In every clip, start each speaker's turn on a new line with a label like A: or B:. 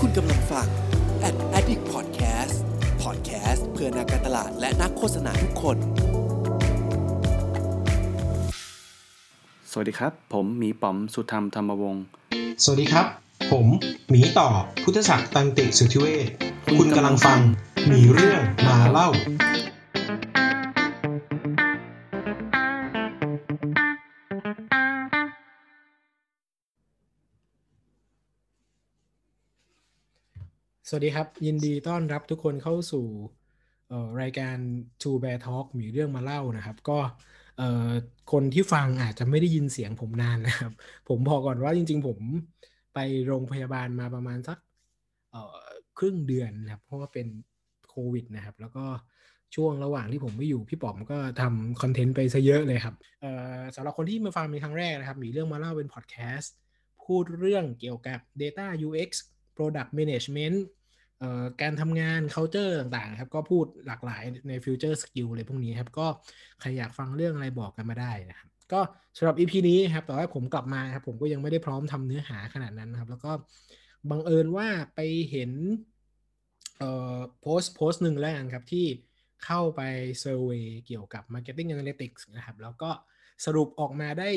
A: คุณกำลังฟัง Ad Addict Podcast Podcast เพื่อนักการตลาดและนักโฆษณาทุกคน
B: สวัสดีครับ ผมหมีป๋อมสุธรรมธรรมวงศ์
C: สวัสดีครับ ผมหมีต่อพุทธศักดิ์ตันติสุทธิเวชคุณกำลังฟังหมีเรื่องมาเล่า
D: สวัสดีครับ ยินดีต้อนรับทุกคนเข้าสู่รายการ Two Bear Talk มีเรื่องมาเล่านะครับ ก็คนที่ฟังอาจจะไม่ได้ยินเสียงผมนานนะครับ ผมบอกก่อนว่าจริง ๆ ผมไปโรงพยาบาลมาประมาณสักครึ่งเดือนนะครับ เพราะว่าเป็นโควิดนะครับ แล้วก็ช่วงระหว่างที่ผมไม่อยู่พี่ป๋อมก็ทำคอนเทนต์ไปซะเยอะเลยครับสำหรับคนที่มาฟังเป็นครั้งแรกนะครับ มีเรื่องมาเล่าเป็นพอดแคสต์พูดเรื่องเกี่ยวกับ Data UX Product Management การทำงาน culture ต่างๆ ครับ ก็พูดหลากหลายใน future skill อะไรพวกนี้ครับ ก็ใครอยากฟังเรื่องอะไรบอกกันมาได้นะครับ ก็สำหรับ EP นี้ครับ แต่ว่าผมกลับมาครับ ผมก็ยังไม่ได้พร้อมทำเนื้อหาขนาดนั้นนะครับ แล้วก็บังเอิญว่าไปเห็นเอ่อโพสต์โพสต์หนึ่งแล้วกันครับ ที่เข้าไปเซอร์เวยเกี่ยวกับ Marketing Analytics นะครับ แล้วก็สรุปออกมาได้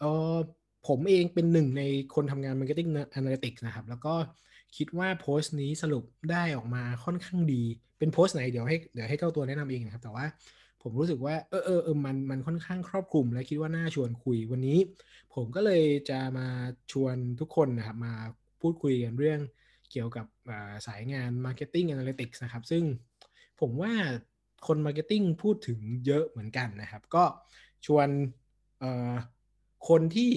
D: เออ ผมเองเป็นหนึ่งในคนทำงาน Marketing Analytics นะครับ แล้วก็คิดว่าโพสต์นี้สรุปได้ออกมาค่อนข้างดี เป็นโพสต์ไหนเดี๋ยวให้เดี๋ยวให้เจ้าตัวแนะนำเองนะครับ แต่ว่าผมรู้สึกว่าเออเออเออมันมันค่อนข้างครอบคลุม และคิดว่าน่าชวนคุยวันนี้ ผมก็เลยจะมาชวนทุกคนนะครับมาพูดคุยกันเรื่องเกี่ยวกับสายงาน Marketing Analytics นะครับ ซึ่งผมว่าคน Marketing พูดถึงเยอะเหมือนกันนะครับ ก็ชวนคนที่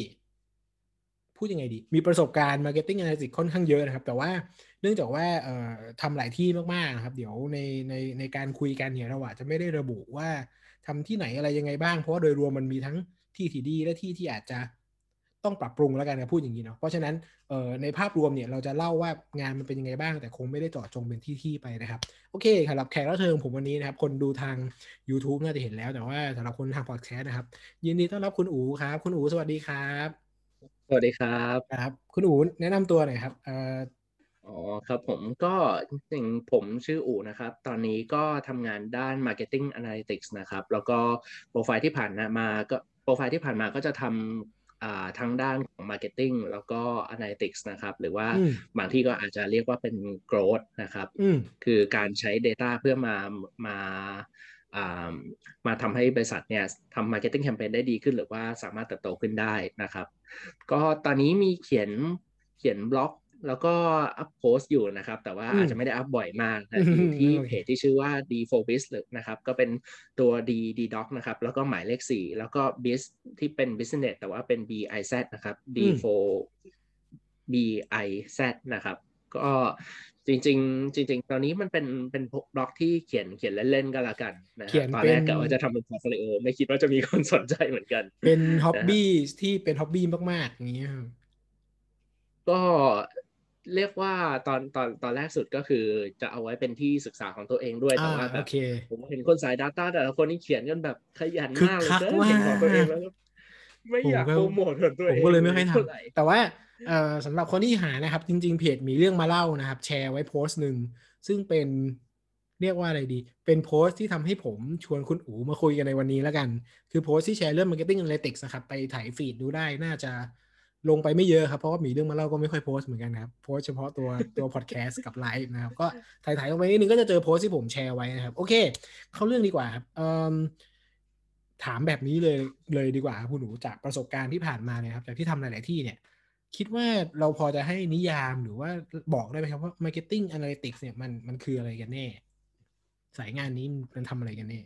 D: พูดยังไงดี มีประสบการณ์ Marketing Analytics ค่อนข้างเยอะนะครับ แต่ว่าเนื่องจากว่าทำหลายที่มากๆนะครับ เดี๋ยวในในในการคุยกันเนี่ยเราอาจจะไม่ได้ระบุว่าทำที่ไหนอะไรยังไงบ้าง เพราะาโดยรวมมันมีทั้งที่ที่ดีและที่ที่อาจจะต้องปรับปรุงแล้วกันนะพูดอย่างนี้เนาะเพราะฉะนั้นในภาพรวมเนี่ยเราจะเล่าว่างานมันเป็นยังไงบ้าง แต่คงไม่ได้เจาะจงเป็นที่ที่ไปนะครับ โอเคสำหรับแขกรับเชิญของผมวันนี้นะครับ คนดูทาง YouTube น่าจะเห็นแล้วแต่ว่าสำหรับคนทางพอดแคสต์นะครับ ยินดีต้อนรับคุณอู๋ครับ คุณอู๋สวัสดีครับ
E: สวัสดีครับ
D: ครับ คุณอู๋แนะนำตัวหน่อยครับ เอ่อ
E: อ๋อ ครับผม ก็จริงๆผมชื่ออู๋นะครับ ตอนนี้ก็ทำงานด้าน Marketing Analytics นะครับ แล้วก็โปรไฟล์ที่ผ่านมาก็โปรไฟล์ที่ผ่านมาก็จะทำอ่าทั้งด้านของ Marketing แล้วก็ Analytics นะครับ หรือว่า
D: อืม
E: บางที่ก็อาจจะเรียกว่าเป็น Growth นะครับ
D: อืม
E: คือการใช้ Data เพื่อมามาอ่า มาทำให้บริษัทเนี่ยทำ Marketing Campaign ได้ดีขึ้น หรือว่าสามารถเติบโตขึ้นได้นะครับ ก็ตอนนี้มีเขียนเขียนบล็อกแล้วก็อัพโพสต์อยู่นะครับ แต่ว่า
D: อืม
E: อาจจะไม่ได้อัพบ่อยมาก
D: อื
E: นะ
D: ม
E: อยู่ที่
D: โอเค
E: เพจที่ชื่อว่า d 4 b i z หรือนะครับ ก็เป็นตัว D D Dog นะครับ แล้วก็หมายเลข 4 แล้วก็ Biz ที่เป็น Business แต่ว่าเป็น B I Z นะครับ D 4 B I Z นะครับ ก็จริง ๆ จริง ๆ ตอนนี้มันเป็นเป็นบล็อกที่เขียนเขียนเล่นๆก็แล้วกันนะฮะ
D: เขียน
E: ตอน
D: เป็น
E: แรกกะว่าจะทำเป็น portfolio ไม่คิดว่าจะมีคนสนใจเหมือนกัน
D: เป็น hobby ที่เป็น hobby มากๆอย่างเงี้ยครับ
E: ก็เรียกว่าตอนตอนตอนแรกสุดก็คือจะเอาไว้เป็นที่ศึกษาของตัวเองด้วยแต่
D: อ่า
E: ว่าแบ
D: โอบเค
E: ผมเห็นคนสาย Data แต่ละคนนี่เขียนกันแบบขยัน
D: คึก
E: มากเลย
D: คัก
E: เกินเห็นของตัวเอง
D: มาก
E: แล้วก็ไม่
D: ผม
E: อยาก
D: ก็
E: โปรโมทของตัว
D: ผ
E: เอ
D: ม
E: ง
D: ก็เลยไม่ค่อยท
E: ท่าไหร่ำ
D: แต่ว่า เอ่อสำหรับคนที่หานะครับ จริง ๆ เพจมีเรื่องมาเล่านะครับ แชร์ไว้โพสต์หนึ่ง ซึ่งเป็นเรียกว่าอะไรดี เป็นโพสต์ที่ทำให้ผมชวนคุณอู๋มาคุยกันในวันนี้แล้วกัน คือโพสต์ที่แชร์เรื่อง Marketing Analytics นะครับ ไปถ่ายฟีดดูได้น่าจะลงไปไม่เยอะครับ เพราะว่ามีเรื่องมาเล่าก็ไม่ค่อยโพสต์เหมือนกันครับ โพสเฉพาะตัวตัวพอดแคสต์กับไลฟ์นะครับ ก็ถ่ายๆลงไปนิดนึงก็จะเจอโพสต์ที่ผมแชร์ไว้นะครับ โอเค เข้าเรื่องดีกว่าครับถามแบบนี้เลยเลยดีกว่าคุณหนูจากประสบการณ์ที่ผ่านมาเนี่ยครับจากที่ทำหลาย ๆ ที่เนี่ย คิดว่าเราพอจะให้นิยามหรือว่าบอกได้ไหมครับว่า Marketing Analytics เนี่ยมันมันคืออะไรกันแน่ สายงานนี้มันทำอะไรกันแน่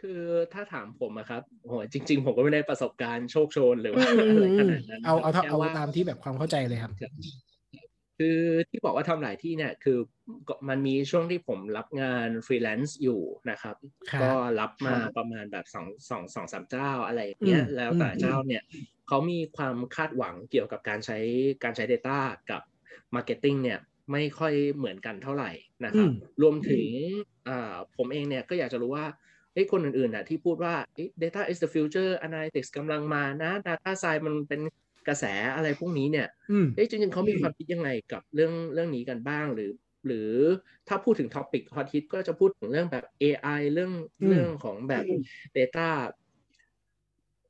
E: คือถ้าถามผมอะครับโหจริง ๆ ผมก็ไม่ได้ประสบการณ์โชคโชนหรือ
D: อื
E: ว่า
D: ม
E: อะไร
D: อื
E: ข
D: ม
E: นาดนั้น
D: เอาเอา
E: ครับ
D: เอา
E: แค่ว่า
D: ตามที่แบบความเข้าใจเลยครับ
E: คือที่บอกว่าทำหลายที่เนี่ยคือก็มันมีช่วงที่ผมรับงานฟรีแลนซ์อยู่นะครับ
D: ครับ
E: ก็รับมาประมาณแบบสองสองสองสามเจ้าอะไรอย่างเงี้ย
D: อืม
E: แล้วแต่
D: อืม
E: เจ้าเนี่ยเขามีความคาดหวังเกี่ยวกับการใช้การใช้ Data กับ Marketing เนี่ยไม่ค่อยเหมือนกันเท่าไหร่นะครับ
D: อืม
E: รวมถึงอ่าผมเองเนี่ยก็อยากจะรู้ว่าเอ้ยคนอื่นๆน่ะที่พูดว่าเอ้ย data is the future analytics กำลังมานะ data science มันเป็น กระแสอะไรพวกนี้เนี่ย
D: อืม
E: เอ๊ะจริงๆเขามีความคิดยังไงกับเรื่องเรื่องนี้กันบ้างหรือ หรือถ้าพูดถึง topic ฮอตฮิตก็จะพูดถึงเรื่องแบบ AI เรื่อง
D: อืม
E: เรื่องของแบบ Data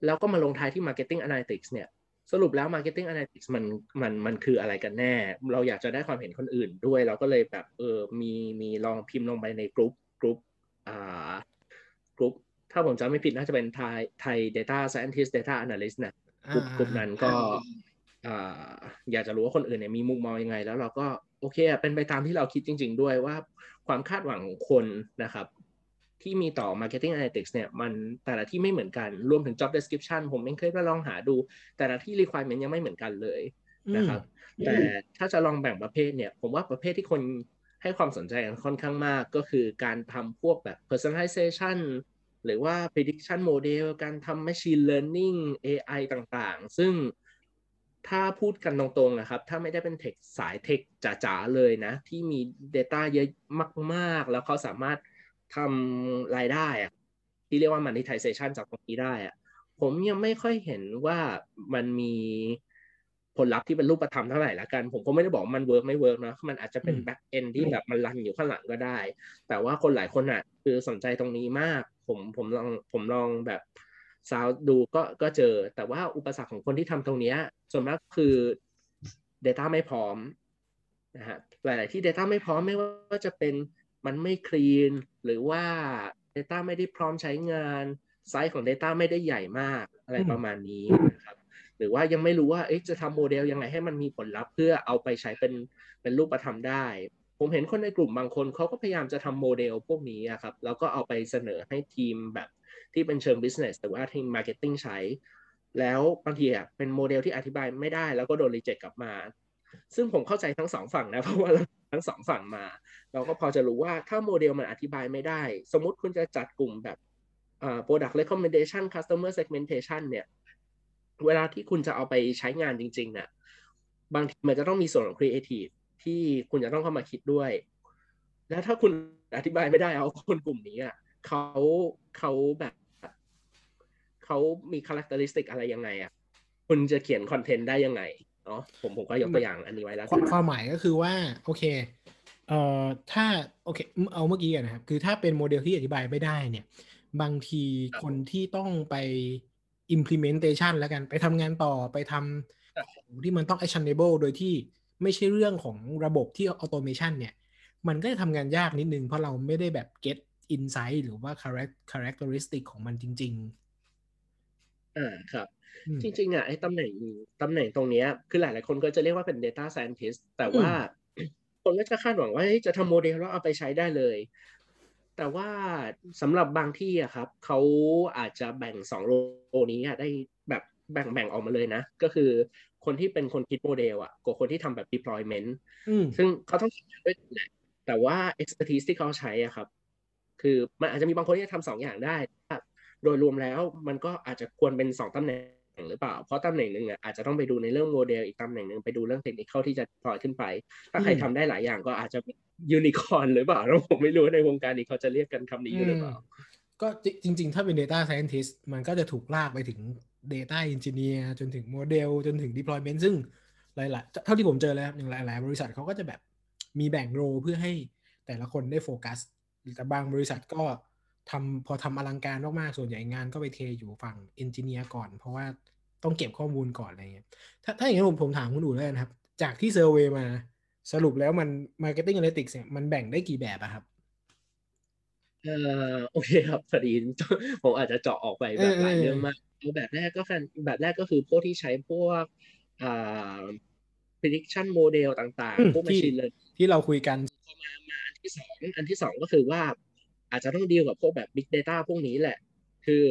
E: แล้วก็มาลงท้ายที่ Marketing Analytics เนี่ย สรุปแล้ว Marketing Analytics มันมันมันคืออะไรกันแน่ เราอยากจะได้ความเห็นคนอื่นด้วย เราก็เลยแบบเออมีมีลองพิมพ์ลงไปในกลุ่มกลุ่มอ่ากลุ่มถ้าผมจำไม่ผิดน่าจะเป็นไทยไทย Data Scientist Data Analyst นะ กลุ่มกลุ่มนั้นก็อ่าอยากจะรู้ว่าคนอื่นเนี่ยมีมุมมองยังไง แล้วเราก็โอเคอะเป็นไปตามที่เราคิดจริง ๆ ด้วยว่าความคาดหวังของคนนะครับ ที่มีต่อ Marketing Analytics เนี่ยมันแต่ละที่ไม่เหมือนกันรวมถึง Job Description ผมเองเคยไปลองหาดู แต่ละที่ requirement ยังไม่เหมือนกันเลยนะครับ แต่ถ้าจะลองแบ่งประเภทเนี่ย ผมว่าประเภทที่คนให้ความสนใจกันค่อนข้างมากก็คือการทำพวกแบบ personalization หรือว่า prediction model การทำ machine learning AI ต่างๆ ซึ่งถ้าพูดกันตรงๆนะครับ ถ้าไม่ได้เป็นเทคสายเทคจ๋าๆเลยนะ ที่มี Data เยอะมากๆ แล้วเขาสามารถทำรายได้อะที่เรียกว่า monetization จากตรงนี้ได้อะผมยังไม่ค่อยเห็นว่ามันมีผลลัพธ์ที่เป็นรูปธรรมเท่าไหร่ละกัน ผมก็ไม่ได้บอกว่ามัน work ไม่ work นะมันอาจจะเป็น
D: อืม
E: back-end ที่แบบมัน run อยู่ข้างหลังก็ได้ แต่ว่าคนหลายคนอะ คือสนใจตรงนี้มาก ผมผมลองผมลองแบบซาวดูก็ก็เจอ แต่ว่าอุปสรรคของคนที่ทำตรงนี้ส่วนมากคือ Data ไม่พร้อมนะฮะหลาย ๆ ที่ Data ไม่พร้อมไม่ว่าจะเป็นมันไม่ clean หรือว่า Data ไม่ได้พร้อมใช้งานไซส์ของ Data ไม่ได้ใหญ่มากอะไรประมาณนี้นะครับหรือว่ายังไม่รู้ว่าจะทำโมเดลยังไงให้มันมีผลลัพธ์เพื่อเอาไปใช้เป็นเป็นรูปธรรมได้ ผมเห็นคนในกลุ่มบางคนเขาก็พยายามจะทำโมเดลพวกนี้ครับ แล้วก็เอาไปเสนอให้ทีมแบบที่เป็นเชิง business หรือว่าทีม marketing ใช้ แล้วบางทีอะเป็นโมเดลที่อธิบายไม่ได้ แล้วก็โดน reject กลับมา ซึ่งผมเข้าใจทั้งสองฝั่งนะ เพราะว่าทั้งสองฝั่งมา เราก็พอจะรู้ว่าถ้าโมเดลมันอธิบายไม่ได้ สมมติคุณจะจัดกลุ่มแบบอ่า product recommendation customer segmentation เนี่ยเวลาที่คุณจะเอาไปใช้งานจริงๆเนี่ยบางทีมันจะต้องมีส่วนของ creative ที่คุณจะต้องเข้ามาคิดด้วย แล้วถ้าคุณอธิบายไม่ได้เอาคนกลุ่มนี้อะเขาเขาแบบเขามี characteristic อะไรยังไงอะคุณจะเขียนคอนเทนต์ได้ยังไงเนาะผมผมก็ยกตัวอย่างอันนี้ไว้แล้ว
D: ความความหมายก็คือว่า โอเคเอ่อถ้าโอเคเอาเมื่อกี้นะครับ คือถ้าเป็นโมเดลที่อธิบายไม่ได้เนี่ย บางทีคนที่ต้องไป implementation แล้วกันไปทำงานต่อไปทำที่มันต้อง actionable โดยที่ ไม่ใช่เรื่องของระบบที่ automation เนี่ย มันก็จะทำงานยากนิดนึง เพราะเราไม่ได้แบบ get insight หรือว่า charac- characteristic ของมันจริง
E: อ่าครับ
D: ๆอืม
E: จริง ๆ อะไอ้ตำแหน่งตำแหน่งตรงเนี้ย คือหลาย ๆ คนก็จะเรียกว่าเป็น data scientist แต่ว่าคนก็จะคาดหวังว่าเฮ้ยจะทำโมเดลแล้วเอาไปใช้ได้เลย แต่ว่าสำหรับบางที่อะครับเขาอาจจะแบ่งสอง role นี้อะได้แบบแบ่งแบ่งออกมาเลยนะ ก็คือ คนที่เป็นคนคิดโมเดลอะกับคนที่ทำแบบ deployment
D: อืม
E: ซึ่งเขาต้องทำด้วยกันแหละแต่ว่า expertise ที่เขาใช้อะครับ คือมันอาจจะมีบางคนที่จะทำสองอย่างได้แต่โดยรวมแล้วมันก็อาจจะควรเป็นสองตำแหน่งหรือเปล่า เพราะตำแหน่งหนึ่งอะอาจจะต้องไปดูในเรื่องโมเดลอีกตำแหน่งหนึ่งไปดูเรื่อง technical ที่จะ deploy ขึ้นไป ถ้าใคร
D: อืม
E: ทำได้หลายอย่างก็อาจจะยูนิคอ r n หรือเปล่าแล้วผมไม่รู้ในวงการนี้เขาจะเรียกกันคำนี้อยู่หรือเปล่า
D: ก็จริง ๆ ถ้าเป็น Data Scientist มันก็จะถูกลากไปถึง Data Engineer จนถึงโมเดลจนถึง Deployment ซึ่งหลายๆเท่าที่ผมเจอแล้วอย่างหลาย ๆ บริษัทเขาก็จะแบบมีแบ่ง role เพื่อให้แต่ละคนได้โฟกัสแต่บางบริษัทก็ทำพอทำอลังการมาก ๆ ส่วนใหญ่งานก็ไปเทอยู่ฝั่ง Engineer ก่อน เพราะว่าต้องเก็บข้อมูลก่อนอะไรเงี้ยถ้าถ้าอย่างนั้นผมผมถามคุณอู๋แล้วกันครับ จากที่เซอร์เวยมาสรุปแล้วมัน Marketing Analytics เนี่ยมันแบ่งได้กี่แบบอะครับ
E: เออโอเคครับพอดีผมอาจจะเจาะออกไปแบบหลาย
D: เรื่
E: องมาก เอาแบบแรกก็แฟนแบบแรกก็คือพวกที่ใช้พวกอ่า prediction model ต่าง
D: อืม
E: ๆพวก
D: ที่
E: machine learning
D: ที่เราคุยกัน
E: พอมามาอันที่สองอันที่สองก็คือว่า อาจจะต้องดีลกับพวกแบบ big data พวกนี้แหละ คือ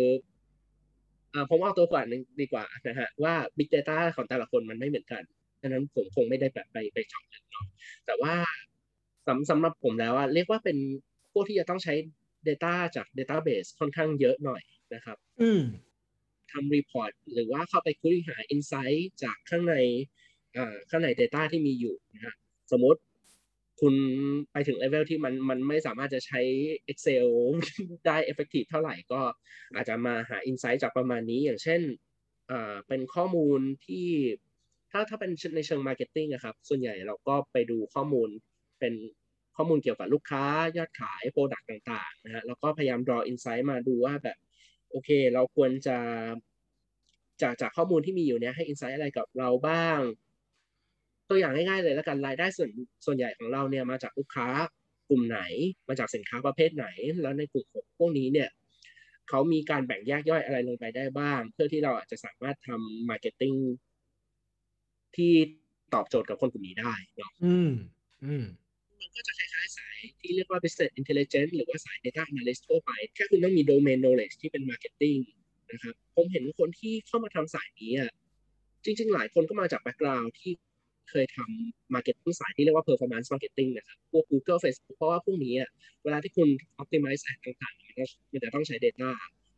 E: อ่าผมออกตัวก่อนนิดหนึ่งดีกว่านะฮะว่า big data ของแต่ละคนมันไม่เหมือนกันดังนั้นผมคงไม่ได้แบบไปไปเจาะลึกเนาะแต่ว่าสำสำหรับผมแล้วอะเรียกว่าเป็นพวกที่จะต้องใช้ data จาก database ค่อนข้างเยอะหน่อยนะครับ
D: อืม
E: ทำ report หรือว่าเข้าไปคุ้ยหา Insight จากข้างในข้างใน Data ที่มีอยู่นะฮะสมมติคุณไปถึงเลเวลที่มันมันไม่สามารถจะใช้ Excel ได้ effective เท่าไหร่ก็อาจจะมาหา Insight จากประมาณนี้ อย่างเช่นเป็นข้อมูลที่ถ้าถ้าเป็นในเชิง marketing นะครับ ส่วนใหญ่เราก็ไปดูข้อมูลเป็นข้อมูลเกี่ยวกับลูกค้ายอดขาย product ต่างๆนะฮะแล้วก็พยายาม draw insight มาดูว่าแบบ โอเค เราควรจะจากจากข้อมูลที่มีอยู่เนี้ยให้ insight อะไรกับเราบ้าง ตัวอย่างง่ายๆเลยแล้วกันรายได้ส่วนส่วนใหญ่ของเราเนี่ยมาจากลูกค้ากลุ่มไหน มาจากสินค้าประเภทไหน แล้วในกลุ่มของพวกนี้เนี่ยเขามีการแบ่งแยกย่อยอะไรลงไปได้บ้าง เพื่อที่เราอาจจะสามารถทำ marketing ที่ตอบโจทย์กับคนกลุ่มนี้ได้เนาะ
D: อืม อืม
E: มันก็จะคล้ายๆสายที่เรียกว่า business intelligence หรือว่าสาย data analyst ทั่วไป แค่คุณต้องมี domain knowledge ที่เป็น marketing นะครับ ผมเห็นคนที่เข้ามาทำสายนี้อะ จริง ๆ หลายคนก็มาจาก background ที่เคยทำ marketing สายที่เรียกว่า performance marketing นะครับ พวก Google Facebook เพราะว่าพวกนี้อะ เวลาที่คุณ optimize แอดต่างๆมันก็มันจะต้องใช้ data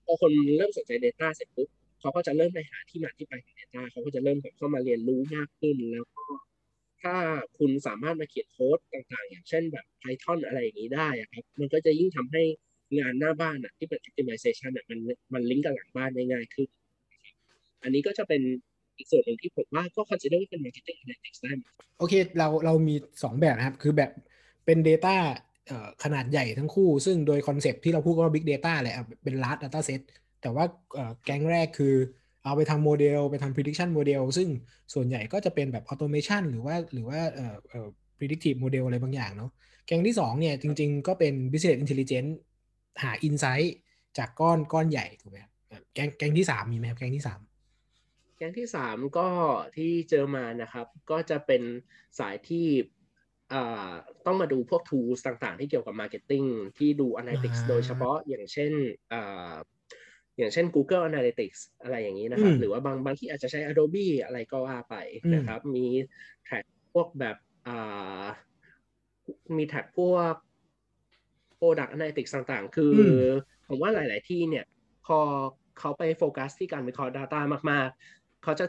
E: พอคนเริ่มสนใจ data เสร็จปุ๊บเขาก็จะเริ่มไปหาที่มาที่ไปของ data เขาก็จะเริ่มเข้ามาเรียนรู้มากขึ้นแล้วก็ ถ้าคุณสามารถมาเขียนโค้ดต่างๆ อย่างเช่นแบบ Python อะไรอย่างนี้ได้อะครับ มันก็จะยิ่งทำให้งานหน้าบ้านอะที่เป็น optimization อะมันมันลิงก์กับหลังบ้านได้ง่ายขึ้นนะครับอันนี้ก็จะเป็นอีกส่วนหนึ่งที่ผมว่าก็ consider ว่เป็น marketing analytics ได้
D: โอเค เราเรามี 2 แบบนะครับ คือแบบเป็น Data ขนาดใหญ่ทั้งคู่ ซึ่งโดยคอนเซปต์ที่เราพูดก็ว่า Big Data แหละเป็น large data set แต่ว่าแก๊งแรกคือ เอาไปทำโมเดลไปทำ prediction model ซึ่งส่วนใหญ่ก็จะเป็นแบบ automation หรือว่าหรือว่าเอ่อเอ่อ predictive model อะไรบางอย่างเนาะแก๊งที่2เนี่ยจริง ๆ ก็เป็น business intelligence หา insight จากก้อนก้อนใหญ่ถูกไหมครับแก๊งแก๊งที่ 3 มีไหมครับแก๊งที่ 3
E: แก๊งที่สามก็ที่เจอมานะครับ ก็จะเป็นสายที่อ่าต้องมาดูพวก tools ต่างๆ ที่เกี่ยวกับ marketing ที่ดู analytics
D: อ่า
E: โดยเฉพาะอย่างเช่น อ่าอย่างเช่น Google Analytics อะไรอย่างนี้นะครับ
D: อืม
E: หรือว่าบางบางที่อาจจะใช้ Adobe อะไรก็ว่าไป
D: อืม
E: นะครับ มีแท็กพวกแบบอ่ามีแท็กพวก Product Analytics ต่างๆ คืออผมว่าหลาย ๆ ที่เนี่ยพอเขาไปโฟกัสที่การวิเคราะห์ Data มาก ๆ เขาจะ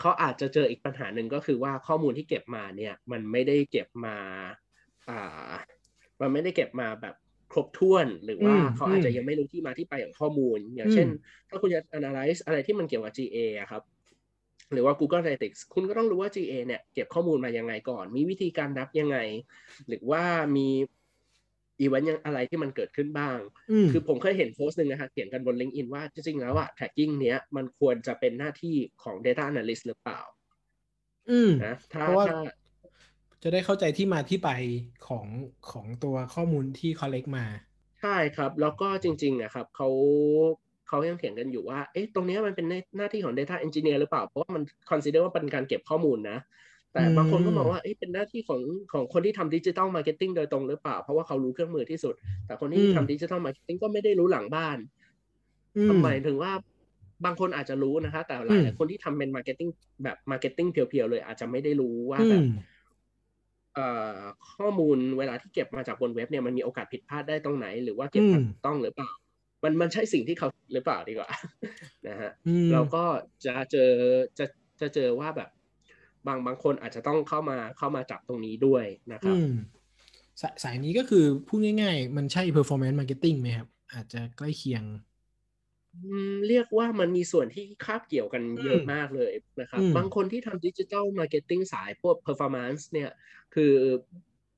E: เขาอาจจะเจออีกปัญหาหนึ่งก็คือว่าข้อมูลที่เก็บมาเนี่ย มันไม่ได้เก็บมาอ่ามันไม่ได้เก็บมาแบบ ครบถ้วนหรือว่า
D: อืม
E: เขาอาจจะ
D: อืม
E: ยังไม่รู้ที่มาที่ไปของข้อมูล อย่างเช่น
D: อืม
E: ถ้าคุณจะ analyze อะไรที่มันเกี่ยวกับ GA อะครับ หรือว่า Google Analytics คุณก็ต้องรู้ว่า GA เนี่ยเก็บข้อมูลมายังไงก่อน มีวิธีการนับยังไง หรือว่ามีอีเวนต์ยังอะไรที่มันเกิดขึ้นบ้าง
D: อืม
E: คือผมเคยเห็นโพสต์หนึ่งนะครับเขียนกันบน LinkedIn ว่าจริงๆแล้วอะ tracking เนี้ยมันควรจะเป็นหน้าที่ของ data analyst หรือเปล่า
D: อืม
E: นะถ้า
D: เพราะว่า
E: ถ้า
D: จะได้เข้าใจที่มาที่ไปของของตัวข้อมูลที่ collect มา
E: ใช่ครับ แล้วก็จริงๆอะครับเขาเขายังเถียงกันอยู่ว่า เอ๊ะ ตรงเนี้ยมันเป็นหน้าที่ของ data engineer หรือเปล่า เพราะว่ามัน consider ว่าเป็นการเก็บข้อมูลนะ แต่บางคนก็มองว่า เอ๊ะ เป็นหน้าที่ของของคนที่ทำดิจิ t a ลมาร์เก็ตติ้งโดยตรงหรือเปล่า เพราะว่าเขารู้เครื่องมือที่สุด แต่คนที่
D: อืม
E: ทำดิจิ t a ลมาร์เก็ตติ้งก็ไม่ได้รู้หลังบ้าน
D: อืม
E: หมายถึงว่าบางคนอาจจะรู้นะคะ แต่
D: อื
E: ลายๆคนที่ทำเป็น marketing แบบ marketing pure ๆเลยอาจจะไม่ได้รู้ว่า
D: อืม
E: แบบเอ่อ ข้อมูลเวลาที่เก็บมาจากบนเว็บเนี่ยมันมีโอกาสผิดพลาดได้ตรงไหน หรือว่าเก็บ
D: อืม
E: ถูกต้องหรือเปล่ามันมันใช่สิ่งที่เขาหรือเปล่าดีกว่านะฮะ
D: อืม
E: เราก็จะเจอจะจะเจอว่าแบบ บางบางคนอาจจะต้องเข้ามาเข้ามาจับตรงนี้ด้วยนะครับ
D: อืมสายสายนี้ก็คือพูดง่าย ๆ มันใช่ performance marketing ไหมครับ อาจจะใกล้เคียง
E: อืม เรียกว่ามันมีส่วนที่คาบเกี่ยวกันเยอะ
D: อืม
E: มากเลยนะครับ
D: อืม
E: บางคนที่ทำ digital marketing สายพวก performance เนี่ย คือ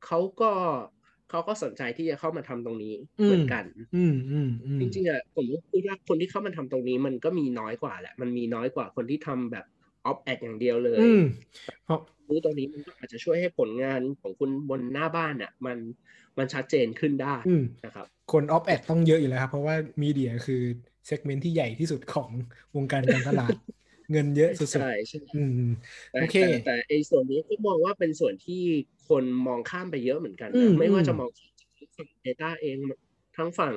E: เขาก็เขาก็สนใจที่จะเข้ามาทำตรงนี้เหมือนกัน
D: อืมอืมอืม
E: จริงๆอะผมคิดว่าคนที่เข้ามาทำตรงนี้มันก็มีน้อยกว่าแหละ มันมีน้อยกว่าคนที่ทำแบบ op ad อย่างเดียวเลย
D: อืมเพราะ
E: รู้ตรงนี้มันก็อาจจะช่วยให้ผลงานของคุณบนหน้าบ้านอะ มันมันชัดเจนขึ้นได้
D: อืม
E: นะครับ
D: คน op ad ต้องเยอะอยู่แล้วครับ เพราะว่า media คือ segment ที่ใหญ่ที่สุดของวงการการตลาด เงินเยอะสุด
E: ใช่ใช่
D: ๆอืม
E: แต่
D: โอเค
E: แต่แต่ไอ้ส่วนนี้ก็มองว่าเป็นส่วนที่คนมองข้ามไปเยอะเหมือนกันนะอื
D: ม
E: ไม่ว่า
D: อืม
E: จะมองฝั่ง Data เองทั้งฝั่ง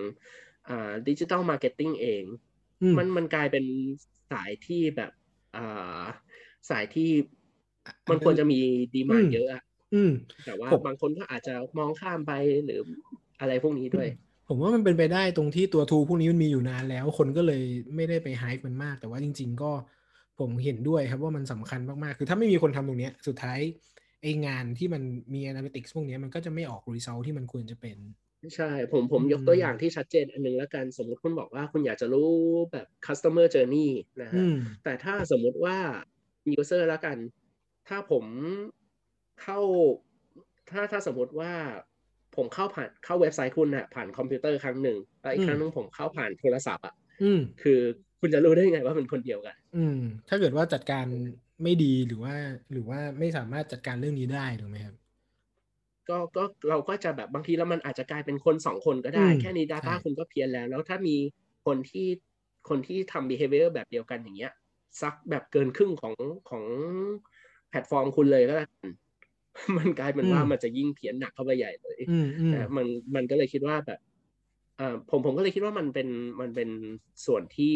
E: อ่าดิจิ t a ลมาร์เก็ตติ้งเอง
D: อืม
E: มันมันกลายเป็นสายที่แบบอ่าสายที่มันควรจะมีดีมา
D: อืม
E: เยอะอะ
D: อืม
E: แต่ว่า
D: ผม
E: บางคนก็อาจจะมองข้ามไปหรืออะไรพวกนี้ด้วย
D: ผมว่ามันเป็นไปได้ตรงที่ตัว tool พวกนี้มันมีอยู่นานแล้ว คนก็เลยไม่ได้ไปไฮป์มันมาก แต่ว่าจริง ๆ ก็ผมเห็นด้วยครับว่ามันสำคัญมากๆ คือถ้าไม่มีคนทำตรงเนี้ย สุดท้ายไองานที่มันมี analytics พวกเนี้ยมันก็จะไม่ออก result ที่มันควรจะเป็น
E: ใช่ ผมผม
D: อืม
E: ยกตัวอย่างที่ชัดเจนอันหนึงแล้วกัน สมมุติคุณบอกว่าคุณอยากจะรู้แบบ customer journey นะ
D: อื
E: ฮะ
D: ม
E: แต่ถ้าสมมุติว่า user แล้วกัน ถ้าผมเข้า ถ้าถ้าสมมุติว่า ผมเข้าผ่านเข้าเว็บไซต์คุณน่ะผ่านคอมพิวเตอร์ครั้งหนึ่งแล้วอี
D: อื
E: ก
D: ม
E: ครั้งหนึงผมเข้าผ่านโทรศัพท์อะ
D: อืม
E: คือคุณจะรู้ได้ไงว่าเป็นคนเดียวกัน
D: อืม ถ้าเกิดว่าจัดการไม่ดีหรือว่า หรือว่าไม่สามารถจัดการเรื่องนี้ได้ถูกไหมครับ
E: ก็ก็เราก็จะแบบบางทีแล้วมันอาจจะกลายเป็นคนสองคนก็ได้
D: อืม
E: แค่นี้ Data
D: ใช่
E: คุณก็เพี้ยนแล้ว แล้วถ้ามีคนที่คนที่ทำ behavior แบบเดียวกันอย่างเงี้ยสักแบบเกินครึ่งของของแพลตฟอร์มคุณเลยก็แล้วกัน มันกลายเป็นว่ามันจะยิ่งเพี้ยนหนักเข้าไปใหญ่เลย
D: อืมอืม
E: นะมันมันก็เลยคิดว่าแบบอ่าผมผมก็เลยคิดว่ามันเป็นมันเป็นส่วนที่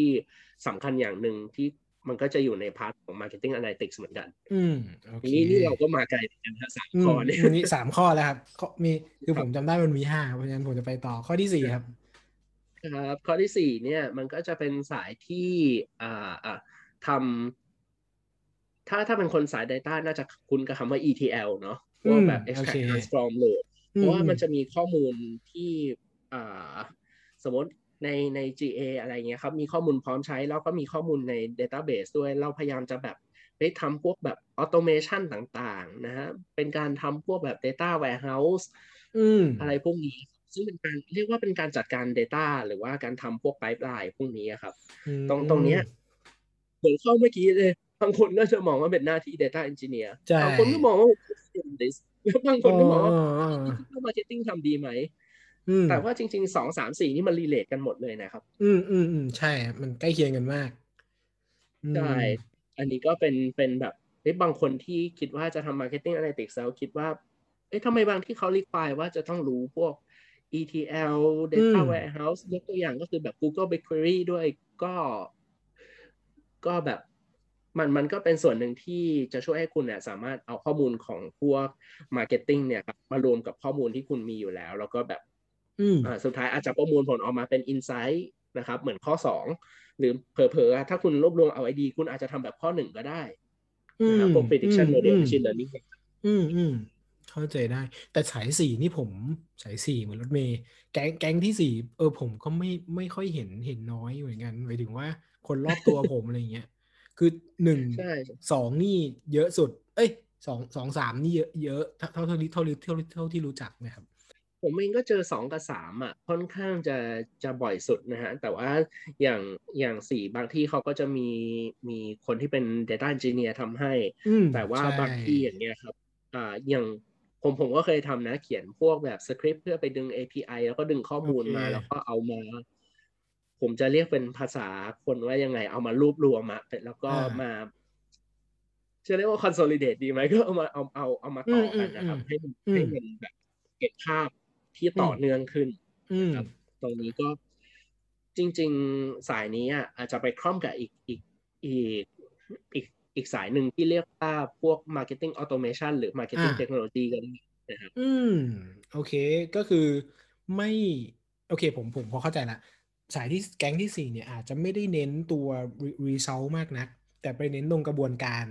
E: สำคัญอย่างหนึ่งที่มันก็จะอยู่ใน part ของ marketing analytics เหมือนกัน
D: อืมโอเค
E: นี่นี่เราก็มาไกลเหมือนกันนะสาม
D: อืม
E: ข้อเนี่ย
D: มันมีสามข้อแล้วครับข้อมีคือ
E: ครั
D: ผมจำได้มันมีห้าเพราะฉะนั้นผมจะไปต่อข้อที่สี่ครับ
E: ครับข้อที่สี่เนี่ยมันก็จะเป็นสายที่อ่าอ่าทำ ถ้าถ้าเป็นคนสาย Data น่าจะคุ้นกับคำว่า ETL เนอะพวกแบบ
D: อืม
E: extract
D: โอเค
E: transform load
D: อื
E: เพ
D: ม
E: ราะว่ามัน
D: อืม
E: จะมีข้อมูลที่อ่าสมมติในใน GA อะไรเงี้ยครับ มีข้อมูลพร้อมใช้ แล้วก็มีข้อมูลใน Database ด้วย เราพยายามจะแบบไปทำพวกแบบ automation ต่างๆนะฮะ เป็นการทำพวกแบบ data warehouse
D: อืม
E: อะไรพวกนี้ ซึ่งเป็นการเรียกว่าเป็นการจัดการ Data หรือว่าการทำพวก pipeline พวกนี้อะครับ
D: อืม
E: ตรงตรงเนี้ยเหมือนเข้าเมื่อกี้เลย บางคนก็จะมองว่าเป็นหน้าที่ Data Engineer
D: ใช่
E: บางคนก็มองว่า Analyst แล้วบางคนก็มองว่า
D: อ๋ออ๋อ
E: Digital Marketing ทำดีไหม
D: อืม
E: แต่ว่าจริงๆสองสามสี่นี่มันรีเลทกันหมดเลยนะครับ
D: อืมอืมอืมใช่ครับมันใกล้เคียงกันมากอืม
E: ใช่อันนี้ก็เป็นเป็นแบบเอ้ยบางคนที่คิดว่าจะทำ Marketing Analytics แล้วคิดว่าเอ๊ะทำไมบางที่เขา require ว่าจะต้องรู้พวก ETL Data Warehouse ยกตัวอย่างก็คือแบบ Google BigQuery ด้วยก็ ก็แบบ มันมันก็เป็นส่วนหนึ่งที่จะช่วยให้คุณเนี่ยสามารถเอาข้อมูลของพวก Marketing เนี่ยครับมารวมกับข้อมูลที่คุณมีอยู่แล้ว แล้วก็แบบ
D: อืม
E: อ่าสุดท้ายอาจจะประมวลผลออกมาเป็น Insight นะครับ เหมือนข้อ2หรือเผลอๆถ้าคุณรวบรวมเอาไอดีคุณอาจจะทำแบบข้อ1ก็ได้
D: อื
E: นะค
D: ม
E: รับพวก prediction
D: อืม
E: model
D: อืม
E: machine learning
D: อืมอืมเข้าใจได้ แต่สายสี่นี่ผมสายสี่เหมือนรถเมย์แก๊งแก๊งที่สี่เออผมก็ไม่ไม่ค่อยเห็นเห็นน้อยเหมือนกันหมายถึงว่าคนรอบตัวผมอะไรเงี้ย คือหนึ่ง
E: ใช่
D: สองนี่เยอะสุด เอ้ยสองสองสามนี่เยอะเยอะเท่าเท่าเท่าที่เท่าที่เท่าที่เท่าที่รู้จักนะครับ
E: ผมเองก็เจอ2กับ3อะค่อนข้างจะจะบ่อยสุดนะฮะ แต่ว่าอย่างอย่างสี่บางที่เขาก็จะมีมีคนที่เป็น data engineer ทำให้
D: อืม
E: แต่ว่า
D: ใช่
E: บางที่อย่างเงี้ยครับอ่าอย่างผมผมก็เคยทำนะเขียนพวกแบบสคริปต์เพื่อไปดึง API แล้วก็ดึงข้อมูลมา
D: โอเค
E: แล้วก็เอามา ผมจะเรียกเป็นภาษาคนว่ายังไง เอามารวบรวมอะแล้วก็มาจะเรียกว่า consolidate ดีไหมก็เอามาเอาเอาเอามาต่อกันนะครับ ให้มันให้มันแบบเก็บภาพที่ต่อเนื่องขึ้น
D: อืม
E: ครับตรงนี้ก็จริง ๆสายนี้อะอาจจะไปคล่อมกับอีกอีกอีกอีกอีกสายหนึ่งที่เรียกว่าพวก marketing automation หรือ marketing
D: อ่า
E: technology ก็ได้นะครับ
D: อืม โอเคก็คือไม่ โอเค ผมผมพอเข้าใจละ สายที่แก๊งที่สี่เนี่ยอาจจะไม่ได้เน้นตัว re- result มากนัก แต่ไปเน้นตรงกระบวนการ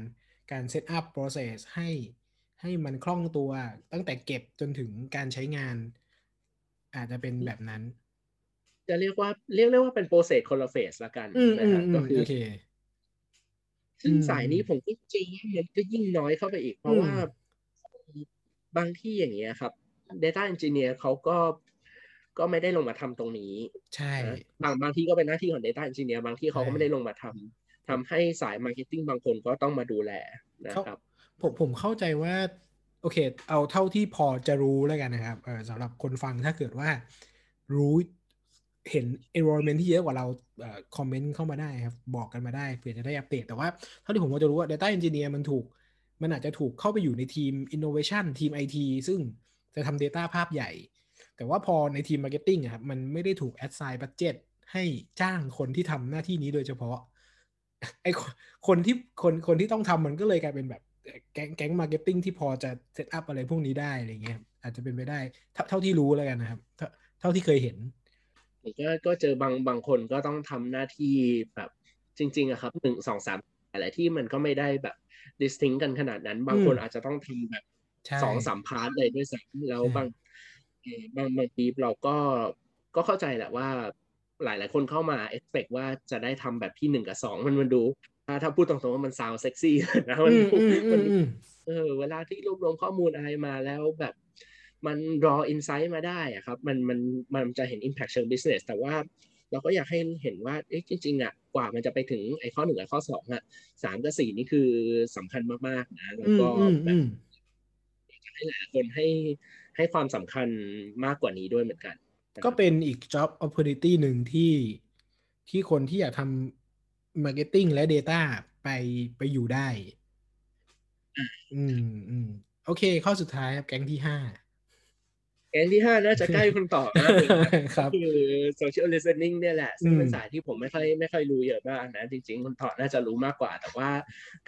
D: การ set up process ให้ให้มันคล่องตัวตั้งแต่เก็บจนถึงการใช้งาน อาจจะเป็นแบบนั้น
E: จะเรียกว่าเรียกได้ว่าเป็น process คนละเฟสละกัน
D: อืม
E: นะ
D: อืม
E: ฮะ
D: อื
E: ก็
D: ม
E: คือ
D: โอเค
E: ซึ่ง
D: อืม
E: สายนี้ผมก็จริงว่ามันก็ยิ่งน้อยเข้าไปอีก เพราะว่าบางที่อย่างเงี้ยครับ data engineer เขาก็ ก็ไม่ได้ลงมาทำตรงนี้
D: ใช่
E: นะบางบางที่ก็เป็นหน้าที่ของ Data Engineer บางที่เขาก็
D: ใช่
E: ไม่ได้ลงมาทำทำให้สาย Marketing บางคนก็ต้องมาดูแลนะครับ
D: ผมผมเข้าใจว่าโอเค เอาเท่าที่พอจะรู้แล้วกันนะครับเออสำหรับคนฟังถ้าเกิดว่ารู้เห็น environment ที่เยอะกว่าเราเอ่อ comment เข้ามาได้ครับ บอกกันมาได้เผื่อจะได้อัปเดต แต่ว่าเท่าที่ผมพอจะรู้ว่า Data Engineer มันถูก มันอาจจะถูกเข้าไปอยู่ในทีม Innovation ทีม IT ซึ่งจะทำ Data ภาพใหญ่ แต่ว่าพอในทีม Marketing อะครับมันไม่ได้ถูก assign budget ให้จ้างคนที่ทำหน้าที่นี้โดยเฉพาะไอคนคนที่คนคนที่ต้องทำมันก็เลยกลายเป็นแบบแก๊งแก๊ง marketing ที่พอจะ set up อะไรพวกนี้ได้อะไรเงี้ยครับอาจจะเป็นไปได้เท่าเท่าที่รู้แล้วกันนะครับ เท่าเท่าที่เคยเห็น
E: ผมก็ก็เจอบางบางคนก็ต้องทำหน้าที่แบบจริงๆอะครับหนึ่งสองสามหลายที่มันก็ไม่ได้แบบ distinct กันขนาดนั้น บางคน
D: อืม
E: อาจจะต้องทำแบบ
D: ใช่
E: สองสาม part เลยด้วยซ้ำแล้ว
D: ใช่
E: บางเอ่อ บางบางทีเราก็ก็เข้าใจแหละว่า หลายๆคนเข้ามา expect ว่าจะได้ทำแบบที่หนึ่งกับสองมันมันดู ถ้าถ้าพูดตรงๆว่ามัน sound sexy นะมัน
D: อืม
E: ดู
D: อืม
E: มันอื
D: มอืม
E: เออเวลาที่รวบรวมข้อมูลอะไรมาแล้วแบบมัน raw insight มาได้อะครับ มันมันมันจะเห็น impact เชิง business แต่ว่าเราก็อยากให้เห็นว่าเอ๊ะจริง ๆอะกว่ามันจะไปถึงไอ้ข้อหนึ่งกับข้อสองอะสามกับสี่นี่คือสำคัญมาก ๆ นะ แล้ว
D: อืม
E: ก็
D: อืม
E: แบ
D: อื
E: บ
D: ม
E: ให้หลายคนให้ ให้ความสำคัญมากกว่านี้ด้วยเหมือนกันนะครับ
D: ก็เป็นอีก job opportunity หนึ่งที่ที่คนที่อยากทำ marketing และ data ไปไปอยู่ได้ อืมอืมโอเค ข้อสุดท้ายครับ แก๊งที่ห้า
E: แกนที่ห้าน่าจะใกล้คุณต่อมากเลยนะครับคือ social listening เนี่ยแหละ ซึ่งเป็น
D: อืม
E: สายที่ผมไม่ค่อยไม่ค่อยรู้เยอะมากนะ จริงๆ คุณต่อน่าจะรู้มากกว่า แต่ว่า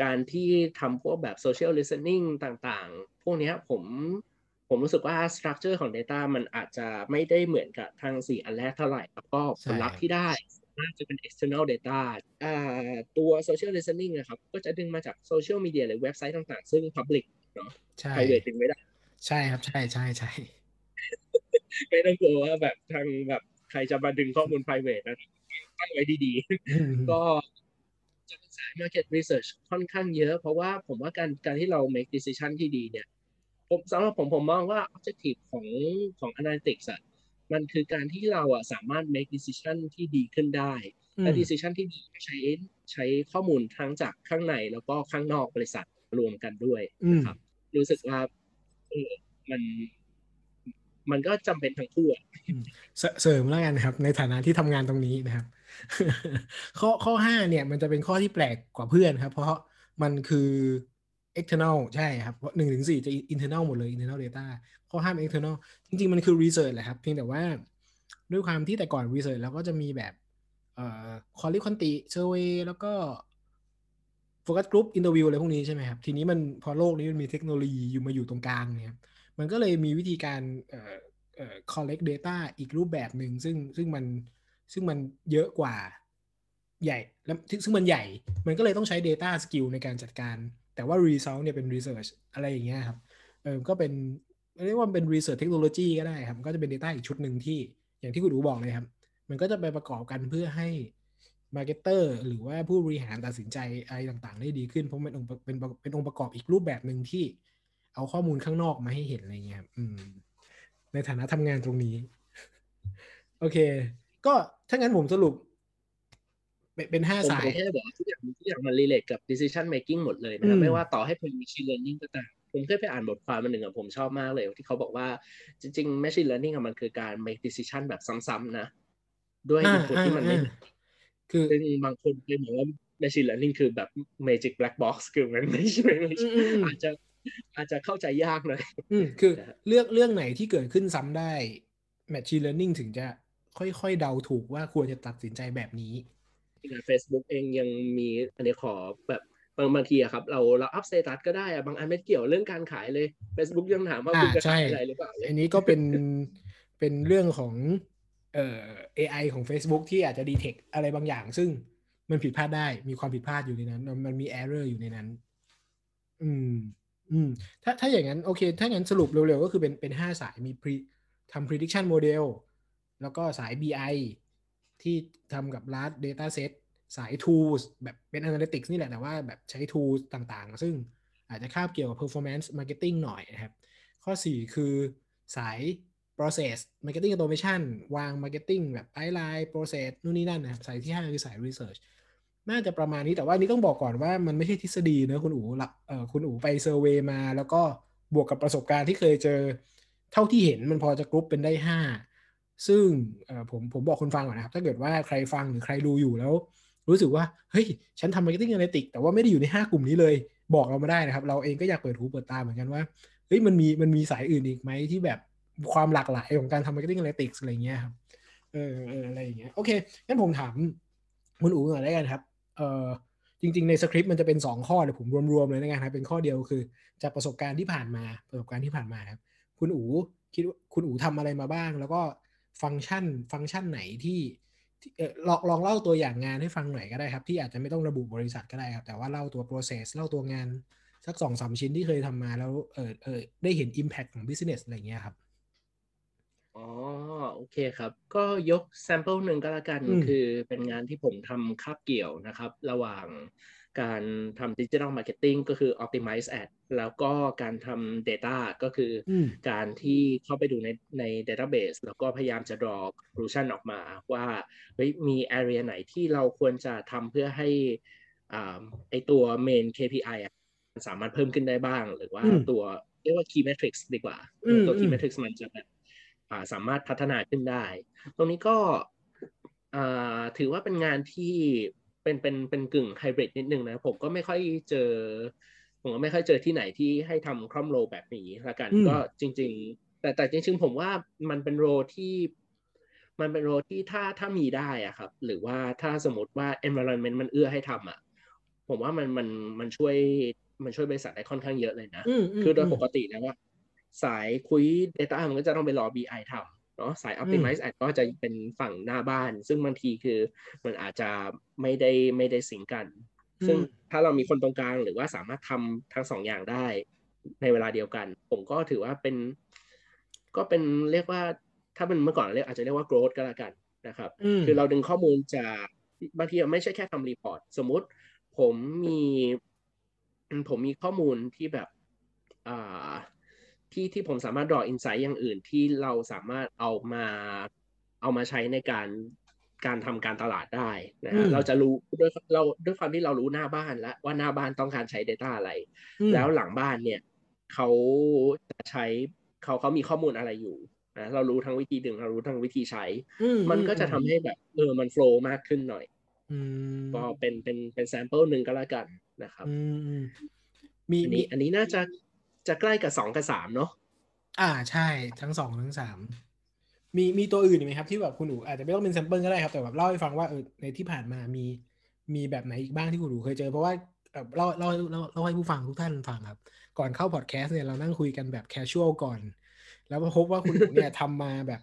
E: การที่ทำพวกแบบ social listening ต่างๆ พวกเนี้ยผม ผมรู้สึกว่า structure ของ data มันอาจจะไม่ได้เหมือนกับทางสี่อันแรกเท่าไหร่ แล้วก็ผลลัพธ์ที่ได้น่าจะเป็น external data อ่าตัว social listening นะครับ ก็จะดึงมาจาก social media หรือเว็บไซต์ต่างๆ ซึ่ง public เนาะ
D: ใช่
E: private ดึงไม่ได้
D: ใช่ครับ ใช่ใช่ใช่
E: ไม่ต้องกลัวว่าแบบทางแบบใครจะมาดึงข้อมูล private นะตั้งไว้ดี
D: อืม
E: ๆก็จะเป็นสาย market research ค่อนข้างเยอะ เพราะว่าผมว่าการการที่เรา make decision ที่ดีเนี่ย ผมสำหรับผมผมมองว่า objective ของของ analytics อะมันคือการที่เราอะสามารถ make decision ที่ดีขึ้นได้ และ decision ที่ดีใช้ใช้ข้อมูลทั้งจากข้างในแล้วก็ข้างนอกบริษัทรวมกันด้วยนะครับ รู้สึกว่าเออมันมันก็จำเป็นทั้งคู่อะ
D: เสเสริมแล้วกันครับ ในฐานะที่ทำงานตรงนี้นะครับ ข้อข้อห้าเนี่ย มันจะเป็นข้อที่แปลกกว่าเพื่อนครับ เพราะมันคือ external ใช่ครับเพราะหนึ่งถึงสี่จะ internal หมดเลย internal data ข้อห้าม external จริง ๆ มันคือ research แหละครับ เพียงแต่ว่าด้วยความที่แต่ก่อน research แล้วก็จะมีแบบเอ่อ quality survey แล้วก็ focus group interview อะไรพวกนี้ใช่ไหมครับ ทีนี้มันพอโลกนี้มันมีเทคโนโลยีอยู่มาอยู่ตรงกลางเนี่ยมันก็เลยมีวิธีการเอ่อเอ่อ collect data อีกรูปแบบหนึ่งซึ่งซึ่งมันซึ่งมันเยอะกว่าใหญ่แล้วซึ่งมันใหญ่ มันก็เลยต้องใช้ data skill ในการจัดการ แต่ว่า result เนี่ยเป็น research อะไรอย่างเงี้ยครับเออก็เป็นเรียกว่าเป็น research technology ก็ได้ครับ ก็จะเป็น data อีกชุดหนึ่งที่อย่างที่คุณอูบอกเลยครับ มันก็จะไปประกอบกันเพื่อให้ marketer หรือว่าผู้บริหารตัดสินใจอะไรต่างๆ ได้ดีขึ้น เพราะมันองค์เป็นเป็นองค์ประกอบอีกรูปแบบหนึ่งที่เอาข้อมูลข้างนอกมาให้เห็นอะไรเงี้ยครับในฐานะทำงานตรงนี้ โอเค ก็ถ้างั้นผมสรุป เป็นเป็นห้า
E: ผม
D: สา
E: ผ
D: ย
E: มแค่บอกว่าทุกอย่างทุกอย่างมัน relate กับ decision making หมดเลยนะครับ
D: อืม
E: ไม่ว่าต่อให้เป็น machine learning ก็ตามผมเคยไปอ่านบทความมาหนึ่งอะผมชอบมากเลย ที่เขาบอกว่าจริงๆ machine learning อะมันคือการ make decision แบบซ้ำๆนะ ด้วย
D: อ่า
E: input ที่มันไม่
D: อ่าคือ
E: ซึ่งบางคนเคยมองว่า machine learning คือแบบ magic black box คือมันไม่ใช่ไม่ใช่
D: อืมอืมอืม
E: อาจจะอาจจะเข้าใจยากหน่อย
D: อืมคือ
E: นะฮะ
D: เรื่องเรื่องไหนที่เกิดขึ้นซ้ำได้ machine learning ถึงจะค่อยๆ เดาถูกว่าควรจะตัดสินใจแบบนี้
E: เฟซบุ๊กเองยังมีอันนี้ขอแบบบางบางทีอะครับ เราเรา up status ก็ได้อะบางอันไม่เกี่ยวเรื่องการขายเลย Facebook ยังถามว่า
D: อ่า
E: คุณจะ
D: ใช่
E: ขายอะไรหรือเปล่า
D: อันนี้ก็เป็นเป็นเรื่องของเอ่อ AI ของ Facebook ที่อาจจะ detect อะไรบางอย่าง ซึ่งมันผิดพลาดได้มีความผิดพลาดอยู่ในนั้น มันมันมี error อยู่ในนั้น อืม อืม ถ้าถ้าอย่างนั้น โอเค ถ้างั้นสรุปเร็วๆ ก็คือเป็นเป็นห้าสายมี pre ทำ prediction model แล้วก็สาย BI ที่ทำกับ large data set สาย tools แบบเป็น analytics นี่แหละ แต่ว่าแบบใช้ tools ต่างๆ ซึ่งอาจจะคาบเกี่ยวกับ performance marketing หน่อยนะครับ ข้อ 4 คือสาย process marketing automation วาง marketing แบบ pipeline process นู่นนี่นั่นนะครับ สายที่ 5 คือสาย research น่าจะประมาณนี้ แต่ว่านี้ต้องบอกก่อนว่ามันไม่ใช่ทฤษฎีนะคุณอู๋ละเออคุณอู๋ไป survey มา แล้วก็บวกกับประสบการณ์ที่เคยเจอ เท่าที่เห็นมันพอจะกรุ๊ปเป็นได้ 5 ซึ่งผมผมบอกคนฟังก่อนนะครับ ถ้าเกิดว่าใครฟังหรือใครดูอยู่แล้ว รู้สึกว่า เฮ้ย ฉันทำ marketing analytics แต่ว่าไม่ได้อยู่ใน 5 กลุ่มนี้เลย บอกเรามาได้นะครับ เราเองก็อยากเปิดหูเปิดตาเหมือนกันว่าเฮ้ยมันมีมันมีสายอื่นอีกไหมที่แบบความหลากหลายของการทำ marketing analytics อะไรเงี้ยครับเออเอออะไรอย่างเงี้ยโอเคงั้นผมถามคุณอู๋ก่อนได้กันครับเออจริง ๆ ในสคริปต์มันจะเป็น 2 ข้อเดี๋ยวผมรวมๆเลยนะกันครับเป็นข้อเดียวคือจากประสบการณ์ที่ผ่านมาประสบการณ์ที่ผ่านมาครับ คุณอู๋คิดคุณอู๋ทำอะไรมาบ้าง แล้วก็ ฟังก์ชัน ฟังก์ชันไหนที่เออลองลองเล่าตัวอย่างงานให้ฟังหน่อยก็ได้ครับ ที่อาจจะไม่ต้องระบุบริษัทก็ได้ครับ แต่ว่าเล่าตัว process เล่าตัวงาน สักสองสามชิ้นที่เคยทำมาแล้วเออเออได้เห็น impact ของ business อะไรเงี้ยครับ
E: อ๋อโอเคครับ ก็ยก sample หนึ่งก็แล้วกัน
D: อืม
E: คือเป็นงานที่ผมทำคาบเกี่ยวนะครับ ระหว่างการทำ digital marketing ก็คือ optimize ad แล้วก็การทำ data ก็คืออ
D: อืม
E: การที่เข้าไปดูในใน database แล้วก็พยายามจะ draw conclusion ออกมาว่าเฮ้ยมี area ไหนที่เราควรจะทำเพื่อให้อ่าไอตัว main KPI อะมันสามารถเพิ่มขึ้นได้บ้าง หรือว่า
D: อืม
E: ตัวเรียกว่า key metrics ดีกว่า
D: อืม
E: ตัว key
D: อืม
E: metrics มันจะแบบอ่า สามารถพัฒนาขึ้นได้ ตรงนี้ก็อ่าถือว่าเป็นงานที่เป็นเป็นเป็นกึ่งไฮบริดนิดนึงนะ ผมก็ไม่ค่อยเจอ ผมก็ไม่ค่อยเจอที่ไหนที่ให้ทำคร่อมโรแบบนี้ละกัน
D: อืม
E: ก็จริง ๆ แต่แต่จริง ๆ ผมว่ามันเป็นโรที่มันเป็นโรที่ถ้าถ้ามีได้อะครับ หรือว่าถ้าสมมติว่า environment มันเอื้อให้ทำอะผมว่ามันมันมันช่วยมันช่วยบริษัทได้ค่อนข้างเยอะเลยนะ
D: อืมม
E: คือโดย
D: ม
E: ปกติแล้วว่า สายคุย Data มันก็จะต้องไปรอ BI ทำเนาะสาย Optimize Ad ก็จะเป็นฝั่งหน้าบ้าน ซึ่งบางทีคือมันอาจจะไม่ได้ไม่ได้สิงกัน ซึ่ง
D: อืม
E: ถ้าเรามีคนตรงกลางหรือว่าสามารถทำทั้งสองอย่างได้ในเวลาเดียวกัน ผมก็ถือว่าเป็น ก็เป็นเรียกว่าถ้าเป็นเมื่อก่อนเรียกอาจจะเรียกว่า growth ก็แล้วกันนะครับ
D: อืม
E: คือเราดึงข้อมูลจากบางทีไม่ใช่แค่ทำ report สมมุติผมมี ผมมีข้อมูลที่แบบ อ่า ที่ที่ผมสามารถ draw insight อย่างอื่นที่เราสามารถเอามาเอามาใช้ในการการทำการตลาดได้นะฮะ
D: อื
E: ฮะ
D: ม
E: เราจะรู้ด้วยเราด้วยความที่เรารู้หน้าบ้านแล้วว่าหน้าบ้านต้องการใช้ Data อะไร
D: อืม
E: แล้วหลังบ้านเนี่ยเขาจะใช้เขาเขามีข้อมูลอะไรอยู่นะเรารู้ทั้งวิธีดึงเรารู้ทั้งวิธีใช้
D: อื
E: มมันก็จะ
D: อื
E: ทำให้แบบเออมัน flow มากขึ้นหน่อย
D: อืม
E: ก็เป็นเป็นเป็น sample หนึ่งก็แล้วกันนะครับ
D: อืมอืมมี
E: อัน
D: มี
E: นี้อันนี้น่าจะ จะใกล้กับสองกับสามเนาะ
D: อ่าใช่ทั้งสองทั้งสามมีมีตัวอื่นไหมครับที่แบบคุณหนูอาจจะไม่ต้องเป็น sample ก็ได้ครับ แต่แบบเล่าให้ฟังว่าเออในที่ผ่านมามีมีแบบไหนอีกบ้างที่คุณหนูเคยเจอเพราะว่าเอ่อเล่าเล่าเล่าเล่าให้ผู้ฟังทุกท่านฟังครับ ก่อนเข้าพอดแคสต์เนี่ยเรานั่งคุยกันแบบแคชชวลก่อน แล้วพบว่าคุณหนูเนี่ยทำมาแบบ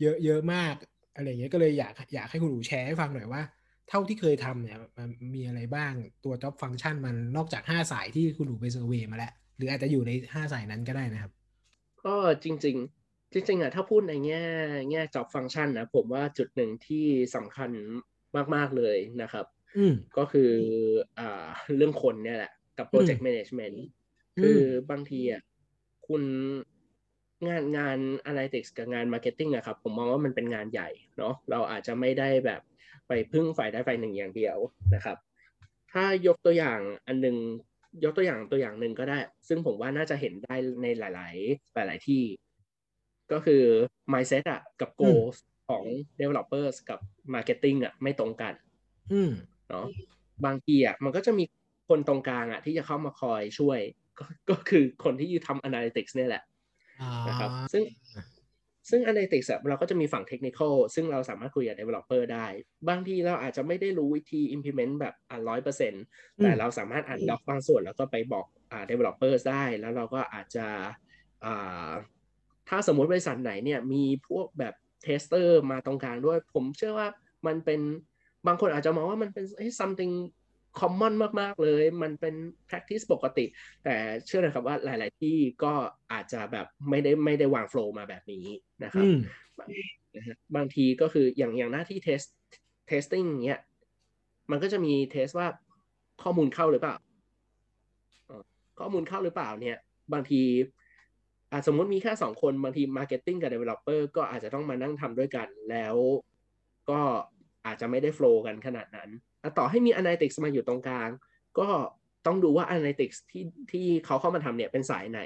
D: เยอะเยอะมากอะไรอย่างเงี้ยก็เลยอยากอยากให้คุณหนูแชร์ให้ฟังหน่อยว่า เท่าที่เคยทำเนี่ยมันมีอะไรบ้างตัว job function มันนอกจากห้าสายที่คุณหนูไปเซอร์เวย์มาแล้ว หรืออาจจะอยู่ในห้าสายนั้นก็ได้นะครับ
E: ก็จริง ๆ จริงๆอะถ้าพูดในแง่แง่ job function นะผมว่าจุดหนึ่งที่สำคัญมาก ๆ เลยนะครับ
D: อืม
E: ก็คืออ่าเรื่องคนเนี่ยแหละ กับ project management คือบางทีอะคุณงานงาน analytics กับงาน marketing อะครับ ผมมองว่ามันเป็นงานใหญ่เนาะเราอาจจะไม่ได้แบบไปพึ่งฝ่ายใดฝ่ายหนึ่งอย่างเดียวนะครับ ถ้ายกตัวอย่างอันหนึง ยกตัวอย่างตัวอย่างหนึ่งก็ได้ ซึ่งผมว่าน่าจะเห็นได้ในหลาย ๆ หลาย ๆ ที่ ก็คือ mindset อะกับ goals ของ developers กับ marketing อะไม่ตรงกัน
D: อืม
E: เนาะบางทีอะมันก็จะมีคนตรงกลางอะที่จะเข้ามาคอยช่วยก็ก็คือคนที่ทำ analytics เนี่ยแหละ
D: อ่า
E: นะครับ ซึ่ง ซึ่ง analytics อะเราก็จะมีฝั่ง technical ซึ่งเราสามารถคุยกับ developer ได้ บางทีเราอาจจะไม่ได้รู้วิธี implement แบบอะร้อยเปอร์เซ็นต์แต่เราสามารถอ่านด็อกบางส่วน แล้วก็ไปบอกอ่า developers ได้ แล้วเราก็อาจจะอ่าถ้าสมมุติบริษัทไหนเนี่ยมีพวกแบบ tester มาตรงกลางด้วย ผมเชื่อว่ามันเป็นบางคนอาจจะมองว่ามันเป็น เฮ้ย something common มาก ๆ เลย มันเป็น practice ปกติ แต่เชื่อนะครับว่าหลาย ๆ ที่ก็อาจจะแบบไม่ได้ไม่ได้วาง flow มาแบบนี้นะครับ
D: อืม
E: นะฮะบางทีก็คืออย่างอย่างหน้าที่ test testing เนี้ย มันก็จะมีเทสว่าข้อมูลเข้าหรือเปล่าเอ่อข้อมูลเข้าหรือเปล่าเนี่ย บางทีอะสมมติมีแค่สองคน บางที marketing กับ developer ก็อาจจะต้องมานั่งทำด้วยกันแล้วก็อาจจะไม่ได้ flow กันขนาดนั้นอะ ต่อให้มี analytics มาอยู่ตรงกลาง ก็ต้องดูว่า analytics ที่ที่เขาเข้ามาทำเนี่ยเป็นสายไหน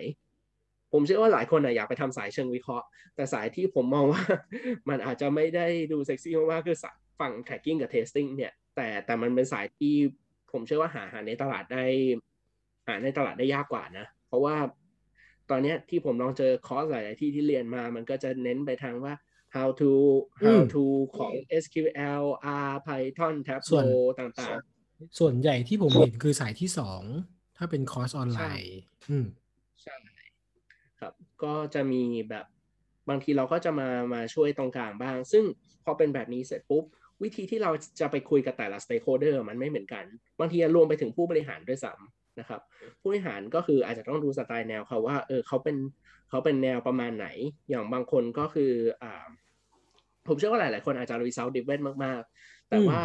E: ผมเชื่อว่าหลายคนอะอยากไปทำสายเชิงวิเคราะห์ แต่สายที่ผมมองว่า มันอาจจะไม่ได้ดูเซ็กซี่มากๆคือฝั่ง tracking กับ testing เนี่ย แต่แต่มันเป็นสายที่ผมเชื่อว่าหาหาในตลาดได้ หาในตลาดได้ยากกว่านะ เพราะว่าตอนนี้ที่ผมลองเจอคอร์สหลาย ๆ ที่ที่เรียนมา มันก็จะเน้นไปทางว่า how to
D: อื
E: how
D: ม
E: to ของ SQL R Python
D: ส่วน
E: Tableau ต่างๆ
D: ส่วนใหญ่ที่ผมเห็นคือสายที่สอง ถ้าเป็นคอร์สออนไลน์อืม
E: ใช่ครับ ก็จะมีแบบบางทีเราก็จะมามาช่วยตรงกลางบ้าง ซึ่งพอเป็นแบบนี้เสร็จปุ๊บ วิธีที่เราจะไปคุยกับแต่ละ stakeholder มันไม่เหมือนกัน บางทีรวมไปถึงผู้บริหารด้วยซ้ำนะครับ ผู้บริหารก็คืออาจจะต้องดูสไตล์แนวเขาว่าเออเขาเป็น เขาเป็นแนวประมาณไหน อย่างบางคนก็คืออ่าผมเชื่อว่าหลาย ๆ คนอาจจะ result driven มาก ๆ แต่ว่า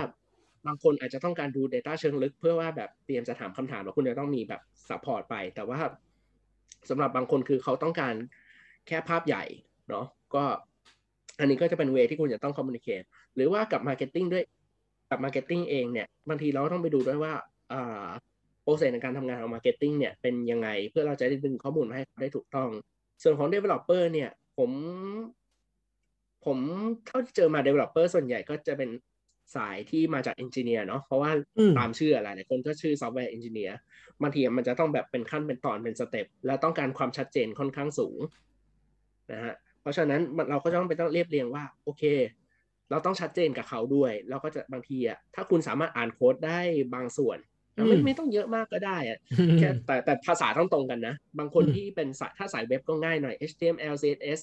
E: บางคนอาจจะต้องการดู Data เชิงลึก เพื่อว่าแบบเตรียมจะถามคำถามแล้วคุณจะต้องมีแบบ support ไป แต่ว่าสำหรับบางคนคือเขาต้องการแค่ภาพใหญ่เนาะก็อันนี้ก็จะเป็นเวที่คุณจะต้อง communicate หรือว่ากับ marketing ด้วยกับ marketing เองเนี่ยบางทีเราก็ต้องไปดูด้วยว่าอ่าโปรเซสในการทำงานของ marketing เนี่ยเป็นยังไงเพื่อเราจะได้ดึงข้อมูลมาให้เขาได้ถูกต้อง ส่วนของ developer เนี่ย ผม ผมเท่าที่เจอมา developer ส่วนใหญ่ก็จะเป็นสายที่มาจาก engineer เนาะเพราะว่า
D: อืม
E: ตามชื่ออะไรหลายคนก็ชื่อ software engineer บางทีมันจะต้องแบบเป็นขั้นเป็นตอนเป็นสเต็ปและต้องการความชัดเจนค่อนข้างสูงนะฮะเพราะฉะนั้นมันเราก็จะต้องไปต้องเรียบเรียงว่า โอเค เราต้องชัดเจนกับเขาด้วย เราก็จะบางทีอะถ้าคุณสามารถอ่านโค้ดได้บางส่วน ไม่
D: อืม
E: ไม่ต้องเยอะมากก็ได้อะแค่แต่แต่ภาษาต้องตรงกันนะ บางคน
D: อืม
E: ที่เป็นสายถ้าสายเว็บก็ง่ายหน่อย HTML CSS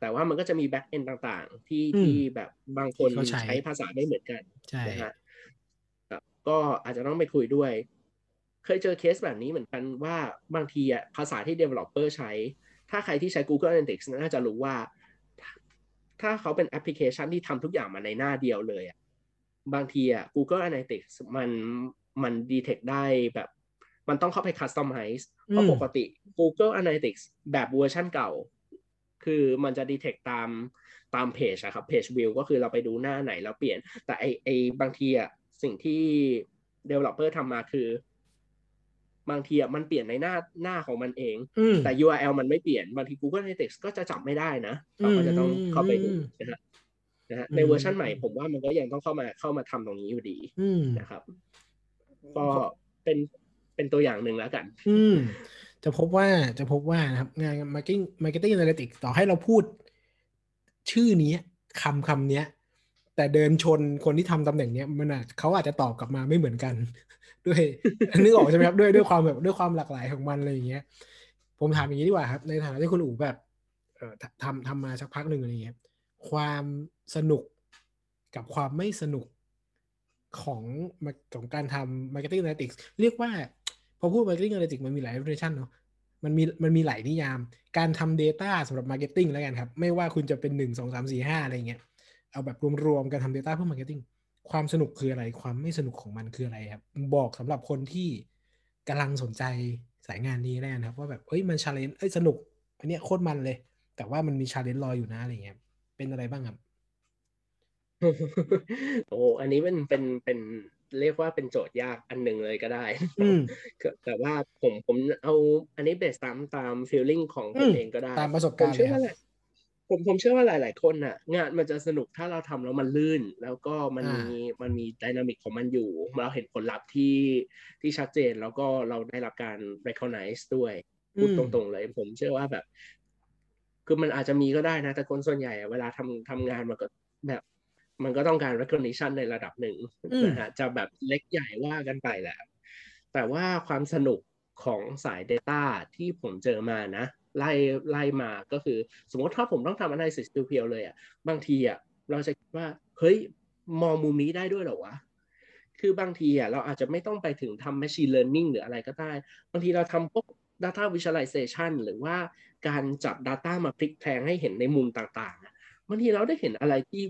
E: แต่ว่ามันก็จะมี back end ต่างๆ ที่
D: อืม
E: ที่แบบบางคน
D: ที่เขาใช้
E: ใช้ภาษาไม่เหมือนกัน
D: ใช่
E: นะฮะครับก็อาจจะต้องไปคุยด้วย เคยเจอเคสแบบนี้เหมือนกันว่าบางทีอะภาษาที่ developer ใช้ ถ้าใครที่ใช้ Google Analytics น่าจะรู้ว่า ถ้าเขาเป็นแอปพลิเคชันที่ทำทุกอย่างมาในหน้าเดียวเลยอะบางทีอะ Google Analytics มัน มัน detect ได้แบบมันต้องเข้าไป customize เพราะ
D: อืม
E: ปกติ Google Analytics แบบเวอร์ชันเก่า คือมันจะ detect ตามตามเพจอะครับ page view ก็คือเราไปดูหน้าไหนแล้วเปลี่ยน แต่ไอไอบางทีอะสิ่งที่ developer ทำมาคือ บางทีอะมันเปลี่ยนในหน้าหน้าของมันเอง
D: อืม
E: แต่ URL มันไม่เปลี่ยน บางที Google Analytics ก็จะจับไม่ได้นะเราก็จะต้องเข้าไปดู
D: อืม
E: นะฮะนะฮะ
D: อืม
E: ในเวอร์ชันใหม่ผมว่ามันก็ยังต้องเข้ามาเข้ามาทำตรงนี้อยู่ดี
D: อืม
E: นะครับ ก็เป็นเป็นตัวอย่างหนึ่งแล้วกัน
D: อืม จะพบว่าจะพบว่านะครับ งาน marketing marketing analytics ต่อให้เราพูด ชื่อนี้คำคำนี้แต่เดินชนคนที่ทำตำแหน่งเนี้ยมันอาจเขาอาจจะตอบกลับมาไม่เหมือนกัน ด้วยนึกออกใช่ไหมครับด้วยด้วยความแบบด้วยความหลากหลายของมันอะไรอย่างเงี้ย ผมถามอย่างนี้ดีกว่าครับ ในฐานะที่คุณอู๋แบบเอ่อททำทำมาสักพักหนึ่งอะไรอย่างเงี้ยความสนุกกับความไม่สนุก ของของการทำ marketing analytics เรียกว่า พอพูด marketing analytics มันมีหลาย definition เนาะมันมีมันมีหลายนิยาม การทำ data สำหรับ marketing แล้วกันครับ ไม่ว่าคุณจะเป็นหนึ่งสองสามสี่ห้าอะไรเงี้ย เอาแบบรวมๆการทำ data เพื่อ marketing ความสนุกคืออะไร ความไม่สนุกของมันคืออะไรครับ บอกสำหรับคนที่กำลังสนใจสายงานนี้แล้วกันครับว่าแบบเฮ้ยมัน challenge เอ้ยสนุก อันเนี้ยโคตรมันเลย แต่ว่ามันมี challenge รออยู่นะอะไรเงี้ยเป็นอะไรบ้างครับ
E: โอ้อันนี้เป็นเป็นเป็นเรียกว่าเป็นโจทย์ยากอันหนึ่งเลยก็ได้
D: อืม
E: ก็แต่ว่าผมผมเอาอันนี้เบสตามตามฟีลลิ่งของผ
D: อื
E: ม
D: ม
E: เองก็ได้
D: ตามประสบ
E: ผ
D: กามรณ์เล
E: เชื่อย
D: ครั
E: ว่า
D: บ
E: หลายผมผมเชื่อว่าหลาย ๆ คนน่ะ งานมันจะสนุกถ้าเราทำแล้วมันลื่น แล้วก็มัน
D: อ่ามี
E: มีมันมีไดนามิกของมันอยู่ เราเห็นผลลัพธ์ที่ที่ชัดเจนแล้วก็เราได้รับการ recognize ด้วยพูดตรง ๆ เลย ผมเชื่อว่าแบบ คือมันอาจจะมีก็ได้นะ แต่คนส่วนใหญ่อะเวลาทำทำงานมันก็แบบ มันก็ต้องการ recognition ในระดับหนึ่ง
D: อืม
E: นะฮะจะแบบเล็กใหญ่ว่ากันไปแหละ แต่ว่าความสนุกของสาย Data ที่ผมเจอมานะ ไล่ไล่มาก็คือ สมมติถ้าผมต้องทำ analysis เพียวๆเลยอะบางทีอะเราจะคิดว่า เฮ้ย มองมุมนี้ได้ด้วยเหรอวะ คือบางทีอะเราอาจจะไม่ต้องไปถึงทำ machine learning หรืออะไรก็ได้ บางทีเราทำพวก data visualization หรือว่าการจับ data มาพลิกแพลงให้เห็นในมุมต่างๆอะบางทีเราได้เห็นอะไรที่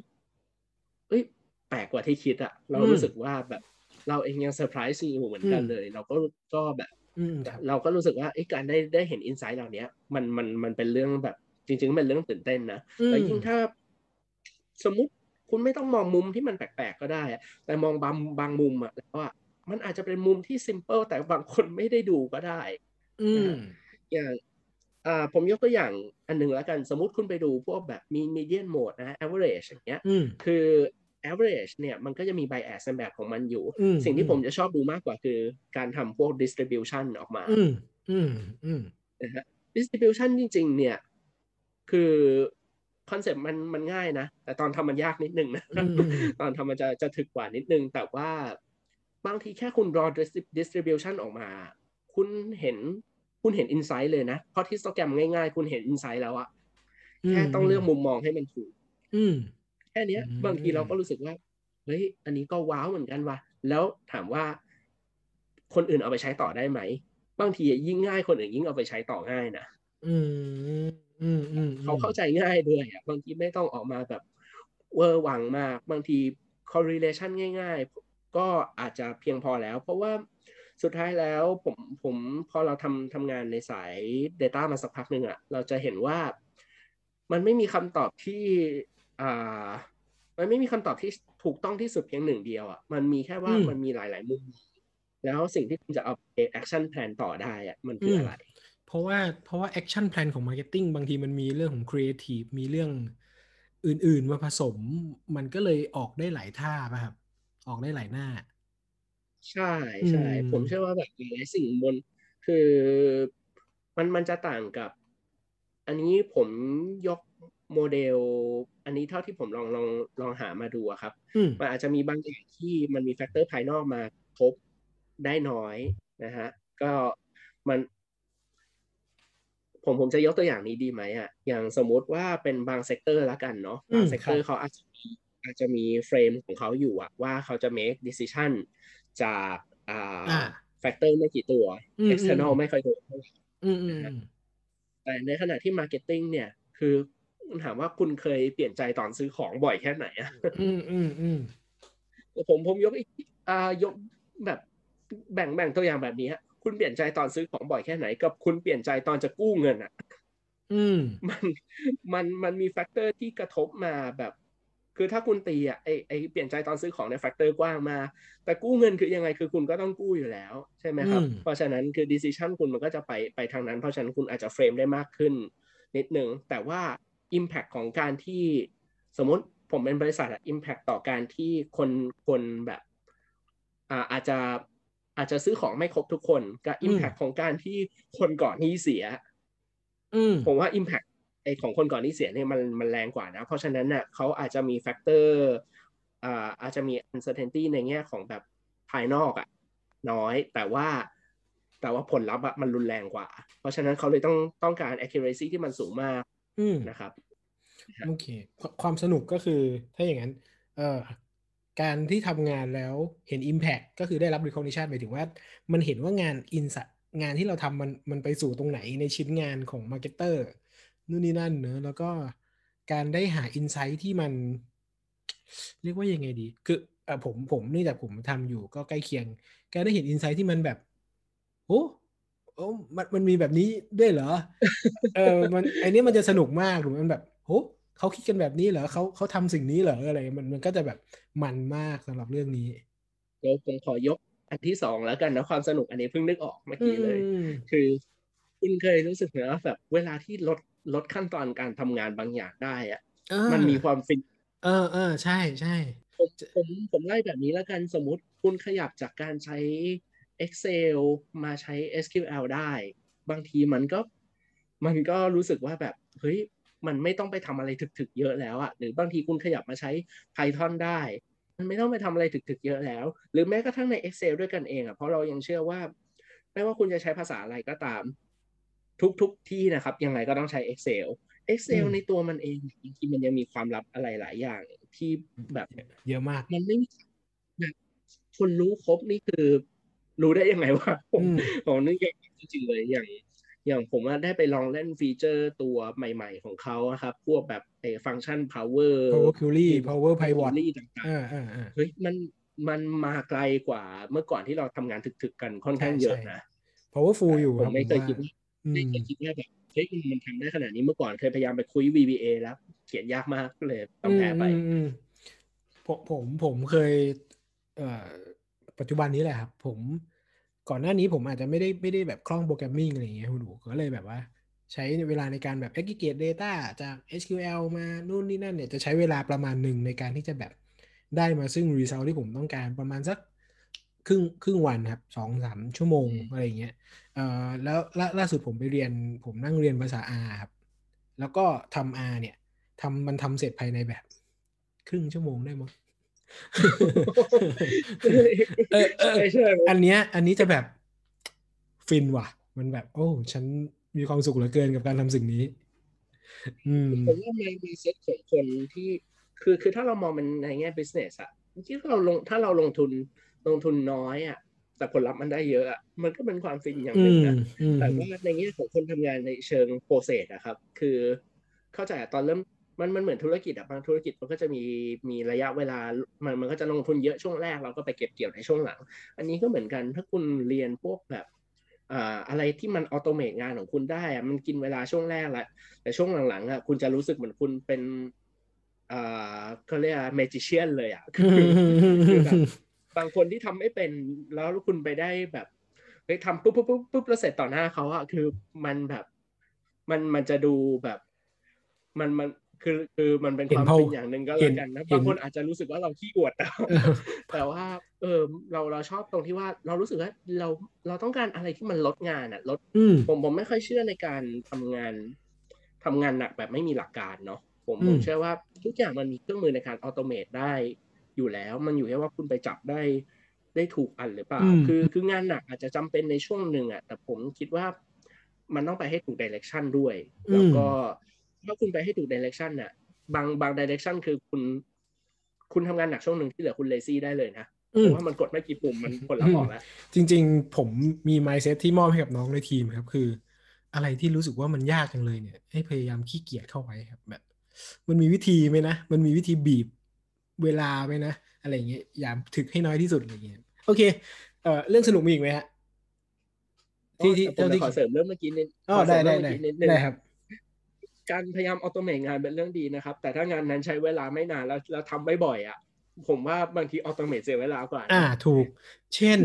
E: เอ้ยแปลกกว่าที่คิดอะเรา
D: อืม
E: รู้สึกว่าแบบเราเองยังเซอร์ไพรส์อยู่เหมือนกัน
D: อืม
E: เลย เราก็ก็แบบ
D: อืมครับ
E: เราก็รู้สึกว่าเอ้ยการได้ได้เห็น insight เหล่านี้มันมันมันเป็นเรื่องแบบจริงๆเป็นเรื่องตื่นเต้นนะ
D: อืม
E: แล้วยิ่งถ้า สมมุติคุณไม่ต้องมองมุมที่มันแปลกๆก็ได้อะแต่มองบางบางมุมอะแล้วอะมันอาจจะเป็นมุมที่ simple แต่บางคนไม่ได้ดูก็ได้
D: อืม
E: อย่างอ่า ผมยกตัวอย่างอันหนึ่งแล้วกันสมมุติคุณไปดูพวกแบบมี median mode นะ average อย่างเงี้ย
D: อืม
E: คือ average เนี่ยมันก็จะมี bias ในแบบของมันอยู่
D: อืม
E: สิ่งที่
D: อืม
E: ผมจะชอบดูมากกว่าคือการทำพวก distribution ออกมา
D: อืมอืมอืม
E: นะฮะ distribution จริง ๆ เนี่ย คือคอนเซ็ปต์มันมันง่ายนะ แต่ตอนทำมันยากนิดนึงนะ
D: อืม
E: ตอนทำมันจะจะถึกกว่านิดนึง แต่ว่าบางทีแค่คุณ draw distri- distribution ออกมา คุณเห็น คุณเห็น insight เลยนะ เพราะที่โปรแกรมง่ายๆ คุณเห็น insight แล้วอะแค่ต้องเลือกมุมมองให้มันถูก
D: อืม
E: แค่เนี้ย
D: อืม
E: บางทีเราก็รู้สึกว่า เฮ้ย อันนี้ก็ว้าวเหมือนกันว่ะ แล้วถามว่าคนอื่นเอาไปใช้ต่อได้ไหม บางทียิ่งง่ายคนอื่นยิ่งเอาไปใช้ต่อง่ายนะ
D: อืมอืมอืม
E: เขาเข้าใจง่ายด้วยอะ บางทีไม่ต้องออกมาแบบ เวอร์วังมาก บางที correlation ง่าย ๆ ก็อาจจะเพียงพอแล้ว เพราะว่า สุดท้ายแล้วผมผมพอเราทำทำงานในสาย Data มาสักพักหนึ่งอะเราจะเห็นว่ามันไม่มีคำตอบที่อ่ามันไม่มีคำตอบที่ถูกต้องที่สุดเพียงหนึ่งเดียวอะมันมีแค่ว่ามันมีหลาย ๆ มุม แล้วสิ่งที่คุณจะเอาไป action plan ต่อได้อะมันคืออะไร
D: เพราะว่าเพราะว่า action plan ของ marketing บางทีมันมีเรื่องของ creative มีเรื่องอื่น ๆ มาผสม มันก็เลยออกได้หลายท่าป่ะครับ ออกได้หลายหน้า
E: ใช่ใช่
D: อืม
E: ผมเชื่อว่าแบบหลายๆสิ่งบน คือมันมันจะต่างกับ อันนี้ผมยกโมเดล อันนี้เท่าที่ผมลองลองลองหามาดูอะครับ
D: อืม
E: มันอาจจะมีบางอย่างที่มันมี factor ภายนอกมาทบได้น้อยนะฮะก็มัน ผมผมจะยกตัวอย่างนี้ดีไหมอะอย่างสมมุติว่าเป็นบาง sector ละกันเนาะ
D: อืม
E: บางเซกเตอ
D: ครับ
E: เขาอาจจะมีอาจจะมี frame ของเขาอยู่อะว่าเขาจะ make decision จากอ่า
D: อ่า
E: factor ไม่กี่ตัว
D: อืม
E: external
D: อืม
E: ไม่ค่อยตัวเท่าไหร่
D: อืมอืมอืม
E: แต่ในขณะที่ marketing เนี่ย คือถามว่าคุณเคยเปลี่ยนใจตอนซื้อของบ่อยแค่ไหนอะ
D: อืมอืมอืม
E: ผมผมยกอีกอ่ายกแบบแบ่งแบ่งตัวอย่างแบบนี้ฮะคุณเปลี่ยนใจตอนซื้อของบ่อยแค่ไหน กับคุณเปลี่ยนใจตอนจะกู้เงินอะ
D: อืม
E: มันมันมันมี factor ที่กระทบมาแบบ คือถ้าคุณตีอะไอไอเปลี่ยนใจตอนซื้อของเนี่ย factor กว้างมาก แต่กู้เงินคือยังไงคือคุณก็ต้องกู้อยู่แล้ว ใช่ไหมครับ
D: อืม
E: เพราะฉะนั้นคือ decision คุณมันก็จะไปไปทางนั้น เพราะฉะนั้นคุณอาจจะ frame ได้มากขึ้น นิดนึง แต่ว่า impact ของการที่สมมติผมเป็นบริษัทอะ impact ต่อการที่คนคนแบบอ่าอาจจะอาจจะซื้อของไม่ครบทุกคนกับ impact ของการที่คนก่อนหนี้เสีย
D: อืม
E: ผมว่า Impact ไอของคนก่อนที่เสียเนี่ยมันมันแรงกว่านะ เพราะฉะนั้นน่ะเขาอาจจะมีแฟกเตอร์อ่าอาจจะมี uncertainty ในแง่ของแบบภายนอกอะน้อย แต่ว่าแต่ว่าผลลัพธ์อะมันรุนแรงกว่า เพราะฉะนั้นเขาเลยต้องต้องการ accuracy ที่มันสูงมาก
D: อืม
E: นะครับ
D: โอเคควความสนุกก็คือถ้าอย่างนั้น เอ่อการที่ทำงานแล้วเห็น Impact ก็คือได้รับ recognition หมายถึงว่า มันเห็นว่างานอินสงานที่เราทำมันมันไปสู่ตรงไหนในชิ้นงานของ Marketer นู่นนี่นั่นเนอะแล้วก็การได้หา Insight ที่มัน เรียกว่ายังไงดี คือเอ่อผมผมเนื่องจากผมทำอยู่ก็ใกล้เคียง การได้เห็น Insight ที่มันแบบโอ้โอ้มันมันมีแบบนี้ด้วยเหรอ เออมันไอเนี้ยมันจะสนุกมากหรือมันแบบโหเขาคิดกันแบบนี้เหรอเขาเขาทำสิ่งนี้เหรออะไร มันมันก็จะแบบมันมากสำหรับเรื่องนี้
E: เดี๋ยวผมขอยกอันที่สองแล้วกันนะความสนุกอันนี้เพิ่งนึกออกเมื่อกี้เลย
D: อืม
E: คือ คุณเคยรู้สึกไหมว่าแบบเวลาที่ลด ลดขั้นตอนการทำงานบางอย่างได้อะ
D: อ่า
E: มันมีความฟิน
D: เออเออใช่ใช่
E: ผมผมผมไล่แบบนี้แล้วกันสมมุติคุณขยับจากการใช้ Excel มาใช้ SQL ได้ บางทีมันก็ มันก็รู้สึกว่าแบบเฮ้ยมันไม่ต้องไปทำอะไรถึกๆเยอะแล้วอะหรือบางทีคุณขยับมาใช้ Python ได้ มันไม่ต้องไปทำอะไรถึกๆเยอะแล้ว หรือแม้กระทั่งใน Excel ด้วยกันเองอะเพราะเรายังเชื่อว่า ไม่ว่าคุณจะใช้ภาษาอะไรก็ตาม ทุกๆที่นะครับ ยังไงก็ต้องใช้ Excel Excel
D: อืม
E: ในตัวมันเองจริงๆมันยังมีความลับอะไรหลายอย่างที่แบบ
D: เยอะมาก
E: มันไม่มีแบบคนรู้ครบนี่คือ รู้ได้ยังไงว่าผม
D: อืม
E: ผมนึกอย่างจริงๆเลยอย่าง อย่างผมว่าได้ไปลองเล่นฟีเจอร์ตัวใหม่ๆของเขาอะครับ พวกแบบไอ้ฟังก์ชัน power
D: power query power pivot
E: query ต่าง
D: อ่าอ่าอ่า
E: ๆเฮ้ยมันมันมาไกลกว่าเมื่อก่อนที่เราทำงานถึกๆกันค่อนข้าง
D: ใช่
E: เยอะ
D: ใช่
E: นะ
D: powerful อยู่
E: ผ
D: ครั
E: ม
D: บ
E: ไม่
D: ผม
E: เคย
D: ว่า
E: คิดว่า
D: อื
E: ไม่
D: ม
E: เคยคิดว่าแบบเฮ้ยมันทำได้ขนาดนี้เมื่อก่อนเคยพยายามไปคุย VBA แล้ว เขียนยากมากเลยต้องแพ้ไป
D: อืมอืมอืมผมผมผมเคย เอ่อปัจจุบันนี้แหละครับ ผมก่อนหน้านี้ผมอาจจะไม่ได้ไม่ได้แบบคล่องโปรแกรมมิ่งอะไรอย่างเงี้ยคุณดูก็เลยแบบว่า ใช้เวลาในการแบบ aggregate data จาก SQL มานู่นนี่นั่นเนี่ยจะใช้เวลาประมาณหนึ่งในการที่จะแบบได้มาซึ่ง result ที่ผมต้องการประมาณสัก ครึ่งครึ่งวันครับสองสามชั่วโมงอะไรอย่างเงี้ยเอ่อแล้วล่าล่าสุดผมไปเรียน ผมนั่งเรียนภาษา R ครับ แล้วก็ทำ R เนี่ยทำมันทำเสร็จภายในแบบ ครึ่งชั่วโมงได้มั้งเออเออ
E: ใช่ใช่
D: อันเนี้ย อันนี้จะแบบฟินว่ะ มันแบบ โอ้ ฉันมีความสุขเหลือเกินกับการทำสิ่งนี้ อืม
E: ผมว่าในในเซ็ตของคนที่ คือคือถ้าเรามองมันในแง่ business อะที่เราลงถ้าเราลงทุน ลงทุนน้อยอะแต่ผลลัพธ์มันได้เยอะอะมันก็เป็นความฟินอย่าง
D: อื
E: หนึ่งนะ
D: อืมอืม
E: แต่ว่าในแง่ของคนทำงานในเชิง process อะครับ คือเข้าใจอะตอนเริ่มมันมันเหมือนธุรกิจอะบางธุรกิจมันก็จะมีมีระยะเวลา มันมันก็จะลงทุนเยอะช่วงแรกเราก็ไปเก็บเกี่ยวในช่วงหลัง อันนี้ก็เหมือนกันถ้าคุณเรียนพวกแบบอ่าอะไรที่มัน automate งานของคุณได้อะมันกินเวลาช่วงแรกแหละแต่ช่วงหลังๆอะคุณจะรู้สึกเหมือนคุณเป็นอ่าเขาเรียก magician เลยอะคือคือแบบ บางคนที่ทำไม่เป็นแล้วคุณไปได้แบบเฮ้ยทำปุ๊บปุ๊บปุ๊บปุ๊บแล้วเสร็จต่อหน้าเขาอะคือมันแบบมันมันจะดูแบบ มันมันคือคือมันเป็น
D: เห็
E: คนวาม
D: เผ่า
E: เป็นอย่างหนึ่งก็
D: เห็
E: แล้ว
D: น
E: กันนะ
D: เห็น
E: บางคนอาจจะรู้สึกว่าเราขี้อวดแต่
D: เออ
E: แต่ว่า เออเราเราชอบตรงที่ว่าเรารู้สึกว่าเราเราต้องการอะไรที่มันลดงานอะลด
D: อืม
E: ผมผมไม่ค่อยเชื่อในการทำงานทำงานหนักแบบไม่มีหลักการเนาะผม
D: อืม
E: ผมเชื่อว่าทุกอย่างมันมีเครื่องมือในการ automate ได้ อยู่แล้ว มันอยู่แค่ว่าคุณไปจับได้ได้ถูกอันหรือเปล่า
D: อืม
E: คือคืองานหนักอาจจะจำเป็นในช่วงหนึ่งอะแต่ผมคิดว่ามันต้องไปให้ถูก direction ด้วย แล้วก็ถ้าคุณไปให้ถูก direction น่ะ บางบาง direction คือคุณ คุณทำงานหนักช่วงหนึ่งที่เหลือคุณ lazy ได้เลยนะ
D: อื
E: เพ
D: ม
E: ราะว่ามันกดไม่กี่ปุ่มมันผลลัพธ์ออกแล้ว
D: จริง ๆ ผมมี mindset ที่มอบให้กับน้องในทีมครับ คือ อะไรที่รู้สึกว่ามันยากจังเลยเนี่ย ให้พยายามขี้เกียจเข้าไว้ครับแบบ มันมีวิธีไหมนะ มันมีวิธีบีบ เวลาไหมนะ อะไรอย่างเงี้ยอย่าถึกให้น้อยที่สุดอะไรอย่างเงี้ยโอเคเอ่อเรื่องสนุกมีอีกไหมฮะที่ที่
E: อ๋อแต่ผม
D: เท่าที่
E: ขอเสริมเรื่องเมื่อกี้นิด
D: อ๋อ
E: ขอเส
D: ได้
E: ริม
D: ได้
E: เรื่อง
D: ได้
E: เมื่อกี้นิดนึง
D: ได้ได้ได้ได้ครับ
E: การพยายาม automate งานเป็นเรื่องดีนะครับ แต่ถ้างานนั้นใช้เวลาไม่นานแล้วแล้วทำไม่บ่อยอะผมว่าบางที automate เสียเวลากว่านะ
D: อ่าถูก เช่น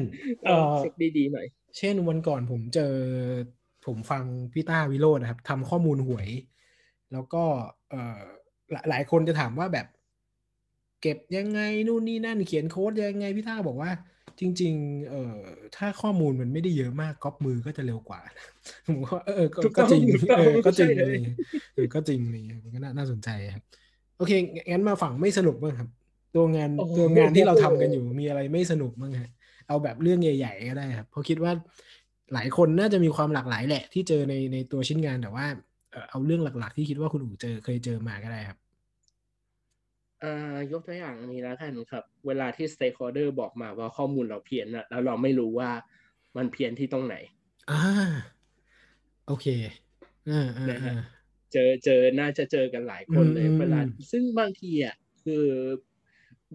E: เอ
D: เอ่
E: อ
D: อ
E: เช็คดีๆหน่อย
D: เช่นวันก่อนผมเจอผมฟังพี่ต้าวิโรจน์นะครับทำข้อมูลหวย แล้วก็เอ่อหลายหลายคนจะถามว่าแบบ เก็บยังไงนู่นนี่นั่นเขียนโค้ดยังไงพี่ต้าบอกว่า จริง ๆ เอ่อถ้าข้อมูลมันไม่ได้เยอะมากก๊อปมือก็จะเร็วกว่าผมว่าเออก็
E: ถูกต้
D: ก็
E: อง
D: จริง
E: ถูกต้อง
D: เออก็จริง
E: ใช่เลย
D: เลยเออก็จริงเลยมันก็น่าน่าสนใจครับโอเคงั้นมาฝั่งไม่สนุกบ้างครับ ตัวงาน
E: โอ้โห
D: ตัวงานที่เราทำกันอยู่มีอะไรไม่สนุกบ้างฮะเอาแบบเรื่องใหญ่ ๆ ก็ได้ครับเพราะคิดว่าหลายคนน่าจะมีความหลากหลายแหละ ที่เจอในในตัวชิ้นงานแต่ว่าเอ่อเอาเรื่องหลัก ๆ ที่คิดว่าคุณอู๋เจอเคยเจอมาก็ได้ครับ
E: อ่ายกตัวอย่างอันนี้แล้วกันครับ เวลาที่ stakeholder บอกมาว่าข้อมูลเราเพี้ยนอะแล้วเราไม่รู้ว่ามันเพี้ยนที่ตรงไหน
D: อ่าโอเคอ่าอ่า
E: นะฮะ
D: อ่า
E: เจอเจอน่าจะเจอกันหลายคนเลย
D: อืม
E: เวลา
D: อืม
E: ซึ่งบางทีอะคือ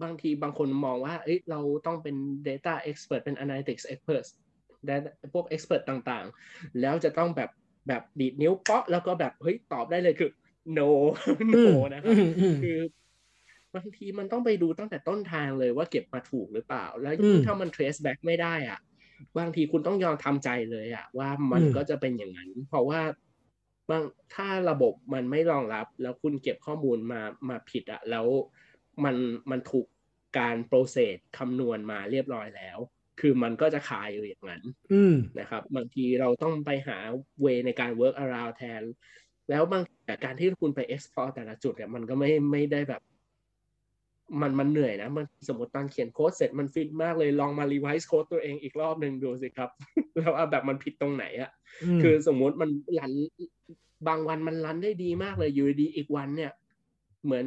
E: บางทีบางคนมองว่า เอ้ยเราต้องเป็น data expert เป็น analytics expert และพวก expert ต่างๆ แล้วจะต้องแบบแบบดีดนิ้วเปาะแล้วก็แบบเฮ้ยตอบได้เลยคือ no
D: อื
E: no
D: ม
E: นะครับ
D: อืมอืม
E: คือ บางทีมันต้องไปดูตั้งแต่ต้นทางเลยว่าเก็บมาถูกหรือเปล่า แล้ว
D: อืม
E: ถ้ามัน trace back ไม่ได้อะ บางทีคุณต้องยอมทำใจเลยอะ ว่ามัน
D: อืม
E: ก็จะเป็นอย่างนั้น เพราะว่าบางถ้าระบบมันไม่รองรับ แล้วคุณเก็บข้อมูลมามาผิดอะ แล้วมันมันถูกการโปรเซสคำนวณมาเรียบร้อยแล้ว คือมันก็จะคาอยู่อย่างนั้น
D: อืม
E: นะครับ บางทีเราต้องไปหาเวในการ work around แทน แล้วบางแต่การที่คุณไป explore แต่ละจุดเนี่ยมันก็ไม่ไม่ได้แบบ มันมันเหนื่อยนะมันสมมติตอนเขียนโค้ดเสร็จมันฟินมากเลยลองมา revise โค้ดตัวเองอีกรอบหนึ่งดูสิครับ แล้วว่าแบบมันผิดตรงไหนอะ
D: ม
E: คือสมมุติมันรันบางวันมันรันได้ดีมากเลยอยู่ดีๆอีกวันเนี่ย เหมือน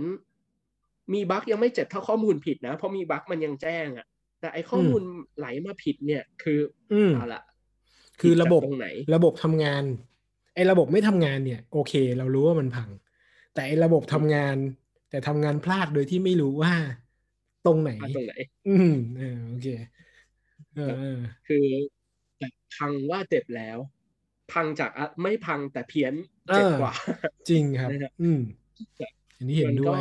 E: มีบั๊กยังไม่เจ็บเท่าข้อมูลผิดนะ เพราะมีบั๊กมันยังแจ้งอะแต่ไอข้อมูลไหลมาผิดเนี่ย คือ
D: อืม
E: เอาละ
D: คือระบบ
E: ผิดจากตรงไหน
D: ระบบทำงาน ไอ้ระบบไม่ทำงานเนี่ย โอเค เรารู้ว่ามันพัง แต่ไอ้ระบบทำงาน แต่ทำงานพลาดโดยที่ไม่รู้ว่าตรงไหน
E: มาตรงไหน
D: อืมเออโอเคเออเออ
E: คือแบบพังว่าเจ็บแล้ว พังจากอะไม่พังแต่เพี้ยนเจ็บกว่า
D: จริงครับ
E: นะครับ
D: อืมอันนี้เห็น
E: มั
D: ด้
E: ก็
D: วย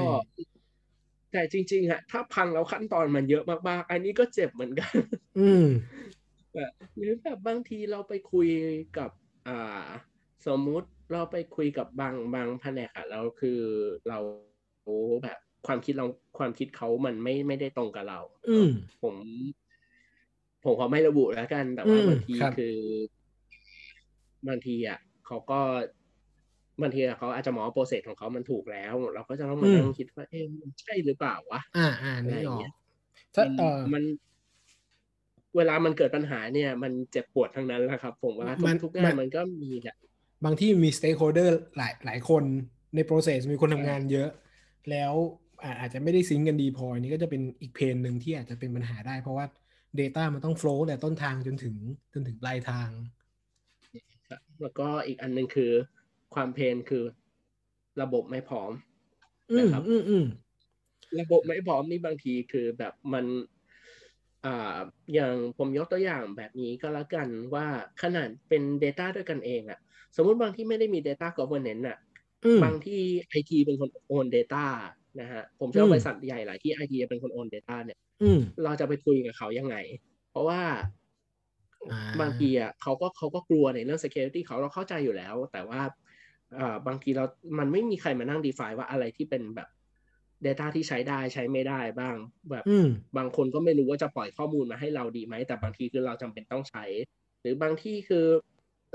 E: แต่จริงๆอะถ้าพังแล้วขั้นตอนมันเยอะมากๆ อันนี้ก็เจ็บเหมือนกัน
D: อืม
E: แบบหรือแบบบางทีเราไปคุยกับ อ่า สมมุติเราไปคุยกับบางบางแผนกอะแล้วคือเรา แบบความคิดเราความคิดเขามันไม่ไม่ได้ตรงกับเรา
D: อืม
E: ผม ผมขอไม่ระบุแล้วกัน แต่ว่า
D: อืม
E: บางที
D: ครับ
E: คือบางทีอะเขาก็บางทีอะเขาอาจจะมองว่าโปรเซสของเขามันถูกแล้ว เราก็จะต้องมานั่งคิดว่าเอ๊ะมันใช่หรือเปล่าวะ
D: อ่าอ่า
E: อะไร
D: นี่
E: อ
D: อย่างอก
E: เงี้ย
D: ถ้า
E: มัน
D: เออ
E: มัน เวลามันเกิดปัญหาเนี่ย มันเจ็บปวดทั้งนั้นแหละครับ ผมว่าทุ
D: มั
E: ก
D: น
E: ทุกงาน
D: มัน
E: มันก็มีแหละ
D: บางที่มี stakeholder หลายหลายคนใน process มีคนทำงานเยอะ แล้วอาอาจจะไม่ได้ซิงก์กันดีพออันนี้ก็จะเป็นอีกเพนหนึ่งที่อาจจะเป็นปัญหาได้ เพราะว่า Data มันต้อง flow แต่ต้นทางจนถึงจนถึงปลายทาง
E: ครับแล้วก็อีกอันหนึ่งคือความเพนคือระบบไม่พร้อม
D: อืม
E: นะครับ
D: อืมอืม
E: ระบบไม่พร้อมนี่บางทีคือแบบมันอ่าอย่างผมยกตัวอย่างแบบนี้ก็แล้วกันว่าขนาดเป็น Data ด้วยกันเองอะสมมุติบางที่ไม่ได้มี Data Governance อะ
D: อืม
E: บางที่ IT เป็นคนโอน Data นะฮะ ผมเชื่อ
D: อืม
E: ว่าบริษัทใหญ่หลายที่ IT เป็นคนโอน Data เนี่ย
D: อืม
E: เราจะไปคุยกับเขายังไง เพราะว่า
D: อ่า
E: บางทีอะเขาก็เขาก็กลัวในเรื่อง security เขาเราเข้าใจอยู่แล้ว แต่ว่าอ่าบางทีเรา มันไม่มีใครมานั่ง define ว่าอะไรที่เป็นแบบ Data ที่ใช้ได้ใช้ไม่ได้บ้าง แบบ
D: อืม
E: บางคนก็ไม่รู้ว่าจะปล่อยข้อมูลมาให้เราดีไหม แต่บางทีคือเราจำเป็นต้องใช้ หรือบางที่คือ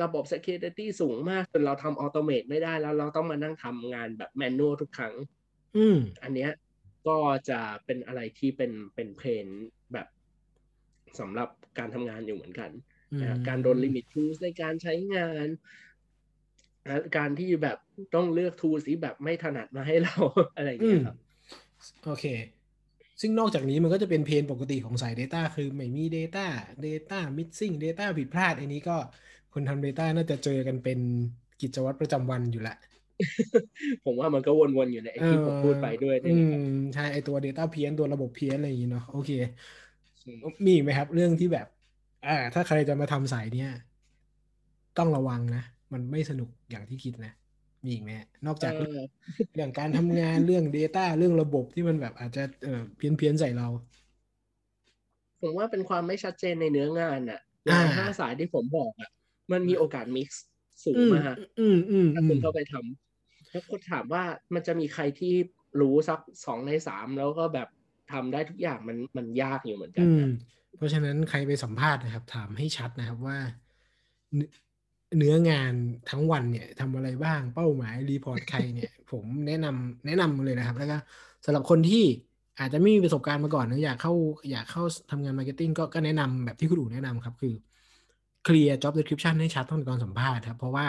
E: ระบบ security สูงมากจนเราทำ automate ไม่ได้แล้วเราต้องมานั่งทำงานแบบ manual ทุกครั้ง
D: อืม
E: อันเนี้ยก็จะเป็นอะไรที่เป็นเป็นเพนแบบสำหรับการทำงานอยู่เหมือนกันนะฮะ
D: อืม
E: การโดนลิมิต tools ในการใช้งานนะการที่แบบต้องเลือก tools ที่แบบไม่ถนัดมาให้เราอะไรอย่าง
D: อื
E: เงี้
D: ม
E: ยครับ
D: โอเค ซึ่งนอกจากนี้มันก็จะเป็นเพนปกติของสาย Data คือไม่มี Data Data missing Data ผิดพลาด อันนี้ก็ คนทำ Data น่าจะเจอกันเป็นกิจวัตรประจำวันอยู่ละ
E: ผมว่ามันก็วนๆอยู่ในไอ้ที่ผมพูดไปด้วย
D: อื
E: นี่แหละครับ
D: มใช่ไอตัว Data เพี้ยนตัวระบบเพี้ยนอะไรอย่างงี้เนาะโอเค
E: ใช่
D: มีอีกไหมครับ เรื่องที่แบบอ่าถ้าใครจะมาทำสายเนี้ยต้องระวังนะ มันไม่สนุกอย่างที่คิดนะ มีอีกไหมฮะนอกจาก
E: เอ่อ
D: เรื่องการทำงานเรื่อง Data เรื่องระบบที่มันแบบอาจจะเออเพี้ยนเพี้ยนๆใส่เรา
E: ผมว่าเป็นความไม่ชัดเจนในเนื้องานอะอย่าง
D: อ่า
E: ห้าสายที่ผมบอกอะ มันมีโอกาส mix สูง
D: อืม
E: มาก
D: อืมอืม
E: ถ้า
D: อื
E: คุณ
D: ม
E: เข้าไปทำแล้วคนถามว่ามันจะมีใครที่รู้สักสองในสามแล้วก็แบบทำได้ทุกอย่างมันมันยากอยู่เหมือนกัน
D: อืม
E: นะ
D: เพราะฉะนั้นใครไปสัมภาษณ์นะครับ ถามให้ชัดนะครับว่าเนื้อเนื้องานทั้งวันเนี่ยทำอะไรบ้างเป้าหมาย report ใครเนี่ย ผมแนะนำแนะนำเลยนะครับ แล้วก็สำหรับคนที่อาจจะไม่มีประสบการณ์มาก่อนนะอยากเข้าอยากเข้าทำงาน marketing ก็ก็แนะนำแบบที่คุณอู๋แนะนำครับ คือ เคลียร์ job description ให้ชัดตั้งแต่ตอนสัมภาษณ์ครับ เพราะว่า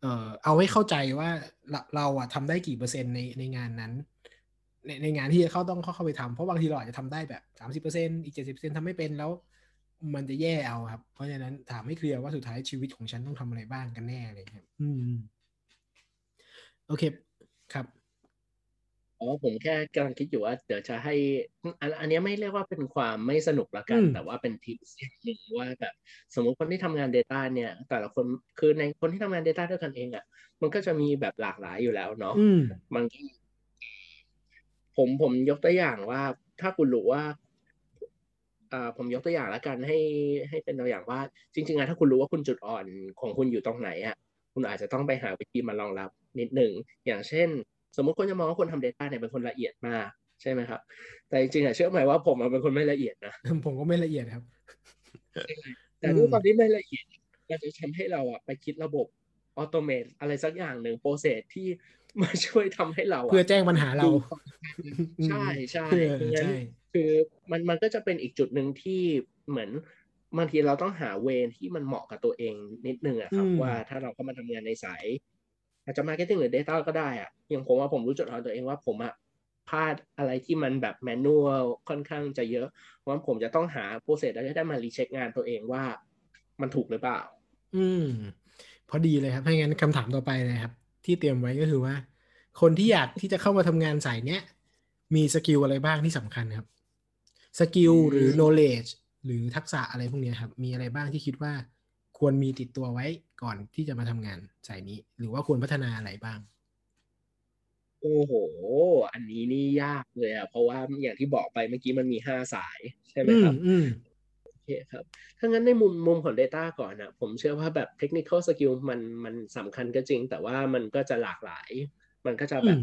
D: เอ่อเอาให้เข้าใจว่าเราเราอะทำได้กี่เปอร์เซ็นต์ในในงานนั้น ในในงานที่จะเข้าต้องเข้าเข้าไปทำเพราะบางทีเราอาจจะทำได้แบบสามสิบเปอร์เซ็นต์อีกเจ็ดสิบเปอร์เซ็นต์ทำไม่เป็นแล้ว มันจะแย่เอาครับ เพราะฉะนั้นถามให้เคลียร์ว่าสุดท้ายชีวิตของฉันต้องทำอะไรบ้างกันแน่อะไรอย่างเงี้ยอืมโอเค
E: อ๋อผมแค่กำลังคิดอยู่ว่าเดี๋ยวจะให้อันอันเนี้ยไม่เรียกว่าเป็นความไม่สนุกละกัน
D: อืม
E: แต่ว่าเป็นทิปอย่างหนึ่งว่าแบบสมมุติคนที่ทำงาน Data เนี่ย แต่ละคนคือในคนที่ทำงาน Data ด้วยกันเองอะ มันก็จะมีแบบหลากหลายอยู่แล้วเนาะ
D: อืม
E: บางทีผมผมยกตัวอย่างว่า ถ้าคุณรู้ว่าอ่าผมยกตัวอย่างแล้วกันให้ให้เป็นตัวอย่างว่า จริงๆอะถ้าคุณรู้ว่าคุณจุดอ่อนของคุณอยู่ตรงไหนอะคุณอาจจะต้องไปหาวิธีมารองรับนิดหนึ่งอย่างเช่น สมมุติคนจะมองว่าคนทำ Data เนี่ยเป็นคนละเอียดมากใช่ไหมครับ แต่จริงๆอะเชื่อไหมว่าผมอะเป็นคนไม่ละเอียดนะ
D: ผมก็ไม่ละเอียดครับ
E: แต่ด้วยความที่ไม่ละเอียดมันจะทำให้เราอะไปคิดระบบ automate อะไรสักอย่างหนึ่ง process ที่มาช่วยทำให้เราอะ
D: เพื่อแจ้งปัญหาเรา
E: ดูความใช่ใช่
D: เออ
E: ดังนั้น
D: ใช่
E: คือมันมันก็จะเป็นอีกจุดหนึ่งที่เหมือนบางทีเราต้องหาเวรที่มันเหมาะกับตัวเองนิดนึงอะครับ
D: อืม
E: ว่าถ้าเราเข้ามาทำงานในสาย อาจจะ marketing หรือ Data ก็ได้อะอย่างผมว่าผมรู้จุดอ่อนตัวเองว่าผมอะพลาดอะไรที่มันแบบ manual ค่อนข้างจะเยอะเพราะว่าผมจะต้องหา process แล้วจะได้มา recheck งานตัวเองว่ามันถูกหรือเปล่า
D: อืม พอดีเลยครับถ้างั้นคำถามต่อไปเลยครับ ที่เตรียมไว้ก็คือว่า คนที่อยากที่จะเข้ามาทำงานสายเนี้ย มี skill อะไรบ้างที่สำคัญครับ
E: skill
D: หรือ knowledge หรือทักษะอะไรพวกนี้ครับ มีอะไรบ้างที่คิดว่า ควรมีติดตัวไว้ก่อนที่จะมาทำงานสายนี้ หรือว่าควรพัฒนาอะไรบ้าง
E: โอ้โห อันนี้นี่ยากเลยอะเพราะว่าอย่างที่บอกไปเมื่อกี้มันมีห้าสายใช่ไหม
D: อื
E: ค
D: ม
E: รับ
D: อืม
E: โอเคครับ ถ้างั้นในมุมมุมของ Data ก่อนนะผมเชื่อว่าแบบ technical skill มันมันสำคัญก็จริง แต่ว่ามันก็จะหลากหลาย มันก็จะแบบ
D: อืม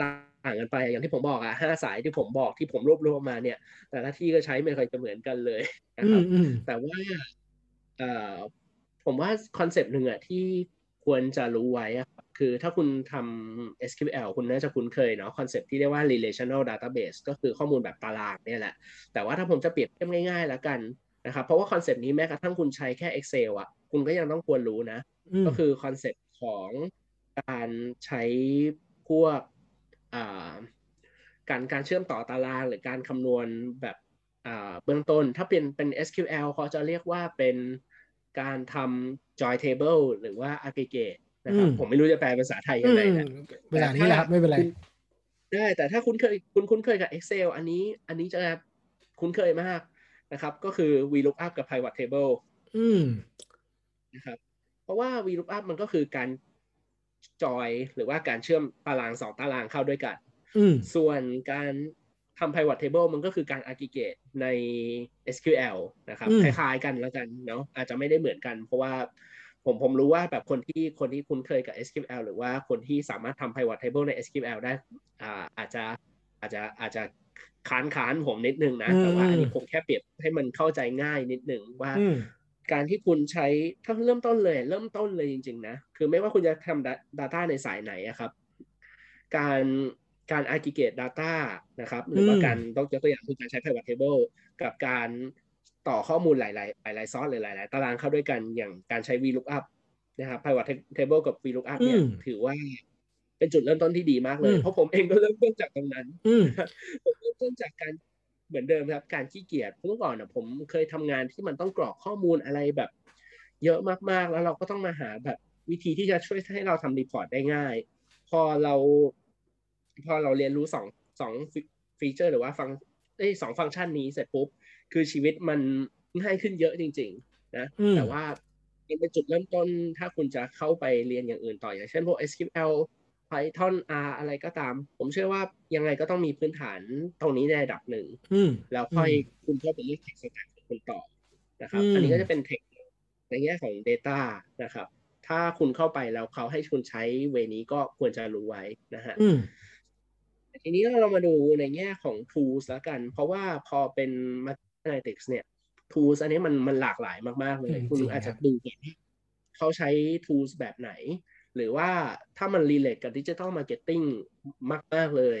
E: ต่างกันไปอย่างที่ผมบอกอะห้าสายที่ผมบอกที่ผมรวบรวมมาเนี่ย แต่ละที่ก็ใช้ไม่ค่อยจะเหมือนกันเลยนะครั
D: ม
E: บ
D: อืมอืม
E: แต่ว่าเอ่อ ผมว่าคอนเซปต์หนึ่งอะที่ควรจะรู้ไว้อะครับคือถ้าคุณทำ SQL คุณน่าจะคุ้นเคยเนาะคอนเซปต์ที่เรียกว่า relational database ก็คือข้อมูลแบบตารางเนี่ยแหละ แต่ว่าถ้าผมจะเปรียบเทียบง่ายๆแล้วกันนะครับ เพราะว่าคอนเซปต์นี้แม้กระทั่งคุณใช้แค่ Excel อะคุณก็ยังต้องควรรู้นะ
D: อืม
E: ก็คือคอนเซปต์ของการใช้พวกอ่าการการเชื่อมต่อตารางหรือการคำนวณแบบอ่าเบื้องต้น ถ้าเป็นเป็น SQL เขาจะเรียกว่าเป็น การทำ join table หรือว่า aggregate นะครับ
D: อืม
E: ผมไม่รู้จะแปลเป็นภาษาไทยยังไงนะ
D: อืมเวลานี้แหละครับ ไม่เป็นไร
E: คุณได้แต่ถ้าคุณเคยคุณคุ้นเคยกับ Excel อันนี้อันนี้จะคุ้นเคยมากนะครับ ก็คือ VLOOKUP กับ Pivot Table
D: อืม
E: นะครับ เพราะว่า VLOOKUP มันก็คือการจอยหรือว่าการเชื่อมตารางสองตารางเข้าด้วยกัน
D: อืม
E: ส่วนการ ทำ pivot table มันก็คือการ aggregate ใน SQL นะครับ
D: อืม
E: คล้ายๆกันแล้วกันเนาะอาจจะไม่ได้เหมือนกัน เพราะว่าผมผมรู้ว่าแบบคนที่คนที่คุ้นเคยกับ SQL หรือว่าคนที่สามารถทำ pivot table ใน SQL ได้อ่าอาจจะอาจจะอาจจะค้านค้านผมนิดนึงนะ แต่ว่าอันนี้ผมแค่เปรียบให้มันเข้าใจง่ายนิดนึงว่า
D: อืม
E: การที่คุณใช้ถ้าเริ่มต้นเลย เริ่มต้นเลยจริง ๆ นะ คือไม่ว่าคุณจะทำ Data ในสายไหนอะครับ การ การ aggregate data นะครับหรือว่า
D: อืม
E: การต้องยกตัวอย่างคือการใช้ pivot table กับการต่อข้อมูลหลาย ๆ หลาย ๆ ซอสหรือหลาย ๆ ตารางเข้าด้วยกันอย่างการใช้ VLOOKUP นะครับ pivot table กับ VLOOKUP เนี่ย
D: อืม
E: ถือว่าเป็นจุดเริ่มต้นที่ดีมากเลย
D: อืม
E: เพราะผมเองก็เริ่มต้นจากตรงนั้น
D: อืม
E: ผมเริ่มต้นจากการเหมือนเดิมครับ การขี้เกียจเมื่อก่อนนะผมเคยทำงานที่มันต้องกรอกข้อมูลอะไรแบบ เยอะมากๆแล้วเราก็ต้องมาหาแบบวิธีที่จะช่วยให้เราทำ report ได้ง่าย พอเรา พอเราเรียนรู้สองสอง feature หรือว่าฟังเอ้ยสองฟังก์ชันนี้เสร็จปุ๊บ คือชีวิตมันง่ายขึ้นเยอะจริง ๆ นะ
D: อืม
E: แต่ว่ามันเป็นจุดเริ่มต้นถ้าคุณจะเข้าไปเรียนอย่างอื่นต่ออย่างเช่นพวก SQL Python R อะไรก็ตาม ผมเชื่อว่ายังไงก็ต้องมีพื้นฐานตรงนี้ในระดับหนึ่ง
D: อืม
E: แล้วค่อยคุณเข้าไปเลือกเทคสแต็กของคุณต่อนะครับ
D: อืม
E: อันนี้ก็จะเป็นเทคในแง่ของ Data นะครับ ถ้าคุณเข้าไปแล้วเขาให้คุณใช้เวนี้ก็ควรจะรู้ไว้นะฮะ
D: อืม
E: ทีนี้เรามาดูในแง่ของ tools แล้วกัน เพราะว่าพอเป็น Mathematics เนี่ย tools อันนี้มันมันหลากหลายมาก ๆ เลย
D: อืม
E: คุณ
D: จริง
E: อาจจะ
D: ครับ
E: ดูก่อนว่าเขาใช้ tools แบบไหน หรือว่าถ้ามัน relate กับ digital marketing มาก ๆ เลย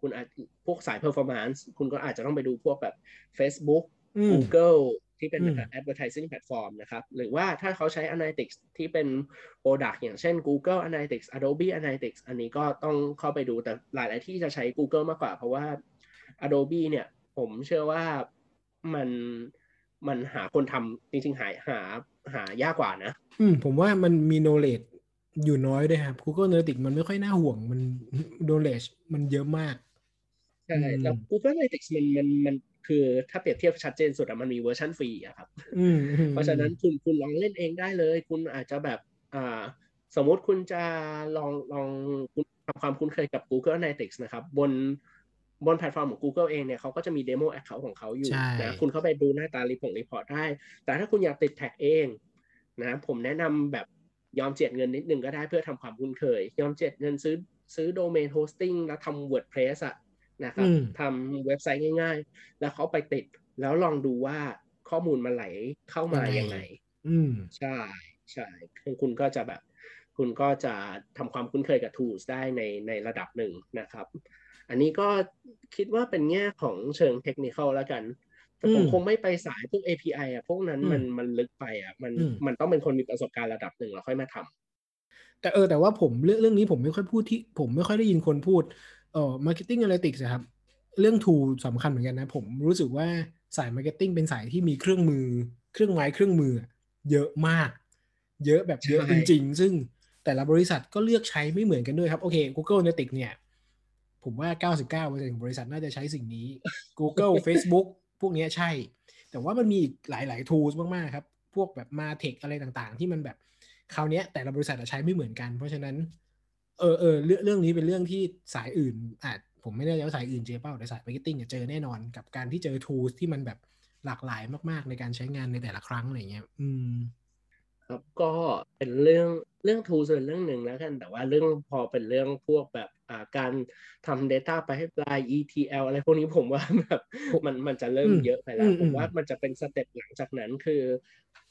E: คุณอาจพวกสาย performance คุณก็อาจจะต้องไปดูพวกแบบ Facebook
D: อืม
E: Google ที่เป็น
D: อืม
E: advertising platform นะครับ หรือว่าถ้าเขาใช้ analytics ที่เป็น product อย่างเช่น Google Analytics Adobe Analytics อันนี้ก็ต้องเข้าไปดูแต่หลาย ๆ ที่จะใช้ Google มากกว่า เพราะว่า Adobe เนี่ย ผมเชื่อว่ามันมันหาคนทำจริง ๆ หาหาหายากกว่านะ
D: อืม ผมว่ามันมี knowledge อยู่น้อยด้วยครับ Google Analytics มันไม่ค่อยน่าห่วงมัน knowledge มันเยอะมาก
E: ใช่แล้ว
D: อืม
E: Google Analytics มันมันมัน คือถ้าเปรียบเทียบชัดเจนสุดอะมันมีเวอร์ชันฟรีอะครับ
D: อืมอืม
E: เพราะฉะนั้นคุณคุณลองเล่นเองได้เลย คุณอาจจะแบบอ่าสมมติคุณจะลองลองคุณทำความคุ้นเคยกับ Google Analytics นะครับ บนบนแพลตฟอร์มของ Google เองเนี่ยเขาก็จะมี Demo Account ของเขาอยู่
D: ใช่
E: นะคุณเข้าไปดูหน้าตา report report ได้ แต่ถ้าคุณอยากติด tag เองนะผมแนะนำแบบยอมเจียดเงินนิดนึงก็ได้เพื่อทำความคุ้นเคย ยอมเจียดเงินซื้อซื้อ domain hosting แล้วทำ WordPress อะ นะครับ
D: อืม
E: ทำเว็บไซต์ง่าย ๆ แล้วเอาไปติด แล้วลองดูว่าข้อมูลมันไหลเข้ามายังไง
D: อืม
E: ใช่ใช่คือคุณก็จะแบบ คุณก็จะทำความคุ้นเคยกับ tools ได้ในในระดับหนึ่งนะครับ อันนี้ก็คิดว่าเป็นแง่ของเชิงเทคนิคแล้วกันแต่ผม
D: อืม
E: คงไม่ไปสายพวก API อะพวกนั้น
D: อืม
E: มันมันลึกไปอะมัน
D: อืม
E: มันต้องเป็นคนมีประสบการณ์ระดับหนึ่งแล้วค่อยมาทำ
D: แต่เออแต่ว่าผมเรื่องเรื่องนี้ผมไม่ค่อยพูดที่ ผมไม่ค่อยได้ยินคนพูด เอ่อ marketing analytics อะครับ เรื่อง tool สำคัญเหมือนกันนะ ผมรู้สึกว่าสาย marketing เป็นสายที่มีเครื่องมือ เครื่องไม้เครื่องมือ เยอะมาก เยอะแบบเยอะ
E: ใช่
D: จริง ๆ ซึ่งแต่ละบริษัทก็เลือกใช้ไม่เหมือนกันด้วยครับ โอเค Google Analytics เนี่ย ผมว่า 99%ของบริษัทน่าจะใช้สิ่งนี้ Google Facebook พวกเนี้ยใช่ แต่ว่ามันมีอีกหลาย ๆ tools มาก ๆ ครับ พวกแบบ MarTech อะไรต่างๆ ที่มันแบบคราวเนี้ยแต่ละบริษัทอะใช้ไม่เหมือนกัน เพราะฉะนั้น เออเออเรื่องเรื่องนี้เป็นเรื่องที่สายอื่นอาจผมไม่แน่ใจว่าสายอื่นเจอเปล่าแต่สาย marketing เนี่ยเจอแน่นอนกับการที่เจอ tools ที่มันแบบหลากหลายมาก ๆ ในการใช้งานในแต่ละครั้งอะไรเงี้ย อืม
E: ครับก็เป็นเรื่องเรื่อง tools เป็นเรื่องหนึ่งแล้วกัน แต่ว่าเรื่องพอเป็นเรื่องพวกแบบ การทำ data ไปให้ปลาย ETL อะไรพวกนี้ผมว่าแบบมันมันจะเริ่ม
D: อืม
E: เยอะไปแล้ว
D: อืม
E: ผมว่า
D: อืม
E: มันจะเป็นสเต็ปหลังจากนั้นคือ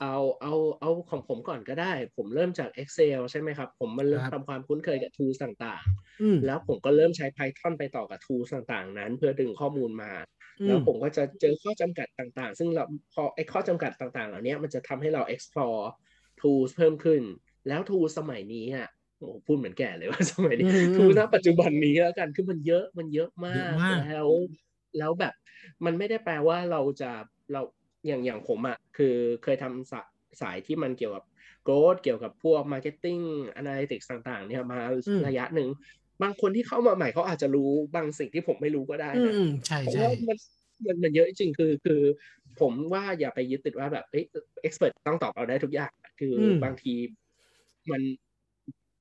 E: เอาเอาเอาของผมก่อนก็ได้ ผมเริ่มจาก Excel ใช่ไหมครับ ผมมันเริ่ม
D: ครับ
E: ทำความคุ้นเคยกับ tools ต่าง
D: อืม
E: ๆแล้วผมก็เริ่มใช้ Python ไปต่อกับ tools ต่างๆ นั้น เพื่อดึงข้อมูลมา
D: อื
E: แล้ว
D: ม
E: ผมก็จะเจอข้อจำกัดต่างๆ ซึ่งเราพอไอ้ข้อจำกัดต่างๆ เหล่านี้มันจะทำให้เรา explore tools เพิ่มขึ้น แล้ว tools สมัยนี้อะ โอ้โหพูดเหมือนแก่เลยว่าสมัยนี้
D: อืม
E: tools ณปัจจุบันนี้แล้วกันคือมันเยอะมันเยอะมา
D: เยอะ
E: ก
D: มาก
E: แล้ว แล้วแบบ มันไม่ได้แปลว่าเราจะเราอย่างอย่างผมอะคือเคยทำสาสายที่มันเกี่ยวกับ growth เกี่ยวกับพวก marketing analytics ต่าง ๆ เนี่ยมา
D: อืม
E: ระยะหนึ่งบางคนที่เข้ามาใหม่เขาอาจจะรู้บางสิ่งที่ผมไม่รู้ก็ได้
D: อืม
E: นะ
D: อืมใช่
E: ผม
D: ใช่
E: ว่ามันมันมันเยอะจริงๆคือคือ ผมว่าอย่าไปยึดติดว่าแบบเอ้ยเอ็กซ์เพรสต้องตอบเราได้ทุกอย่างคืออ
D: ม
E: บางทีมัน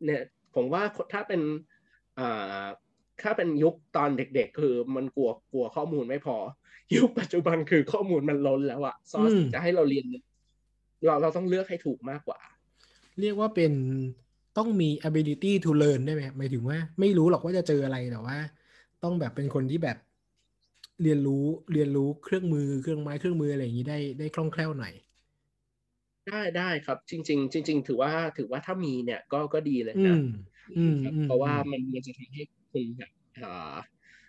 E: เนี่ยผมว่าถ้าเป็นอ่าถ้าเป็นยุคตอนเด็ก ๆ คือมันกลัวกลัวข้อมูลไม่พอ ยุคปัจจุบันคือข้อมูลมันล้นแล้วอะซอส
D: อืม
E: จะให้เราเรียน เราเราต้องเลือกให้ถูกมากกว่า
D: เรียกว่าเป็นต้องมี ability to learn ได้ไหมครับหมายถึงว่า ไม่รู้หรอกว่าจะเจออะไรแต่ว่า ต้องแบบเป็นคนที่แบบเรียนรู้เรียนรู้เครื่องมือเครื่องไม้เครื่องมืออะไรอย่างนี้ได้ได้คล่องแคล่วหน่อย
E: ได้ได้ครับจริง ๆ จริง ๆ ถือว่าถือว่าถ้ามีเนี่ยก็ก็ดีเลย
D: อื
E: นะ
D: มอืม
E: ครับ
D: อืม
E: เพราะว่า
D: อืม
E: มันมันจะทำให้คุณแบบอ่า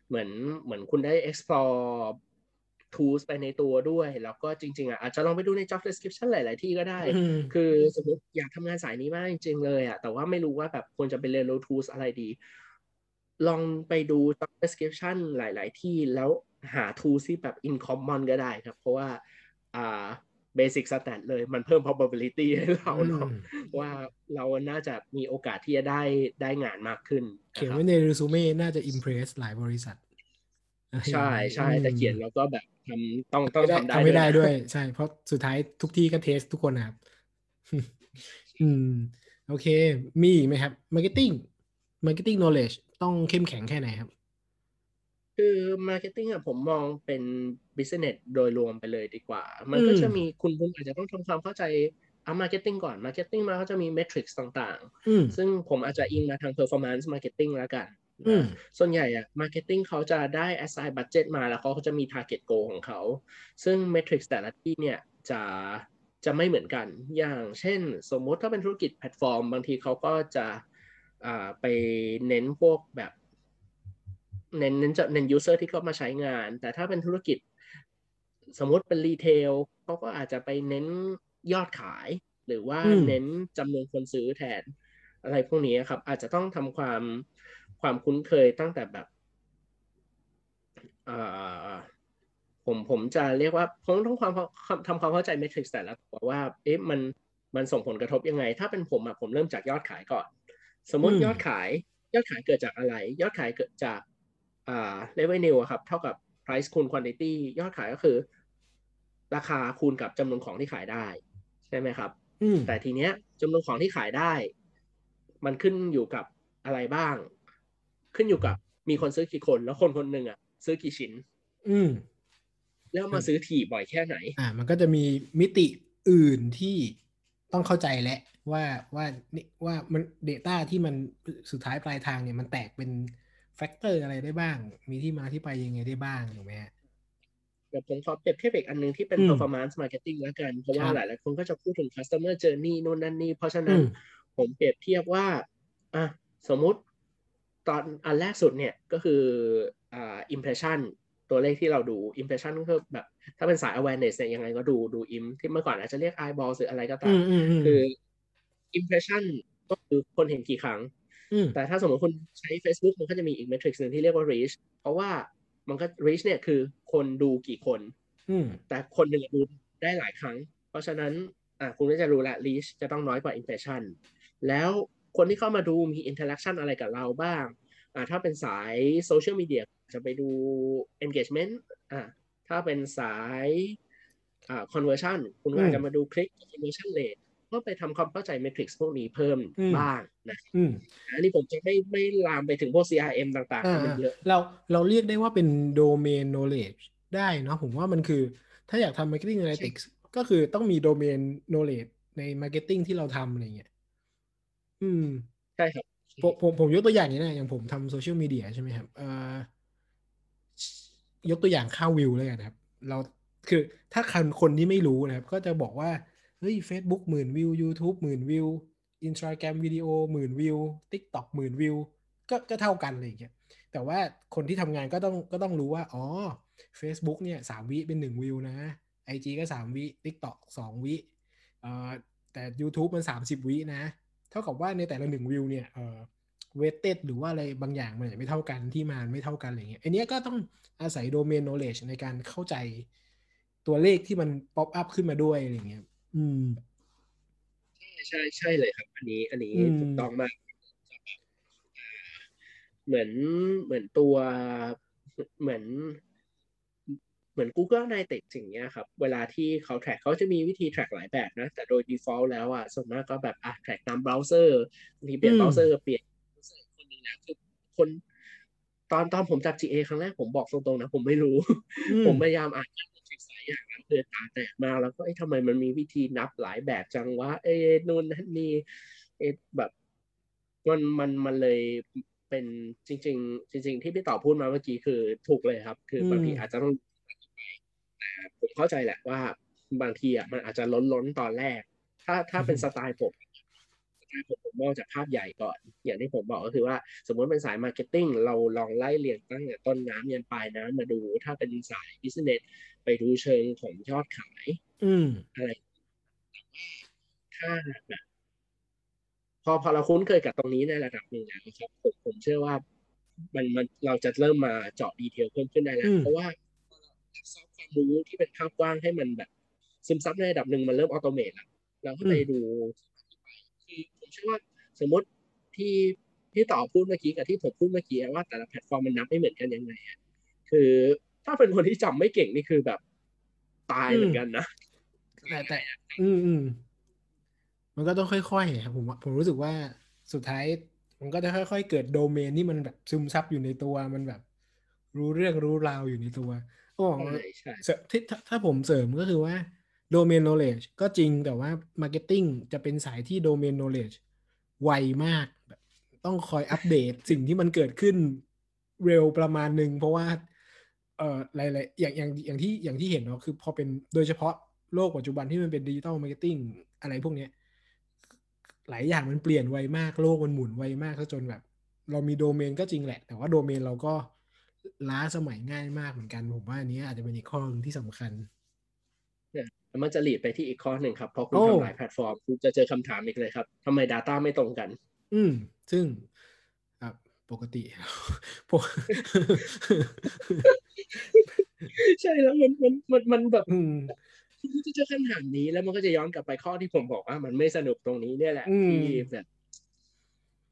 E: เหมือนเหมือนคุณได้ explore tools ไปในตัวด้วย แล้วก็จริง ๆอะอาจจะลองไปดูใน job description หลาย ๆ ที่ก็ได้
D: อืม
E: คือสมมติอยากทำงานสายนี้มากจริง ๆ เลยอะแต่ว่าไม่รู้ว่าแบบควรจะไปเรียนรู้ tools อะไรดี ลองไปดู job description หลาย ๆ ที่แล้วหา tools ที่แบบ in common ก็ได้ครับ เพราะว่าอ่า basic stat เลยมันเพิ่ม probability ให้เราเนาะ
D: อืม
E: ว่าเราน่าจะมีโอกาสที่จะได้ได้งานมากขึ้น
D: เขียน
E: นะครับ
D: ไว้ในเรซูเม่น่าจะ impress หลายบริษัท
E: ใช่ใช่
D: อืม
E: แต่เขียนแล้วก็แบบทำต้องต้อง
D: ไม่ได้
E: ทำได้
D: ทำไม่ได้
E: นะ
D: ด้วย ใช่ เพราะสุดท้ายทุกที่ก็เทสทุกคนนะครับ อืม โอเค มีอีกไหมครับ marketing marketing knowledge ต้องเข้มแข็งแค่ไหนครับ
E: คือ marketing อะผมมองเป็น business โดยรวมไปเลยดีกว่า มันก็
D: อืม
E: จะมีคุณคุณอาจจะต้องทำความเข้าใจเอา marketing ก่อน marketing มาก็จะมี metrics ต่าง
D: อืม
E: ๆซึ่งผมอาจจะอิงมาทาง performance marketing แล้วกัน
D: อืม
E: นะส่วนใหญ่อะ marketing เขาจะได้ assign budget มาแล้วเขาก็จะมี target goal ของเขา ซึ่ง metrics แต่ละที่เนี่ยจะจะไม่เหมือนกัน อย่างเช่น สมมุติถ้าเป็นธุรกิจแพลตฟอร์ม บางทีเขาก็จะอ่าไปเน้นพวกแบบ เน้นเน้นจะเน้น user ที่เข้ามาใช้งาน แต่ถ้าเป็นธุรกิจ สมมุติเป็น retail เขาก็อาจจะไปเน้นยอดขาย หรือว่า
D: อืม
E: เน้นจำนวนคนซื้อแทน อะไรพวกนี้ครับ อาจจะต้องทำความความคุ้นเคยตั้งแต่แบบอ่าผมผมจะเรียกว่าผมต้องความทำความเข้าใจเมทริกซ์แต่ละตัวว่าเอ๊ะมันมันส่งผลกระทบยังไง ถ้าเป็นผมอะผมเริ่มจากยอดขายก่อน สมมติ
D: อืม
E: ยอดขาย ยอดขายเกิดจากอะไร ยอดขายเกิดจากอ่า revenue อะครับ เท่ากับ price คูณ quantity ยอดขายก็คือ ราคาคูณกับจำนวนของที่ขายได้ ใช่ไหมครับ
D: อืม
E: แต่ทีเนี้ยจำนวนของที่ขายได้ มันขึ้นอยู่กับอะไรบ้าง ขึ้นอยู่กับมีคนซื้อกี่คน แล้วคนคนหนึ่งอะ ซื้อกี่ชิ้น
D: อืม
E: แล้วมาซื้อถี่บ่อยแค่ไหน
D: อ่า มันก็จะมีมิติอื่นที่ต้องเข้าใจและว่าว่านี่ว่ามัน Data ที่มันสุดท้ายปลายทางเนี่ยมันแตกเป็น factor อะไรได้บ้าง มีที่มาที่ไปยังไงได้บ้างถูกไหมฮะ
E: เดี๋ยวผมขอเปรียบเทียบอีกอันหนึงที่เป็น
D: อืม
E: performance marketing แล้วกัน เพราะว่า
D: ครับ
E: หลายๆคนก็จะพูดถึง customer journey นู่นนั่นนี่ เพราะฉะนั้
D: อื
E: น
D: ม
E: ผมเปรียบเทียบว่าอะสมมุติตอนอันแรกสุดเนี่ยก็คืออ่า impression ตัวเลขที่เราดู impression ก็คือแบบ ถ้าเป็นสาย awareness เนี่ยยังไงก็ดูดู im ที่เมื่อก่อนอาจจะเรียก eyeball หรืออะไรก็ตา
D: อื
E: ม
D: มอืมอืม
E: คือ impression ก็คือคนเห็นกี่ครั้ง
D: อืม
E: แต่ถ้าสมมติคุณใช้ Facebook มันก็จะมีอีก metric หนึ่งที่เรียกว่า reach เพราะว่า มันก็ reach เนี่ยคือคนดูกี่คน
D: อืม
E: แต่คนหนึ่งดูได้หลายครั้ง เพราะฉะนั้นอะคุณก็จะรู้ละ reach จะต้องน้อยกว่า impression แล้วคนที่เข้ามาดูมี interaction อะไรกับเราบ้างอะถ้าเป็นสายโซเชียลมีเดียจะไปดู engagement อะถ้าเป็นสายอ่า conversion คุณก็อาจจะมาดูคลิก conversion rate ก็ไปทำความเข้าใจ metrics พวกนี้เพิ่ม
D: อืม
E: บ้างนะ
D: อืม
E: อันนี้ผมจะไม่ไม่ลามไปถึงพวก CRM ต่างๆ
D: อ่า
E: ที่มันเยอะ
D: เราเราเรียกได้ว่าเป็น domain knowledge ได้เนาะผมว่ามันคือ ถ้าอยากทำ marketing analytics ก็คือต้องมี domain knowledge ใน marketing ที่เราทำอะไรเงี้ยอืม
E: ใช่ครับ
D: ผมผมผมยกตัวอย่างนี้นะอย่างผมทำโซเชียลมีเดียใช่ไหมครับเอ่อยกตัวอย่างข้าววิวเลยกันครับ เราคือถ้าคนคนที่ไม่รู้นะครับ ก็จะบอกว่า เฮ้ย Facebook หมื่นวิว YouTube หมื่นวิว Instagram วิดีโอหมื่นวิว TikTok หมื่นวิวก็ก็เท่ากันอะไรอย่างเงี้ยแต่ว่าคนที่ทำงานก็ต้องก็ต้องรู้ว่า อ๋อ Facebook เนี่ยสามวิเป็นหนึ่งวิวนะ IG ก็สามวิ TikTok สองวิเอ่อแต่ YouTube มันสามสิบวินะ เท่ากับว่าในแต่ละหนึ่งวิวเนี่ยเอ่อ weighted หรือว่าอะไรบางอย่างมันไม่เท่ากันที่มาไม่เท่ากันอะไรเงี้ยอันเนี้ยก็ต้องอาศัย domain knowledge ในการเข้าใจตัวเลขที่มัน pop up ขึ้นมาด้วยอะไรเงี้ย อืม
E: ใช่ใช่ใช่เลยครับ อันนี้ อันนี้
D: อืม
E: ถูกต้องมากอ่าเหมือนเหมือนตัวเหมือน เหมือน Google Analytics อย่างเงี้ยครับ เวลาที่เขา track เขาจะมีวิธี track หลายแบบนะ แต่โดย default แล้วอะส่วนมากก็แบบอะ track ตาม browser บางทีเปลี่ยน
D: อืม
E: browser เปลี่ยน browser คนหนึ่งนะคือคนตอนตอนผมจับ GA ครั้งแรกผมบอกตรงๆนะ ผมไม่รู้
D: อื
E: ผมพยายามอ่านทริคหลาย อย่างแล้วเพื่อตาแตกมาแล้วก็เอ้ทำไมมันมีวิธีนับหลายแบบจังวะเอ้นู่นนั่นนี่เอ้แบบมันมันมันเลยเป็นจริง ๆ จริง ๆ ที่พี่ต่อพูดมาเมื่อกี้คือถูกเลยครับ คือบางทีอาจจะต้องไปแต่ผมเข้าใจแหละว่าบางทีอะมันอาจจะล้นล้นตอนแรก ถ้าถ้าเป็นสไตล์ผม สไตล์ผมผมมองจากภาพใหญ่ก่อน อย่างที่ผมบอกก็คือว่า สมมติเป็นสาย marketing เราลองไล่เรียงตั้งแต่ต้นน้ำยันปลายน้ำมาดู ถ้าเป็นสาย business ไปดูเชิงของยอดขาย
D: อืม
E: อะไรแต่ว่าถ้าแบบพอพอเราคุ้นเคยกับตรงนี้ในระดับหนึ่งแล้วนะครับผมผมเชื่อว่ามันมันเราจะเริ่มมาเจาะ detail เพิ่มขึ้นได้แล้ว อื
D: ม
E: เพราะว่าพอเรา absorb ความรู้ที่เป็นภาพกว้างให้มันแบบ ซึมซับในระดับหนึ่งมันเริ่ม automate แล้วเราก็ไปดูคือ ผมเชื่อว่าสมมติที่ที่ต่อพูดเมื่อกี้กับที่ผมพูดเมื่อกี้ว่าแต่ละแพลตฟอร์มมันนับไม่เหมือนกันยังไงอะคือถ้าเป็นคนที่จำไม่เก่งนี่คือแบบตายเหมือนกันนะ
D: แต่แต่ อืมอืมมันก็ต้องค่อยๆครับผมว่าผมรู้สึกว่าสุดท้าย มันก็จะค่อย ๆ เกิดโดเมนที่มันแบบซึมซับอยู่ในตัวมันแบบ รู้เรื่องรู้ราวอยู่ในตัวโอ้
E: ใช่ใช่
D: เสริมที่ถ้าถ้าผมเสริมก็คือว่า Domain Knowledge ก็จริงแต่ว่า Marketing จะเป็นสายที่ Domain Knowledge ไวมากแบบต้องคอยอัปเดตสิ่งที่มันเกิดขึ้นเร็วประมาณหนึ่งเพราะว่าเอ่อหลายๆอย่างอย่างอย่างที่อย่างที่เห็นเนาะคือพอเป็นโดยเฉพาะโลกปัจจุบันที่มันเป็นดิจิ t a ลมาร์เก็ตติ้งอะไรพวกเนี้ยหลายอย่างมันเปลี่ยนไวมากโลกมันหมุนไวมากซะจนแบบ เรามีโดเมนก็จริงแหละ แต่ว่าโดเมนเราก็ล้าสมัยง่ายมากเหมือนกัน ผมว่าอันนี้อาจจะเป็นอีกข้อนึงที่สำคัญ
E: แล้วมันจะลีดไปที่อีกข้อหนึ่งครับพอคุณ
D: โอ้
E: ทำหลายแพลตฟอร์มคุณจะเจอคำถามอีกเลยครับทำไม Data ไม่ตรงกัน
D: อืม ซึ่งอะปกติปก
E: ใช่แล้วมันมันมันมันแบบ
D: อืม
E: คุณจะเจอคำถามนี้แล้วมันก็จะย้อนกลับไปข้อที่ผมบอกว่ามันไม่สนุกตรงนี้เนี่ยแหละ
D: อืม
E: ที่แบบ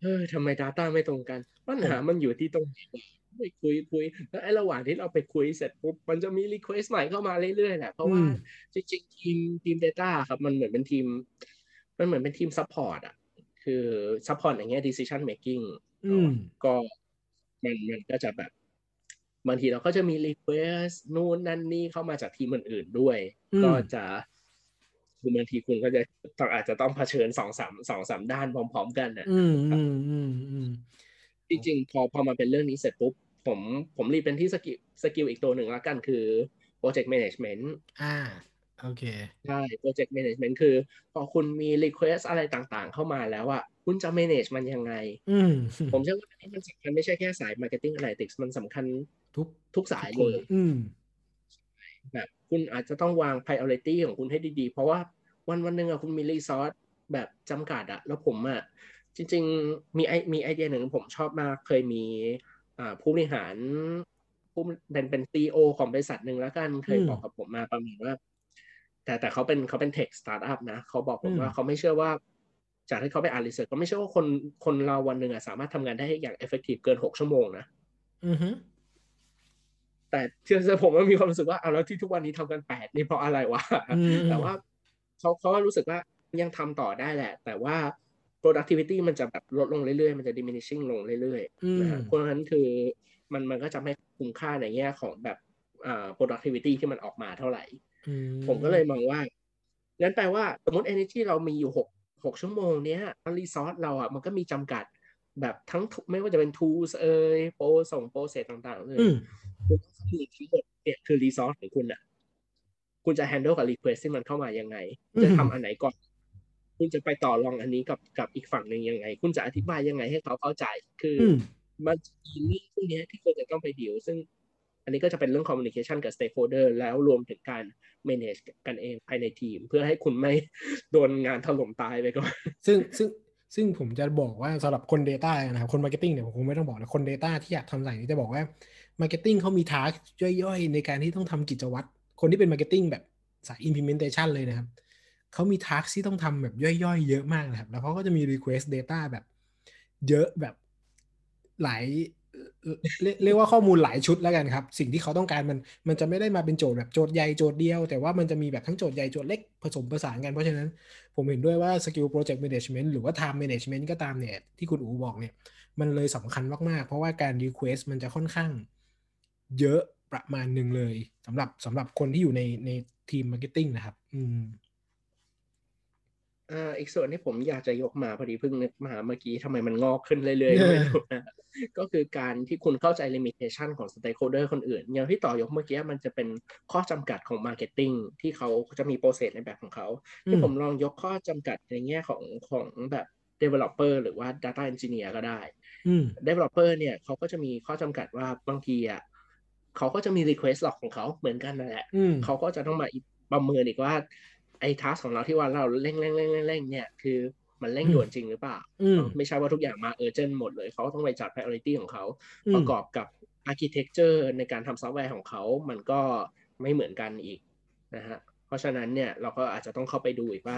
E: เฮ้ยทำไม Data ไม่ตรงกัน ปัญหามันอยู่ที่ตรงไหนวะ ไปคุยคุยแล้วไอ้ระหว่างที่เราไปคุยเสร็จปุ๊บมันจะมี request ใหม่เข้ามาเรื่อยๆแหละเพราะว่า
D: อืม
E: จริงๆทีมทีม Data ครับมันเหมือนเป็นทีม มันเหมือนเป็นทีม support อะคือ support อย่างเงี้ย decision making
D: อืม
E: ก็มันมันก็จะแบบบางทีเราก็จะมี request นู่นนั่นนี่เข้ามาจากทีมอื่นๆด้วย
D: อืม
E: ก็จะคือบางทีคุณก็จะต้องอาจจะต้องเผชิญสองสามสองสามด้านพร้อม ๆ กันนะ
D: อืมอืมอืมอืม
E: จริงๆพอพอมาเป็นเรื่องนี้เสร็จปุ๊บ ผมผมรีเปที่ skill skill อีกตัวหนึ่งแล้วกันคือ project management
D: อ่าโอเค
E: ใช่ project management คือ พอคุณมี request อะไรต่างๆ เข้ามาแล้วอะคุณจะ manage มันยังไง
D: อืม
E: ผมเชื่อว่าอันนี้มันสำคัญไม่ใช่แค่สาย marketing analytics มันสำคัญ
D: ทุก
E: ทุกสาย
D: ทุก
E: เลย
D: อืม
E: แบบคุณอาจจะต้องวาง priority ของคุณให้ดีๆ เพราะว่าวันวันหนึ่งอะคุณมี resource แบบจำกัดอะแล้วผมอะจริง ๆ มีไอมีไอเดียหนึ่งผมชอบมากเคยมีอ่า ผู้บริหารผู้เป็นเป็น CEO ของบริษัทหนึ่งแล้วกันเคย
D: อืม
E: บอกกับผมมาประมาณว่า แต่แต่เขาเป็นเขาเป็น tech startup นะเขาบอกผม
D: อืม
E: ว่าเขาไม่เชื่อว่า จากที่เขาไปอ่านรีเสิร์ชเขาไม่เชื่อว่าคนคนเราวันหนึ่งอะสามารถทำงานได้อย่าง effective เกินหกชั่วโมงนะ
D: อือฮึ
E: แต่ที่ผมว่ามีความรู้สึกว่าเอาแล้วที่ทุกวันนี้ทำกันแปดนี่เพราะอะไรวะ
D: อืม
E: แต่ว่าเขาเขาก็รู้สึกว่ายังทำต่อได้แหละ แต่ว่า productivity มันจะแบบลดลงเรื่อยๆ มันจะ diminishing ลงเรื่อย
D: อืม
E: ๆนะฮะเพราะฉะนั้นคือมันมันก็จะไม่คุ้มค่าในแง่ของแบบอ่า productivity ที่มันออกมาเท่าไหร่
D: อื
E: ผมก็เลยมองว่างั้นแปลว่าสมมติ energy เรามีอยู่หกหกชั่วโมงเนี้ย resource เราอะมันก็มีจำกัดแบบทั้งทุไม่ว่าจะเป็น tools เอ่ยโปรส่งโปรเซสต่างๆเลย
D: อืม
E: คุณต้องคำนึงทั้งหมดเนี่ยคือรีซอสของคุณอะ คุณจะ handle กับ request ที่มันเข้ามายังไง
D: อืม
E: จะทำอันไหนก่อน คุณจะไปต่อรองอันนี้กับกับอีกฝั่งหนึ่งยังไง คุณจะอธิบายยังไงให้เขาเข้าใจ คืออ
D: อืม
E: มันจะมีเรื่องพวกเนี้ยที่ควรจะต้องไปดีลซึ่งอันนี้ก็จะเป็นเรื่อง communication กับ stakeholder แล้วรวมถึงการ manage กันเองภายในทีม เพื่อให้คุณไม่โดนงานถล่มตายไปก่อน
D: ซึ่งซึ่งซึ่งผมจะบอกว่าสำหรับคน Data นะครับคน Marketing เนี่ยผมคงไม่ต้องบอกนะคน Data ที่อยากทำสายนี้จะบอกว่า Marketing เขามีทาร์กย่อยๆ ในการที่ต้องทำกิจวัตรคนที่เป็น Marketing แบบสาย implementation เลยนะครับ เขามีทาร์กที่ต้องทำแบบย่อยๆ เยอะมากนะครับ แล้วเขาก็จะมี request data แบบ เยอะแบบหลายเรียกว่าข้อมูลหลายชุดแล้วกันครับ สิ่งที่เขาต้องการมันมันจะไม่ได้มาเป็นโจทย์แบบโจทย์ใหญ่โจทย์เดียว แต่ว่ามันจะมีแบบทั้งโจทย์ใหญ่โจทย์เล็กผสมผสานกัน เพราะฉะนั้นผมเห็นด้วยว่า skill project management หรือว่า time management ก็ตามเนี่ยที่คุณอูบอกเนี่ย มันเลยสำคัญมาก ๆ เพราะว่าการ request มันจะค่อนข้าง เยอะประมาณหนึ่งเลยสำหรับสำหรับคนที่อยู่ในในทีม marketing นะครับ อืม
E: อ่าอีกส่วนที่ผมอยากจะยกมาพอดีเพิ่งนึกมาเมื่อกี้ทำไมมันงอกขึ้นเรื่อยๆก็ไม่รู้นะก็คือการที่คุณเข้าใจ limitation ของ stakeholder คนอื่น อย่างที่ต่อยกเมื่อกี้มันจะเป็นข้อจำกัดของ marketing ที่เขาจะมี process ในแบบของเขาที่
D: อืม
E: ผมลองยกข้อจำกัดในแง่ของของแบบ developer หรือว่า data engineer ก็ได้
D: อืม
E: developer เนี่ยเขาก็จะมีข้อจำกัดว่าบางทีอะเขาก็จะมี request log ของเขาเหมือนกันนั่นแหละ
D: อืม
E: เขาก็จะต้องมาประเมินอีกว่า ไอ้ทัสของเราที่ว่าเราเร่งเร่งเร่งเร่งเร่งเนี่ยคือมันเร่ง
D: อืม
E: ด่วนจริงหรือเปล่า
D: อืม
E: เนอะไม่ใช่ว่าทุกอย่างมาเออเจนหมดเลยเขาต้องไปจัด priority ของเขา
D: อืม
E: ประกอบกับ architecture ในการทำซอฟต์แวร์ของเขา มันก็ไม่เหมือนกันอีกนะฮะ เพราะฉะนั้นเนี่ยเราก็อาจจะต้องเข้าไปดูอีกว่า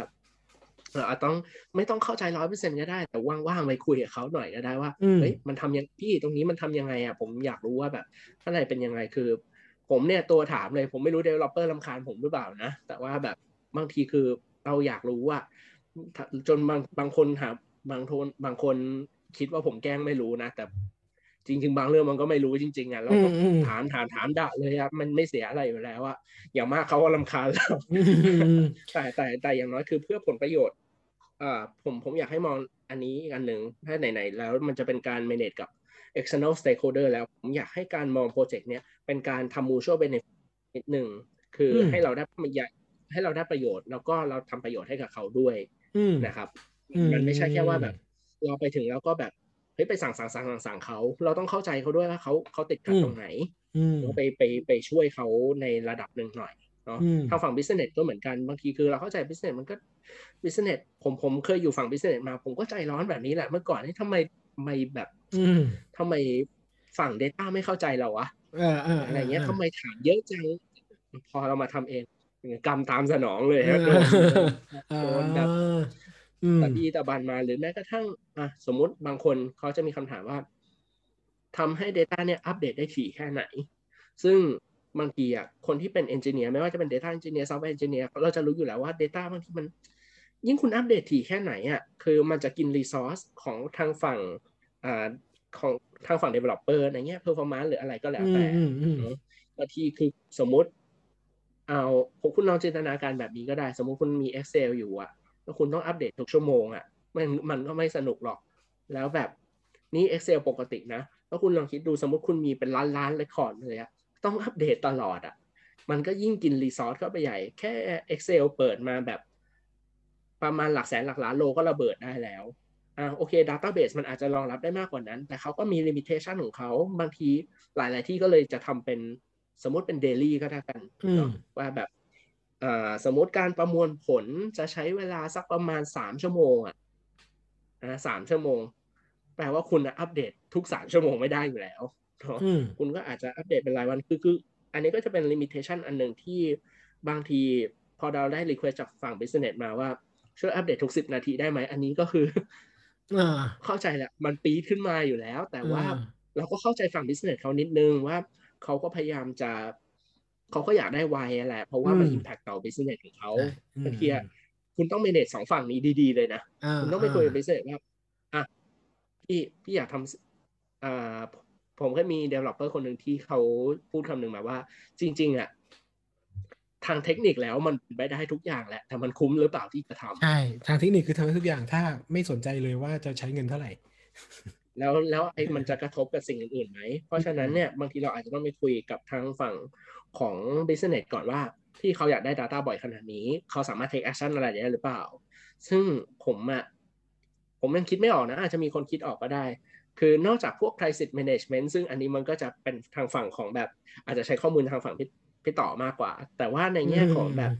E: เราอาจต้องไม่ต้องเข้าใจร้อยเปอร์เซ็นก็ได้ แต่ว่างๆไปคุยกับเขาหน่อยก็ได้ว่า
D: อืม
E: เฮ้ยมันทำยังพี่ตรงนี้มันทำยังไงอะผมอยากรู้ว่าแบบข้างในเป็นยังไงคือ ผมเนี่ยตัวถามเลย ผมไม่รู้ developer รำคาญผมหรือเปล่านะ แต่ว่าแบบ บางทีคือเราอยากรู้ว่าถ้าจนบางบางคนถามบางคนบางคนคิดว่าผมแกล้งไม่รู้นะ แต่จริง ๆ บางเรื่องมันก็ไม่รู้จริง ๆอะเราก็
D: อืมอืม
E: ถามถามถามด่าเลยอะมันไม่เสียอะไรอยู่แล้วอะอย่างมากเขาก็รำคาญเรา
D: อืม
E: แต่แต่แต่อย่างน้อยคือเพื่อผลประโยชน์อ่าผมผมอยากให้มองอันนี้อีกอันหนึ่งถ้าไหนๆแล้วมันจะเป็นการ manage กับ external stakeholder แล้วผมอยากให้การมองโปรเจกต์เนี้ยเป็นการทำ mutual benefit นิดหนึ่งคือ
D: อืม
E: ให้เราได้ประโยชน์ ให้เราได้ประโยชน์ แล้วก็เราทำประโยชน์ให้กับเขาด้วย
D: อืม
E: นะครับ
D: อืม
E: มันไม่ใช่แค่ว่าแบบ เราไปถึงแล้วก็แบบเฮ้ยไปสั่งสั่งสั่งสั่งสั่งเขา เราต้องเข้าใจเขาด้วยว่าเขาเขาติดขัด
D: อืม
E: ตรงไหน
D: อืม
E: เราไปไปไปช่วยเขาในระดับหนึ่งหน่อยเนาะ
D: อืม
E: ทางฝั่ง business ก็เหมือนกันบางทีคือเราเข้าใจ business มันก็ business ผมผมเคยอยู่ฝั่ง business มา ผมก็ใจร้อนแบบนี้แหละเมื่อก่อนนี่ทำไมทำไมแบบ
D: อืม
E: ทำไมฝั่ง data ไม่เข้าใจเราวะ
D: เออเออ
E: อะไรเงี้ย
D: ออ
E: ทำไมถามเยอะจังพอเรามาทำเอง กรรมตามสนองเลยฮะ
D: เอ
E: โด
D: อน
E: โดนแบบ
D: อืม
E: ตะบีตะบันมาหรือแม้กระทั่งอะสมมุติบางคนเขาจะมีคำถามว่าทำให้ Data เนี่ยอัปเดตได้ถี่แค่ไหน ซึ่งบางทีอะคนที่เป็น Engineer ไม่ว่าจะเป็น Data Engineer Software Engineer เราจะรู้อยู่แล้วว่า Data บางทีมัน ยิ่งคุณอัปเดตถี่แค่ไหนอะคือมันจะกิน Resource ของทางฝั่งอ่าของทางฝั่ง Developer ในแง่ Performance หรืออะไรก็แล้วแต่ อื
D: มอืมอืม
E: เนอะบางทีคือสมมุติ เอาคุณลองจินตนาการแบบนี้ก็ได้ สมมุติคุณมี Excel อยู่อะแล้วคุณต้องอัปเดตทุกชั่วโมงอะมันมันก็ไม่สนุกหรอก แล้วแบบนี่ Excel ปกตินะ แล้วคุณลองคิดดูสมมติคุณมีเป็นล้านล้าน record เลยอะต้องอัปเดตตลอดอะมันก็ยิ่งกิน resource เข้าไปใหญ่ แค่ Excel เปิดมาแบบ ประมาณหลักแสนหลักล้านโลก็ระเบิดได้แล้วอ่าโอเค Database มันอาจจะรองรับได้มากกว่านั้น แต่เขาก็มี limitation ของเขา บางทีหลาย ๆ ที่ก็เลยจะทำเป็น สมมติเป็น daily ก็ได้กัน
D: อืม
E: เนาะว่าแบบอ่าสมมติการประมวลผลจะใช้เวลาสักประมาณสามชั่วโมงอะนะสามชั่วโมง แปลว่าคุณน่ะอัปเดตทุกสามชั่วโมงไม่ได้อยู่แล้วเนาะ
D: อืม
E: คุณก็อาจจะอัปเดตเป็นรายวันคือคืออันนี้ก็จะเป็น limitation อันหนึ่งที่บางทีพอเราได้ request จากฝั่ง business มาว่าช่วยอัปเดตทุกสิบนาทีได้ไหมอันนี้ก็คือ
D: อ่า
E: เข้าใจแหละมันปีดขึ้นมาอยู่แล้ว แต่ว่า
D: อ่า
E: เราก็เข้าใจฝั่ง business เขานิดนึงว่า เขาก็พยายามจะเขาก็อยากได้ไวแหละ เพราะว่ามัน
D: อืม
E: impact ต่อ business ของเขา
D: ใช่อืม
E: บางทีอะคุณต้อง manage สองฝั่งนี้ดีๆเลยนะ
D: อ่า
E: คุณต้องไปคุยกับ business ว่าอะพี่พี่อยากทำอ่าผมก็มี developer คนหนึ่งที่เขาพูดคำหนึ่งมาว่า จริง ๆ อะ ทางเทคนิคแล้วมันเป็นไปได้ทุกอย่างแหละ แต่มันคุ้มหรือเปล่าที่จะทำ
D: ใช่ ทางเทคนิคคือทำให้ทุกอย่างถ้าไม่สนใจเลยว่าจะใช้เงินเท่าไหร่
E: แล้วแล้วไอ้มันจะกระทบกับสิ่งอื่นๆไหม เพราะฉะนั้นเนี่ยบางทีเราอาจจะต้องไปคุยกับทางฝั่งของ business ก่อนว่าที่เขาอยากได้ Data บ่อยขนาดนี้ เขาสามารถ take action อะไรได้หรือเปล่า ซึ่งผมอะผมยังคิดไม่ออกนะ อาจจะมีคนคิดออกก็ได้ คือนอกจากพวก crisis management ซึ่งอันนี้มันก็จะเป็นทางฝั่งของแบบ อาจจะใช้ข้อมูลทางฝั่งพี่พี่ต่อมากกว่า แต่ว่าในแง่ของแบบ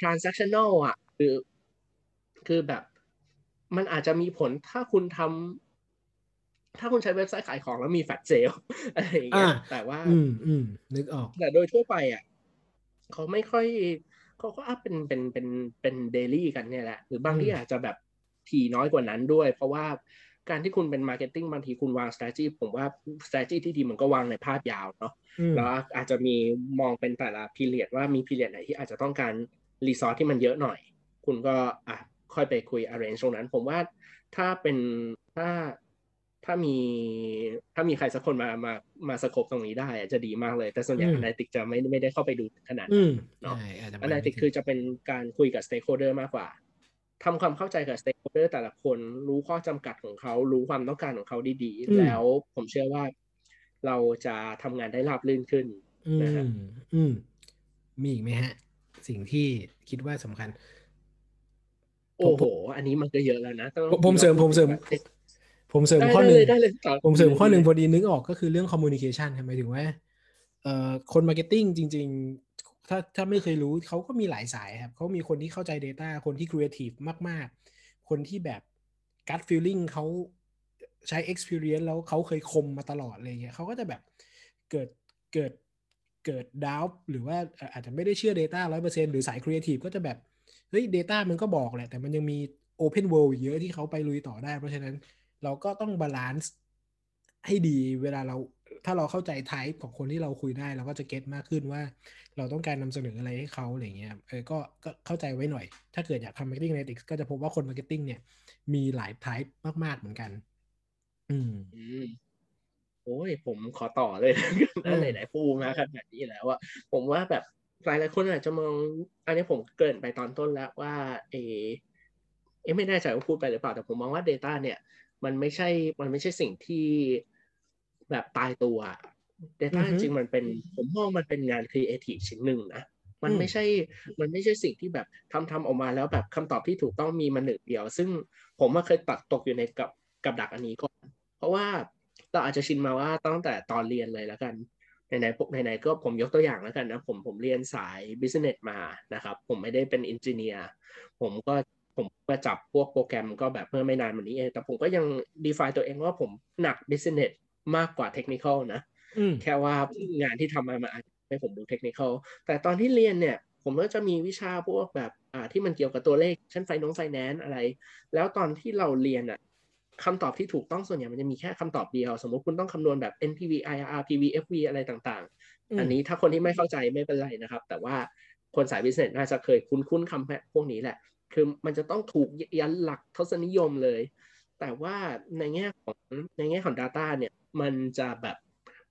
E: transactional อะคือคือแบบมันอาจจะมีผลถ้าคุณทำ ถ้าคุณใช้เว็บไซต์ขายของแล้วมีแฟลชเซลอะไรอย่างเงี้ย
D: อ่า
E: แต่ว่า
D: อืมอืมนึกออก
E: แต่โดยทั่วไปอะเขาไม่ค่อยเขาก็อัพเป็นเป็นเป็นเป็นเดลี่กันเนี่ยแหละ หรือบางที่
D: อืม
E: อาจจะแบบทีน้อยกว่านั้นด้วย เพราะว่าการที่คุณเป็น marketing บางทีคุณวาง strategy ผมว่า strategy ที่ดีมันก็วางในภาพยาวเนาะ
D: อืม
E: แล้วอาจจะมีมองเป็นแต่ละ period ว่ามี period ไหนที่อาจจะต้องการ resource ที่มันเยอะหน่อย คุณก็อะค่อยไปคุย arrange ตรงนั้น ผมว่าถ้าเป็นถ้า ถ้ามีถ้ามีใครสักคนมามามา scope ตรงนี้ได้อะจะดีมากเลย แต่ส่วนใหญ่
D: อืม
E: analytics จะไม่ไม่ได้เข้าไปดูขนาด
D: อื
E: นั้นอื
D: ม
E: เนาะ
D: ใช่อาจจะ
E: analytics คือจะเป็นการคุยกับ stakeholder มากกว่าทำความเข้าใจกับ stakeholder แต่ละคนรู้ข้อจำกัดของเขา รู้ความต้องการของเขาดี
D: อืม
E: ๆแล้วผมเชื่อว่าเราจะทำงานได้ราบรื่นขึ้น
D: อื
E: นะฮะ
D: มอืมมีอีกไหมฮะ สิ่งที่คิดว่าสำคัญ
E: โอ้โห อันนี้มันก็เยอะแล้วนะต้อง
D: ผมผมเสริมผมเสริม ผมเสริม
E: ได้
D: ข้อห
E: ได้
D: นึ่ง
E: เลยได้เลยต่อ
D: ผมเสริมข้อหนึ่งพอดีนึกออกก็คือเรื่อง communication ทำไมายถึงว่าเอ่อคน marketing จริง ๆ ถ้าถ้าไม่เคยรู้เขาก็มีหลายสายครับเขามีคนที่เข้าใจ Data คนที่ Creative มาก ๆ คนที่แบบ gut feeling เขาใช้ experience แล้วเขาเคยคมมาตลอดอะไรเงี้ยเขาก็จะแบบเกิดเกิดเกิดดาวหรือว่าเอ่ออาจจะไม่ได้เชื่อ Data 100%หรือสาย Creative ก็จะแบบเฮ้ย Data มันก็บอกแหละ แต่มันยังมี Open World อีกเยอะที่เขาไปลุยต่อได้ เพราะฉะนั้น เราก็ต้อง balanceให้ดีเวลาเราถ้าเราเข้าใจ type ของคนที่เราคุยได้เราก็จะเก็ตมากขึ้นว่า เราต้องการนำเสนออะไรให้เขาอะไรเงี้ยเออก็ก็เข้าใจไว้หน่อย ถ้าเกิดอยากทำ marketing analytics ก็จะพบว่าคน marketing เนี่ย มีหลาย type มากๆเหมือนกันอืม
E: อืมโอ้ยผมขอต่อเลย
D: อื
E: นะ
D: ม
E: ไหนๆพูดมาขนาดนี้แล้วอะผมว่าแบบหลายหลายๆคนอาจจะมอง อันนี้ผมเกริ่นไปตอนต้นแล้วว่าเอเอะไม่แน่ใจว่าพูดไปหรือเปล่าแต่ผมมองว่า Data เนี่ย มันไม่ใช่ มันไม่ใช่สิ่งที่แบบตายตัว Data
D: อือฮึ
E: จริงๆมันเป็นผมมองมันเป็นงานครีเอทีฟชิ้นหนึ่งนะมัน
D: อืม
E: ไม่ใช่ มันไม่ใช่สิ่งที่แบบทำทำออกมาแล้วแบบคำตอบที่ถูกต้องมีมาหนึ่งเดียว ซึ่งผมมาเคยตัดตกอยู่ในกับกับดักอันนี้ก่อนเพราะว่าเราอาจจะชินมาว่าตั้งแต่ตอนเรียนเลยแล้วกันไหนๆพวกไหนๆก็ผมยกตัวอย่างแล้วกันนะผมผมเรียนสาย business มานะครับ ผมไม่ได้เป็น engineer ผมก็ ผมก็จับพวกโปรแกรมก็แบบเมื่อไม่นานมานี้เอง แต่ผมก็ยัง define ตัวเองว่าผมหนัก business มากกว่า technical นะ
D: อืม
E: แค่ว่างานที่ทำมามันอาจจะให้ผมดู technical แต่ตอนที่เรียนเนี่ยผมก็จะมีวิชาพวกแบบอ่าที่มันเกี่ยวกับตัวเลขเช่นไฟน้องไฟแนนซ์อะไร แล้วตอนที่เราเรียนอะคำตอบที่ถูกต้องส่วนใหญ่มันจะมีแค่คำตอบเดียว สมมติคุณต้องคำนวณแบบ NPV IRR PV FV อะไรต่าง
D: อืม
E: ๆอันนี้ถ้าคนที่ไม่เข้าใจไม่เป็นไรนะครับ แต่ว่าคนสาย business น่าจะเคยคุ้นๆคำพวกนี้แหละ คือมันจะต้องถูกยันหลักทศนิยมเลย แต่ว่าในแง่ของในแง่ของ Data เนี่ยมันจะแบบ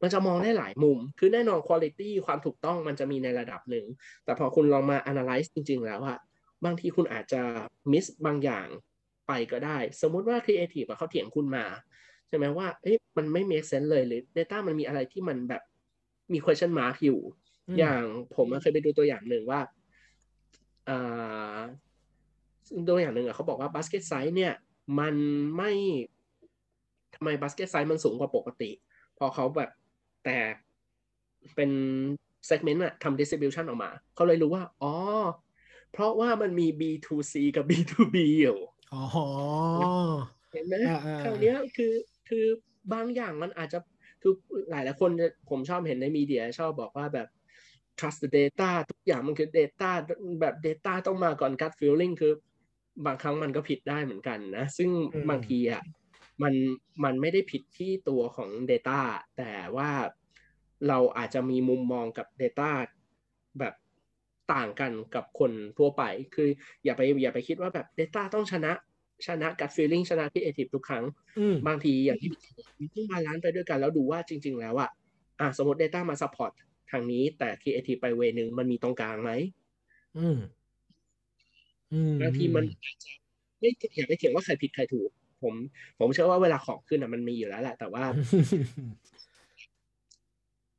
E: มันจะมองได้หลายมุม คือแน่นอน quality ความถูกต้องมันจะมีในระดับหนึ่ง แต่พอคุณลองมา analyze จริง ๆ แล้วอะบางทีคุณอาจจะ miss บางอย่างไปก็ได้ สมมุติว่า creative อะเขาเถียงคุณมา ใช่ไหมว่า เอ๊ะมันไม่ make sense เลยหรือ data มันมีอะไรที่มันแบบมี question mark อยู่
D: อืม
E: อย่างผมอะเคยไปดูตัวอย่างหนึ่งว่าอ่า ตัวอย่างหนึ่งอะเขาบอกว่า basket size เนี่ย มันไม่ทำไม basket size มันสูงกว่าปกติ พอเขาแบบแตกเป็น segment อะทำ distribution ออกมา เขาเลยรู้ว่า อ๋อ เพราะว่ามันมี B2C กับ B2B อยู่
D: อ๋อ
E: เห็นไหม
D: อ่าอ่า
E: คราวเนี้ยคือคือบางอย่างมันอาจจะคือหลายหลายๆคนจะผมชอบเห็นในมีเดียชอบบอกว่าแบบ trust the data ทุกอย่างมันคือ data แบบ data ต้องมาก่อน gut feeling คือ บางครั้งมันก็ผิดได้เหมือนกันนะ ซึ่ง
D: อืม
E: บางทีอะมันมันไม่ได้ผิดที่ตัวของ data แต่ว่าเราอาจจะมีมุมมองกับ data แบบต่างกันกับคนทั่วไป คืออย่าไปอย่าไปคิดว่าแบบ data ต้องชนะชนะ gut feeling ชนะ creative ทุกครั้ง
D: อืม
E: บางทีอย่างที่มีต้องบาลานซ์ไปด้วยกันแล้วดูว่าจริง ๆ แล้วอะอะสมมติ Data มา support ทางนี้ แต่ Creative ไปเวนึงมันมีตรงกลางไหม
D: อืมอืม
E: บางทีมันอาจจะไม่อย่าไปเถียงว่าใครผิดใครถูก ผม ผมเชื่อว่าเวลาของขึ้นอะมันมีอยู่แล้วแหละแต่ว่า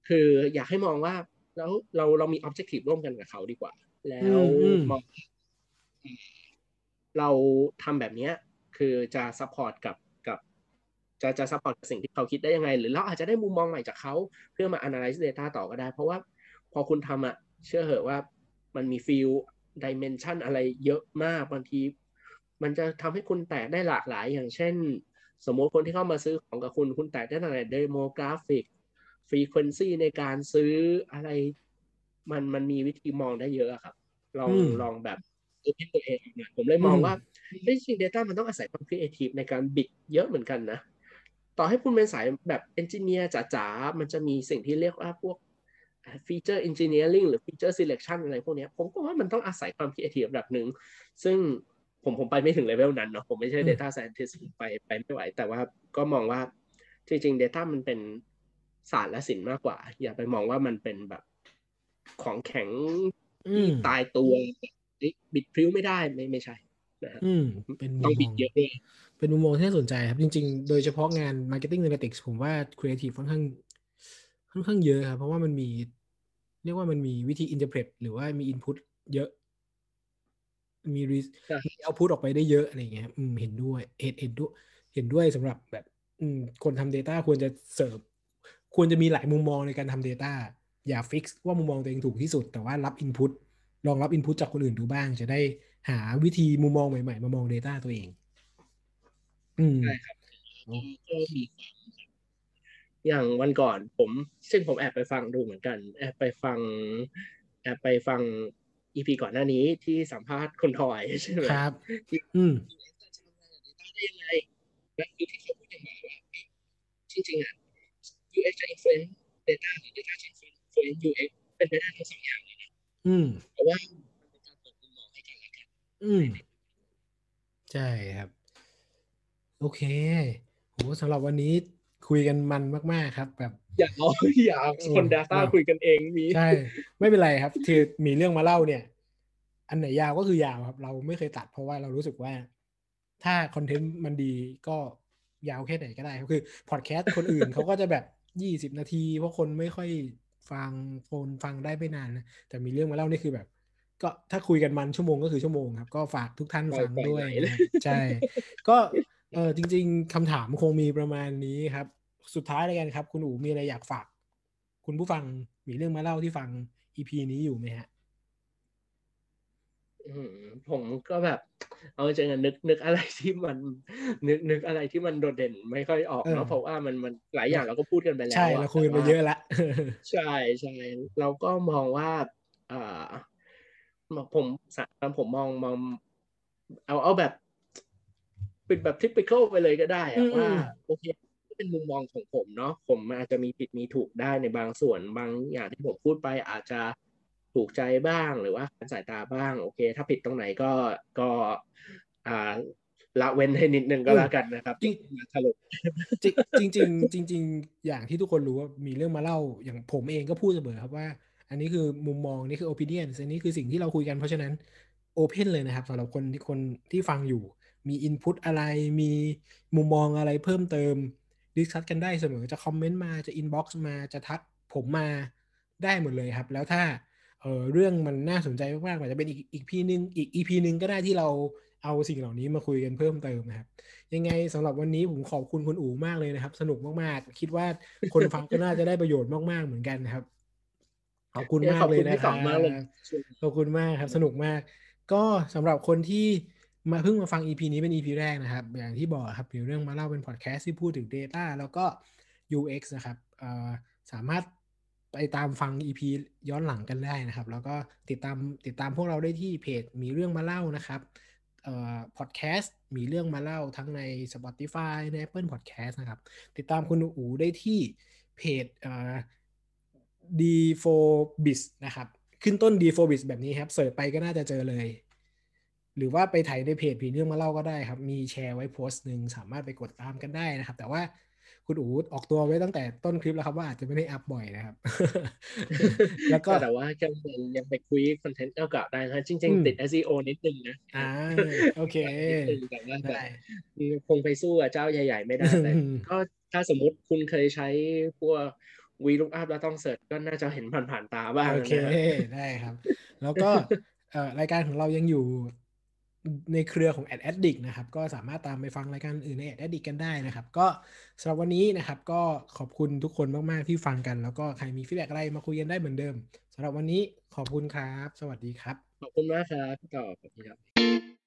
E: คืออยากให้มองว่า แล้วเราเรามี objective ร่วมกันกับเขาดีกว่า แล้ว
D: อืม
E: มองเราทำแบบเนี้ย คือจะ support กับกับจะจะ support กับสิ่งที่เขาคิดได้ยังไง หรือเราอาจจะได้มุมมองใหม่จากเขาเพื่อมา analyze data ต่อก็ได้ เพราะว่าพอคุณทำอะเชื่อเหอะว่ามันมี field dimension อะไรเยอะมากบางที มันจะทำให้คุณแตกได้หลากหลาย อย่างเช่น สมมติคนที่เข้ามาซื้อของกับคุณคุณแตกได้ตั้งแต่ demographic frequency ในการซื้ออะไร มันมันมีวิธีมองได้เยอะอะครับ ลอง
D: อืม
E: ลองแบบดูที่ตัวเองนะผมเลยมอง
D: อืม
E: ว่าเฮ้ยจริง Data มันต้องอาศัยความครีเอทีฟในการบิดเยอะเหมือนกันนะ ต่อให้คุณเป็นสายแบบ engineer จ๋าๆ มันจะมีสิ่งที่เรียกว่าพวก feature engineering หรือฟีเจอร์ e เล c ชันอะไรพวกเนี้ยผมก็ว่ามันต้องอาศัยความครีเอทีฟระดับหนึ่ง ซึ่งผมผมไปไม่ถึงเลเวลนั้นเนาะผมไม่ใช่
D: อืม
E: Data Scientist ไปไปไม่ไหว แต่ว่าก็มองว่าจริงๆ Data มันเป็นศาสตร์และศิลป์มากกว่า อย่าไปมองว่ามันเป็นแบบของแข็ง
D: อื
E: ที่
D: ม
E: ตายตัวเอ๊ะบิดพริ้วไม่ได้ไม่ไม่ใช่นะฮะ
D: อืมเป็นมุ
E: ต้อ
D: ม
E: ง
D: ม
E: บิ
D: อ
E: ด
D: ง
E: เยอะด้วย
D: เป็นมุมมองที่น่าสนใจครับ จริง ๆ โดยเฉพาะงาน Marketing Analytics ผมว่า Creative ค่อนข้างค่อนข้างเยอะครับ เพราะว่ามันมี เรียกว่ามันมีวิธี interpret หรือว่ามี input เยอะ มี re-
E: ใช่
D: มี output ออกไปได้เยอะอะไรอย่างเงี้ยอืมเห็นด้วยเห็นเห็นด้วย เห็นด้วยสำหรับแบบ อืมคนทำ Data ควรจะเสิร์ฟควรจะมีหลายมุมมองในการทำ Data อย่าฟิกว่ามุมมองตัวเองถูกที่สุด แต่ว่ารับ Input ลองรับ Input จากคนอื่นดูบ้าง จะได้หาวิธีมุมมองใหม่ ๆ มามอง Data ตัวเอง อืม
E: ใช่ครับก็มีความ อย่างวันก่อนผม ซึ่งผมแอบไปฟังดูเหมือนกัน แอบไปฟัง แอบไปฟังอีพีก่อนหน้านี้ที่สัมภาษณ์คุณทอยใช่ไหม
D: ครับ
E: ที่
D: อืม
E: ได้ยังไงและคือที่เขาพูดอย่างไรว่าเอ๊ะจริงๆอะ UX จะ influence data หรือ data จะ influence UX เป็นไปได้ทั้งสองอย่างเลยนะ
D: อืม
E: เพราะว่ามันเป็นการเปิดมุมมองให้กันและกัน
D: อืมใช่ครับ โอเคโหสำหรับวันนี้ คุยกันมันมากๆครับ แบบ
E: อย่าเอาอย่าเอาคน
D: เออ
E: data
D: เรา
E: คุยกันเองมี
D: ใช่ไม่เป็นไรครับคือมีเรื่องมาเล่าเนี่ย อันไหนยาวก็คือยาวครับ เราไม่เคยตัดเพราะว่าเรารู้สึกว่า ถ้าคอนเทนต์มันดีก็ยาวแค่ไหนก็ได้ครับคือพอดแคสต์คนอื่นเขาก็จะแบบยี่สิบนาทีเพราะคนไม่ค่อยฟังคนฟังได้ไม่นานนะแต่มีเรื่องมาเล่านี่คือแบบ ก็ถ้าคุยกันมันชั่วโมงก็คือชั่วโมงครับ ก็ฝากทุกท่าน
E: ปล่อย
D: ฟังด้วย
E: ปล่อยไหล
D: นะครับใช่ ก็ เออจริง ๆคำถามคงมีประมาณนี้ครับ สุดท้ายเลยกันครับ คุณอู๋มีอะไรอยากฝาก คุณผู้ฟังมีเรื่องมาเล่าที่ฟัง EP นี้อยู่ไหมฮะ
E: อืมผมก็แบบ เอาจริงๆอะนึกนึกอะไรที่มัน นึกนึกอะไรที่มันโดดเด่น ไม่ค่อยออก
D: เออ
E: เนาะเพราะว่ามันมันหลายอย่างเราก็พูดกันไปแล้ว
D: ใช่
E: อะ
D: เราคุยกันไป
E: แต่ว่า
D: เยอะละ
E: ใช่ใช่เราก็มองว่าอ่าผมสะผมมองมองเอาเอาแบบ เป็นแบบทิป c a l ไปเลยก็ได้
D: อื
E: อะ
D: ม
E: ว่า
D: อืม
E: โอเคเป็นมุมมองของผมเนาะผมอาจจะมีผิดมีถูกได้ในบางส่วนบางอย่างที่ผมพูดไปอาจจะถูกใจบ้างหรือว่าขันสายตาบ้าง โอเค ถ้าผิดตรงไหนก็ก็อ่าละเว้นให้นิดนึงก็แล้วกันนะครับ
D: จริง
E: อย่าถล่ม
D: จริงจริงๆจริงๆอย่างที่ทุกคนรู้ว่าหมีเรื่องมาเล่าอย่างผมเองก็พูดเสมอครับว่า อันนี้คือมุมมองนี่คือ opinion อันนี้คือสิ่งที่เราคุยกันเพราะฉะนั้น open เลยนะครับสำหรับคนที่คนที่ฟังอยู่ มี input อะไร มีมุมมองอะไรเพิ่มเติม discuss กันได้เสมอจะคอมเมนต์มาจะ inbox มาจะทักผมมาได้หมดเลยครับ แล้วถ้าเออเรื่องมันน่าสนใจมากๆอาจจะเป็นอีกอีก EP นึงอีก EP นึงก็ได้ที่เราเอาสิ่งเหล่านี้มาคุยกันเพิ่มเติมนะครับ ยังไงสำหรับวันนี้ผมขอบคุณคุณอู๋มากเลยนะครับ สนุกมากๆ คิดว่าคนฟังก็น่าจะได้ประโยชน์มากๆเหมือนกันนะครับ ขอบคุณมากเลยนะค
E: ข
D: รั
E: อ
D: บบ
E: คุณพี่ต๋อมมากเลย
D: ขอบคุณมากครับ สนุกมาก ก็สำหรับคนที่ มาเพิ่งมาฟัง EP นี้เป็น EP แรกนะครับ อย่างที่บอกครับมีเรื่องมาเล่าเป็นพอดแคสต์ที่พูดถึง Data แล้วก็ UX นะครับสามารถไปตามฟัง EP ย้อนหลังกันได้นะครับ แล้วก็ติดตามติดตามพวกเราได้ที่เพจมีเรื่องมาเล่านะครับพอดแคสต์มีเรื่องมาเล่าทั้งใน Spotify ใน Apple Podcast นะครับ ติดตามคุณอูได้ที่เพจ D4biz นะครับ ขึ้นต้น D4biz แบบนี้ครับ เสิร์ชไปก็น่าจะเจอเลย หรือว่าไปถ่ายในเพจผีเรื่องมาเล่าก็ได้ครับ มีแชร์ไว้โพสต์หนึ่งสามารถไปกดตามกันได้นะครับ แต่ว่าคุณอูออกตัวไว้ตั้งแต่ต้นคลิปแล้วครับว่าอาจจะไม่ได้อัพบ่อยนะครับ แล้วก็
E: แต่ว่ายังยังไปคุยคอนเทนต์เก่าๆได้นะจริง
D: อืม
E: ๆติด SEO นิดนึงนะ
D: อ่าโอเค
E: นิดนึงแต่ว่าแบบ
D: ได้
E: คงไปสู้กับเจ้าใหญ่ๆ ไม่ได้แต่
D: อืม
E: ก็ถ้าสมมุติคุณเคยใช้พวกวีลุกอัพแล้วต้องเสิร์ชก็น่าจะเห็นผ่านๆตาบ้าง
D: โอเค
E: นะฮะ
D: ได้ครับ แล้วก็เอ่อรายการของเรายังอยู่ ในเครือของ Ad Addict นะครับ ก็สามารถตามไปฟังรายการอื่นใน Ad Addict กันได้นะครับ ก็สำหรับวันนี้นะครับ ก็ขอบคุณทุกคนมาก ๆ ที่ฟังกัน แล้วก็ใครมีฟีดแบ็กอะไรมาคุยกันได้เหมือนเดิมสำหรับวันนี้ขอบคุณครับ สวัสดีครับ
E: ขอบคุณมากครับพี่ต่อขอบคุณครับ